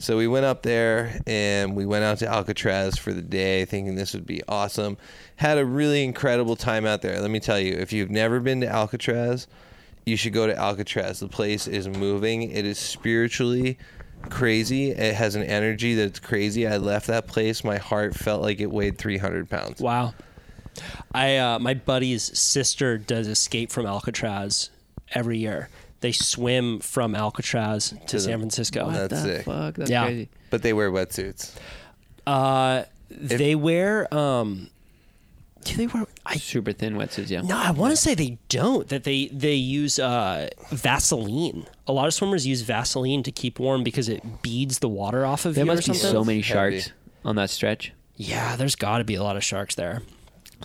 So we went up there and we went out to Alcatraz for the day, thinking this would be awesome. Had a really incredible time out there. Let me tell you, if you've never been to Alcatraz, you should go to Alcatraz. The place is moving. It is spiritually crazy. It has an energy that's crazy. I left that place. My heart felt like it weighed 300 pounds. Wow. I uh, my buddy's sister does escape from Alcatraz every year. They swim from Alcatraz to, the- San Francisco. What? That's the sick. fuck? That's Yeah. crazy. But they wear wetsuits. Uh, they wear um, do they wear? I Super thin wetsuits, yeah. no, I want to say they don't. That they they use uh, Vaseline. A lot of swimmers use Vaseline to keep warm because it beads the water off of There you or must be something. so many Heavy. sharks on that stretch. yeah, there's got to be a lot of sharks there.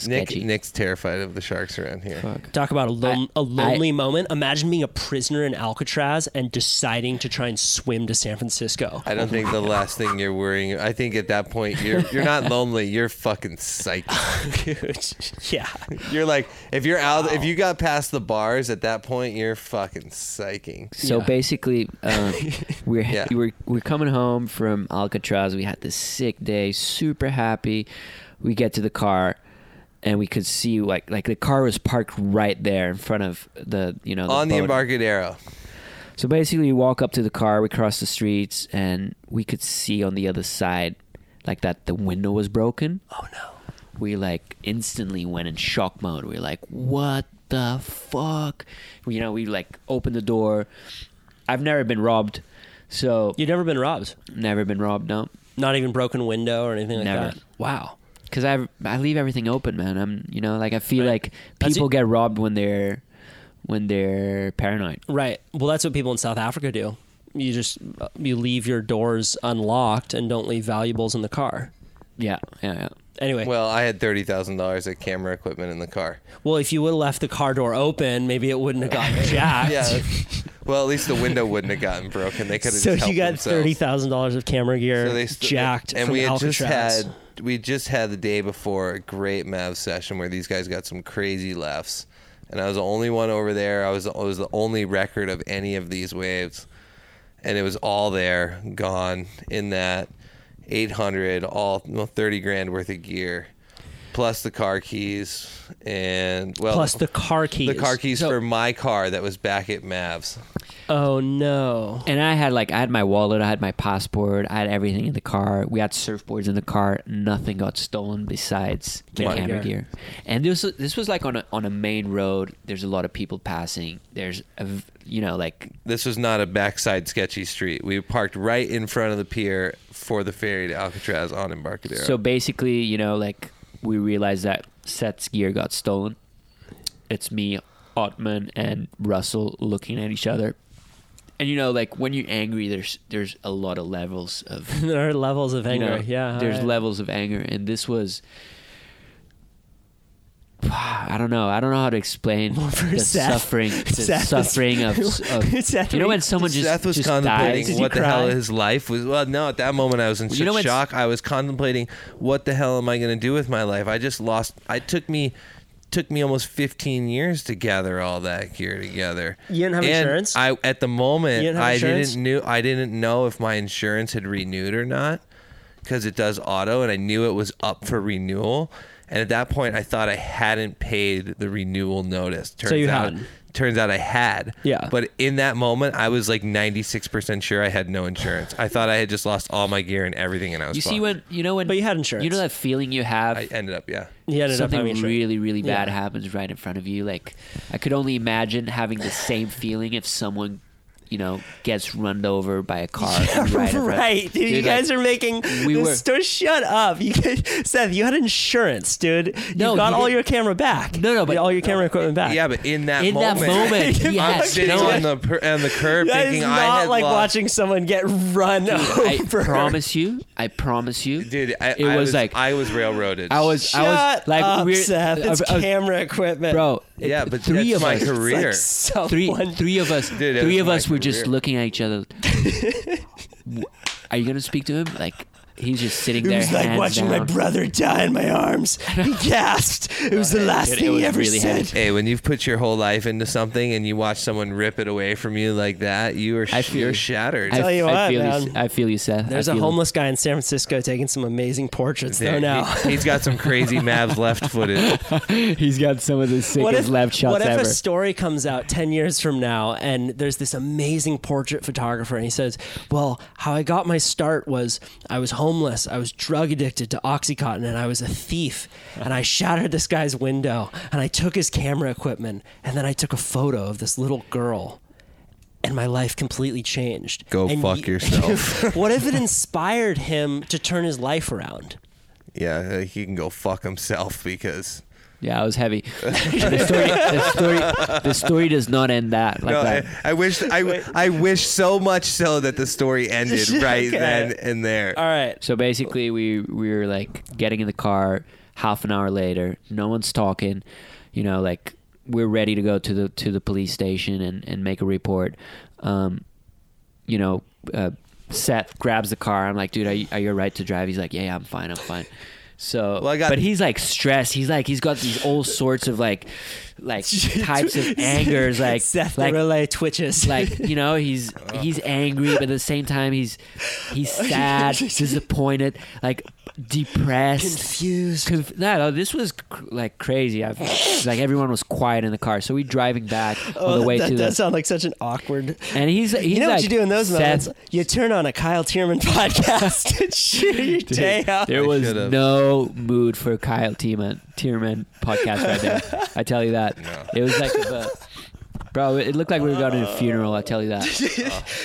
Nic, Nic's terrified of the sharks around here. Fuck. Talk about a, lon- I- a lonely moment. Imagine being a prisoner in Alcatraz and deciding to try and swim to San Francisco. I don't think the last thing you're worrying. I think at that point you're you're not *laughs* lonely. You're fucking psyched. *laughs* yeah. You're like if you're out if you got past the bars at that point you're fucking psyching. So Yeah. basically, um, *laughs* we're, Yeah. we're we're coming home from Alcatraz. We had this sick day, super happy. We get to the car, and we could see like like the car was parked right there in front of the you know the On the boat. Embarcadero. So basically, we walk up to the car, we cross the streets, and we could see on the other side, like that the window was broken. Oh no. We like instantly went in shock mode. We are like, "What the fuck?" You know, we like opened the door. I've never been robbed, so You've never been robbed. never been robbed. No, Not even broken window or anything like Never. that. Wow. Because I I leave everything open, man. I'm you know like I feel Right. like people it. get robbed when they're when they're paranoid. Right. Well, that's what people in South Africa do. You just you leave your doors unlocked and don't leave valuables in the car. Yeah, yeah, yeah. Anyway, well, Well, I had thirty thousand dollars of camera equipment in the car. Well, if you would have left the car door open, maybe it wouldn't have gotten *laughs* jacked. Yeah. well, at least the window wouldn't have gotten broken. They could have. So just you got themselves. thirty thousand dollars of camera gear So they st- jacked and from we had Alcatraz. just had we just had the day before a great Mav session where these guys got some crazy lefts, and I was the only one over there. I was I was the only record of any of these waves, and it was all there, gone in that eight hundred, all well, thirty grand worth of gear, plus the car keys and well plus the car keys. the car keys So- for my car that was back at Mavs. Oh no. And I had like I had my wallet, I had my passport, I had everything in the car. We had surfboards in the car. Nothing got stolen besides the Camera camera gear. gear. And this was- this was like on a on a main road. There's a lot of people passing. There's a v- you know like This was not a backside sketchy street. We parked right in front of the pier for the ferry to Alcatraz on Embarcadero. so basically you know like we realized that Seth's gear got stolen. It's me, Othmane, and Russell looking at each other. And you know like when you're angry, there's there's a lot of levels of *laughs* there are levels of you anger. know, yeah. there's alright. levels of anger and this was *sighs* I don't know. I don't know how to explain for the Seth- suffering, *laughs* the Seth was- suffering of, of *laughs* Seth, you know when you- someone just Seth was just contemplating dies. What the hell his life was. Well, no, at that moment I was in You such know shock. I was contemplating what the hell am I going to do with my life. I just lost. I took me took me almost 15 years to gather all that gear together. You didn't have And insurance? I at the moment didn't I didn't knew I didn't know if my insurance had renewed or not because it does auto and I knew it was up for renewal. And at that point, I thought I hadn't paid the renewal notice. Turns you out, hadn't. Turns out I had. Yeah. But in that moment, I was like 96% sure I had no insurance. I thought I had just lost all my gear and everything, and I was You see fucked. when you know when But you had insurance. You know that feeling you have I ended up, yeah. He ended up something having really really bad Yeah. happens right in front of you. Like I could only imagine having the same feeling if someone you know gets run over by a car. *laughs* and right, in right, dude. you Dude, guys like, are making we this were- story. Shut up, you guys, Seth. You had insurance, dude. You No, got you all didn't- your camera back. No, no, but- all your camera equipment back. Yeah, but in that moment. in that moment, moment, he I'm sitting no on the per- on the curb that is thinking not I had like lost. watching someone get run I over. I promise you, I promise you, Dude, I, it I was, like I was railroaded. I was, Shut I was like, up, we're, Seth. It's I- I camera equipment, bro. Yeah, but three of my us. Career. Like three, three of us, Dude, three of us were just looking at each other. *laughs* Are you gonna speak to him? Like he's just sitting there. It there, was like hands watching down. my brother die in my arms. He *laughs* gasped. It was the last Dude, thing he ever really said. heavy. Hey, when you've put your whole life into something and you watch someone rip it away from you like that, you are I feel- you're shattered. I, Tell you I what, feel man. you. I feel you, Seth. There's a feel you. homeless guy in San Francisco taking some amazing portraits There, though now. he, has got some crazy *laughs* Mavs left footed. *laughs* He's got some of the sickest what if, left shots what if ever. a story comes out 10 years from now and there's this amazing portrait photographer and he says, Well, how I got my start was I was homeless, I was drug addicted to Oxycontin, and I was a thief. And I shattered this guy's window and I took his camera equipment and then I took a photo of this little girl. and my life completely changed. Go And fuck y- yourself. *laughs* what if it inspired him to turn his life around? Yeah, he can go fuck himself because Yeah, it was heavy. *laughs* the story, the story, the story does not end that like no, that. I, I wish I, I wish so much so that the story *laughs* ended right Okay. then and there. All right. So basically, we we were like getting in the car. Half an hour later, no one's talking. You know, like we're ready to go to the to the police station and and make a report. Um, you know, uh, Seth grabs the car. I'm like, dude, are you, are you all right to drive? He's like, yeah, yeah, I'm fine, I'm fine. So, Well, I got- but he's like stressed. He's like, he's got these all sorts of like, like *laughs* types of *laughs* angers, like, Seth like the relay twitches. like you know he's *laughs* he's angry but at the same time he's he's sad disappointed like depressed confused. Conf- no, no, this was cr- like crazy. I've, like everyone was quiet in the car, so we driving back on oh, the way Oh, that to does the. sound like such an awkward. And he's, he's You know like, what you do in those Seth, moments? You turn on a Kyle Thiermann podcast and shoot your day out. There was no mood for Kyle Thiermann, Thiermann podcast right there. I tell you that. It was like, a, bro, it looked like we were going to a funeral. I tell you that.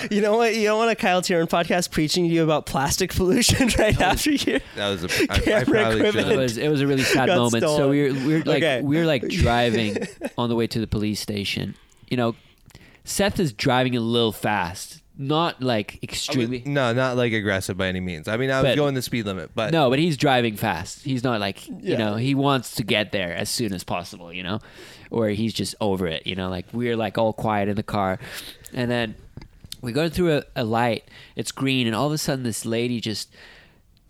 *laughs* You know what? You don't want a Kyle Thiermann podcast preaching to you about plastic pollution *laughs* right after you. That was a. I, I *laughs* Camera probably equipment. should It was it was a really sad Got moment. So stolen. we were we were like Okay. we were like driving on the way to the police station. You know, Seth is driving a little fast, not like extremely. No, not like aggressive by any means. I mean, I was But- going the speed limit, but No, but he's driving fast. He's not like you know he wants to get there as soon as possible. You know, or he's just over it. You know, like we're like all quiet in the car, and then we go through a, a light. It's green, and all of a sudden this lady just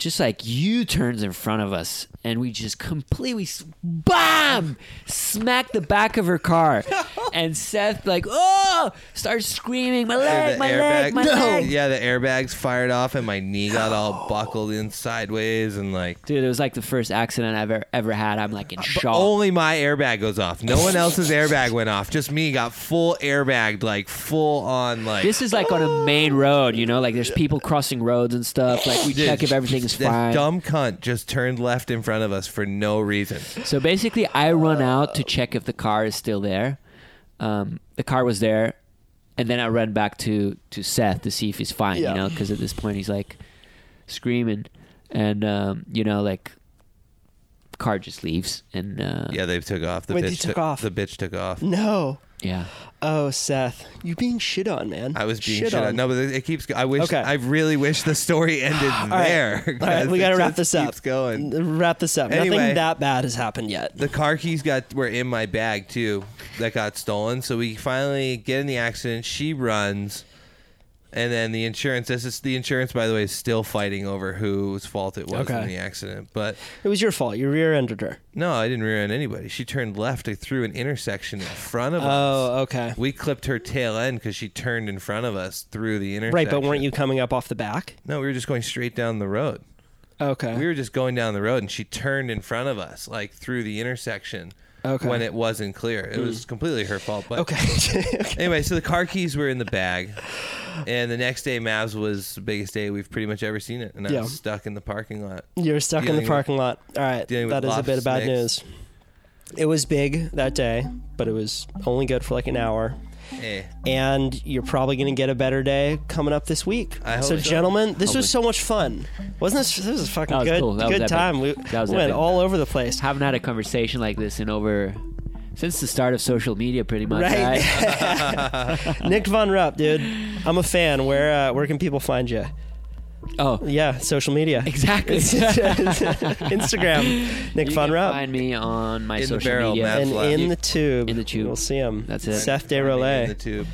just like U turns in front of us, and we just completely bam smack the back of her car, *laughs* and Seth like oh starts screaming my leg, my leg, my leg. Yeah, the airbags fired off, and my knee got all buckled in sideways, and like. Dude, it was like the first accident I've ever ever had. I'm like in uh, But shock. only my airbag goes off. No one else's airbag went off. Just me got full airbagged, like full on, like. This is like on a main road, you know, like there's people crossing roads and stuff. Like we Dude, check if everything is that fine. dumb cunt just turned left in front of us for no reason. So basically, I run out to check if the car is still there. Um, the car was there, and then I run back to to Seth to see if he's fine. Yeah. You know, because at this point he's like screaming, and um, you know, like car just leaves, and uh, Yeah, they took off. The Wait, they bitch took off. The bitch took off. No. Yeah. Oh, Seth, you being shit on, man. I was being shit, on. No, but it it keeps. I wish. Okay. I really wish the story *sighs* ended right. there. All right, we got got to to wrap this up. Keeps going. Wrap this up. Anyway. Nothing that bad has happened yet. The car keys got were in my bag too. That got stolen. So we finally get in the accident. She runs, and then the insurance. This is the insurance, by the way, is still fighting over whose fault it was Okay. in the accident. But It was your fault. You rear-ended her. no, I didn't rear end anybody. She turned left through an intersection in front of oh, us. Oh, okay. We clipped her tail end because she turned in front of us through the intersection. Right, but weren't you coming up off the back? No, we were just going straight down the road. Okay. We were just going down the road, and she turned in front of us, like through the intersection. Okay. When it wasn't clear, it was hmm. completely her fault. But okay. *laughs* okay. anyway, so the car keys were in the bag, and the next day, Mavs was the biggest day we've pretty much ever seen it, and I Yeah. was stuck in the parking lot. You're stuck in Dealing the with- parking lot. All right. dealing with That is a bit of bad news. It was big that day, but it was only good for like an hour. Eh. And you're probably going to get a better day coming up this week. I hope so, so. gentlemen, this was so much fun. Wasn't this? This was a fucking That was good, cool. That good epic. time. We That was went epic. all over the place. Haven't had a conversation like this in over since the start of social media, pretty much. Right. Right. *laughs* Nic Von Rupp, dude. I'm a fan. Where uh, where can people find you? Oh, Yeah, social media. exactly. *laughs* Instagram, *laughs* Nic you Von Rupp. find me on my In social barrel, media. Matt. and Left. in the tube. In the tube. We'll see him. That's it. Seth De In the tube.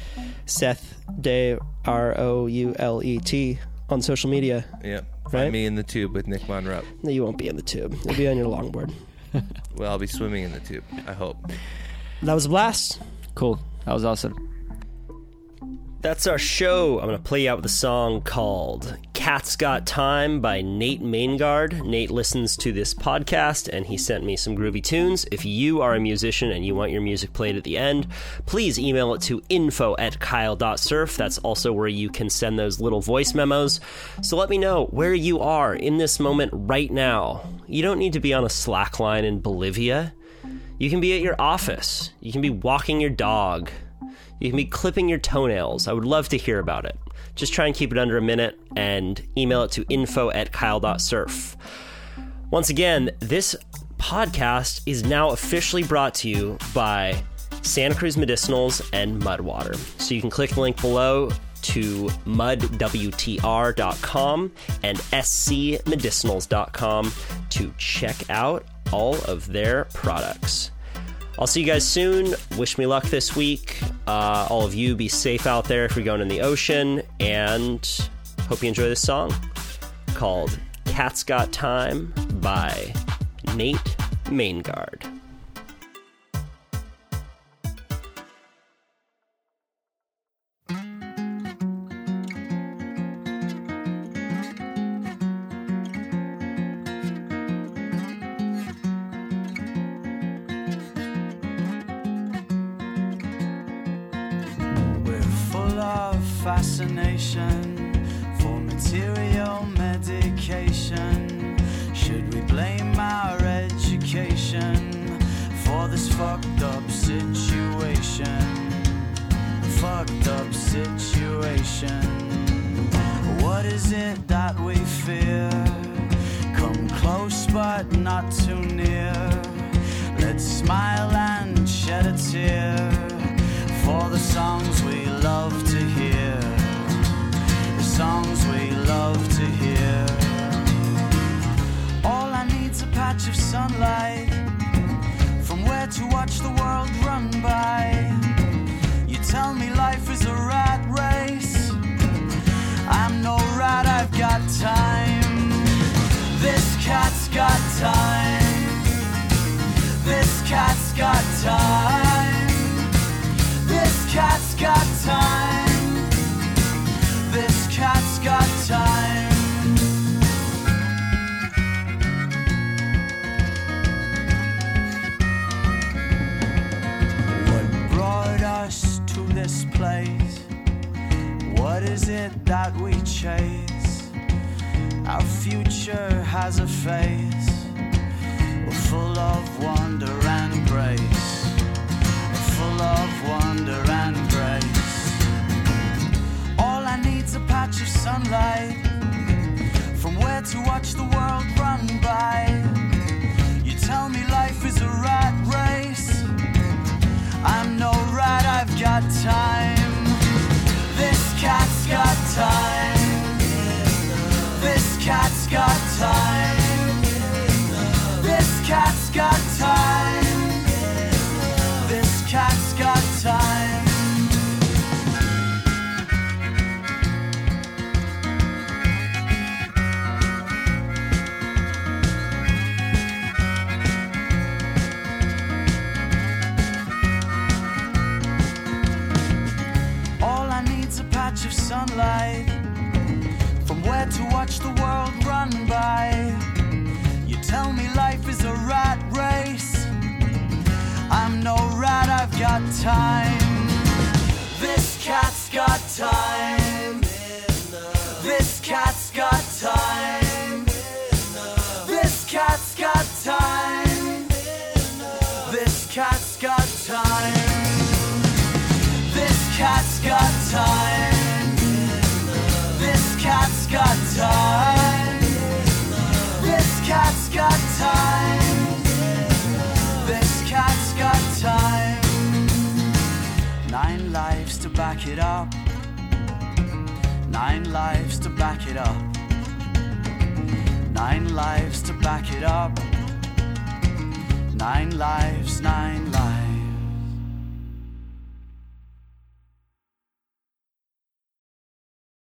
Seth De R O U L E T on social media. Yep. Right? Find me in the tube with Nic Von Rupp. No, you won't be in the tube. You'll be on your longboard. Well, I'll be swimming in the tube. I hope. That was a blast. Cool. That was awesome. That's our show. I'm going to play you out with a song called Cat's Got Time by Nate Maingard. Nate listens to this podcast and he sent me some groovy tunes. If you are a musician and you want your music played at the end, please email it to info at kyle.surf. That's also where you can send those little voice memos. So let me know where you are in this moment right now. You don't need to be on a slack line in Bolivia. You can be at your office. You can be walking your dog. You can be clipping your toenails. I would love to hear about it. Just try and keep it under a minute and email it to info at kyle.surf. Once again, this podcast is now officially brought to you by Santa Cruz Medicinals and Mudwater. So you can click the link below to mudwtr.com and scmedicinals.com to check out all of their products. I'll see you guys soon. Wish me luck this week. Uh, all of you be safe out there if you're going in the ocean, and hope you enjoy this song called Cat's Got Time by Nate Maingard. For material medication. Should we blame our education for this fucked up situation? Fucked up situation. What is it that we fear? Come close but not too near. Let's smile and shed a tear for the songs we love love to hear. All I need's a patch of sunlight from where to watch the world run by. You tell me life is a rat race. I'm no rat, I've got time. This cat's got time. This cat's got time. This cat's got time. This cat's got place? What is it that we chase? Our future has a face full of wonder and grace. Full of wonder and grace. All I need's a patch of sunlight from where to watch the world run by. You tell me life is a rat race. I'm no rat, I've got time. This cat's got time. This cat's got time. This cat's got to watch the world run by. You tell me life is a rat race. I'm no rat, I've got time. This cat's got time. This cat's got time. This cat's got time. This cat's got time. This cat's got time. It up. Nine lives to back it up. Nine lives to back it up. Nine lives, nine lives.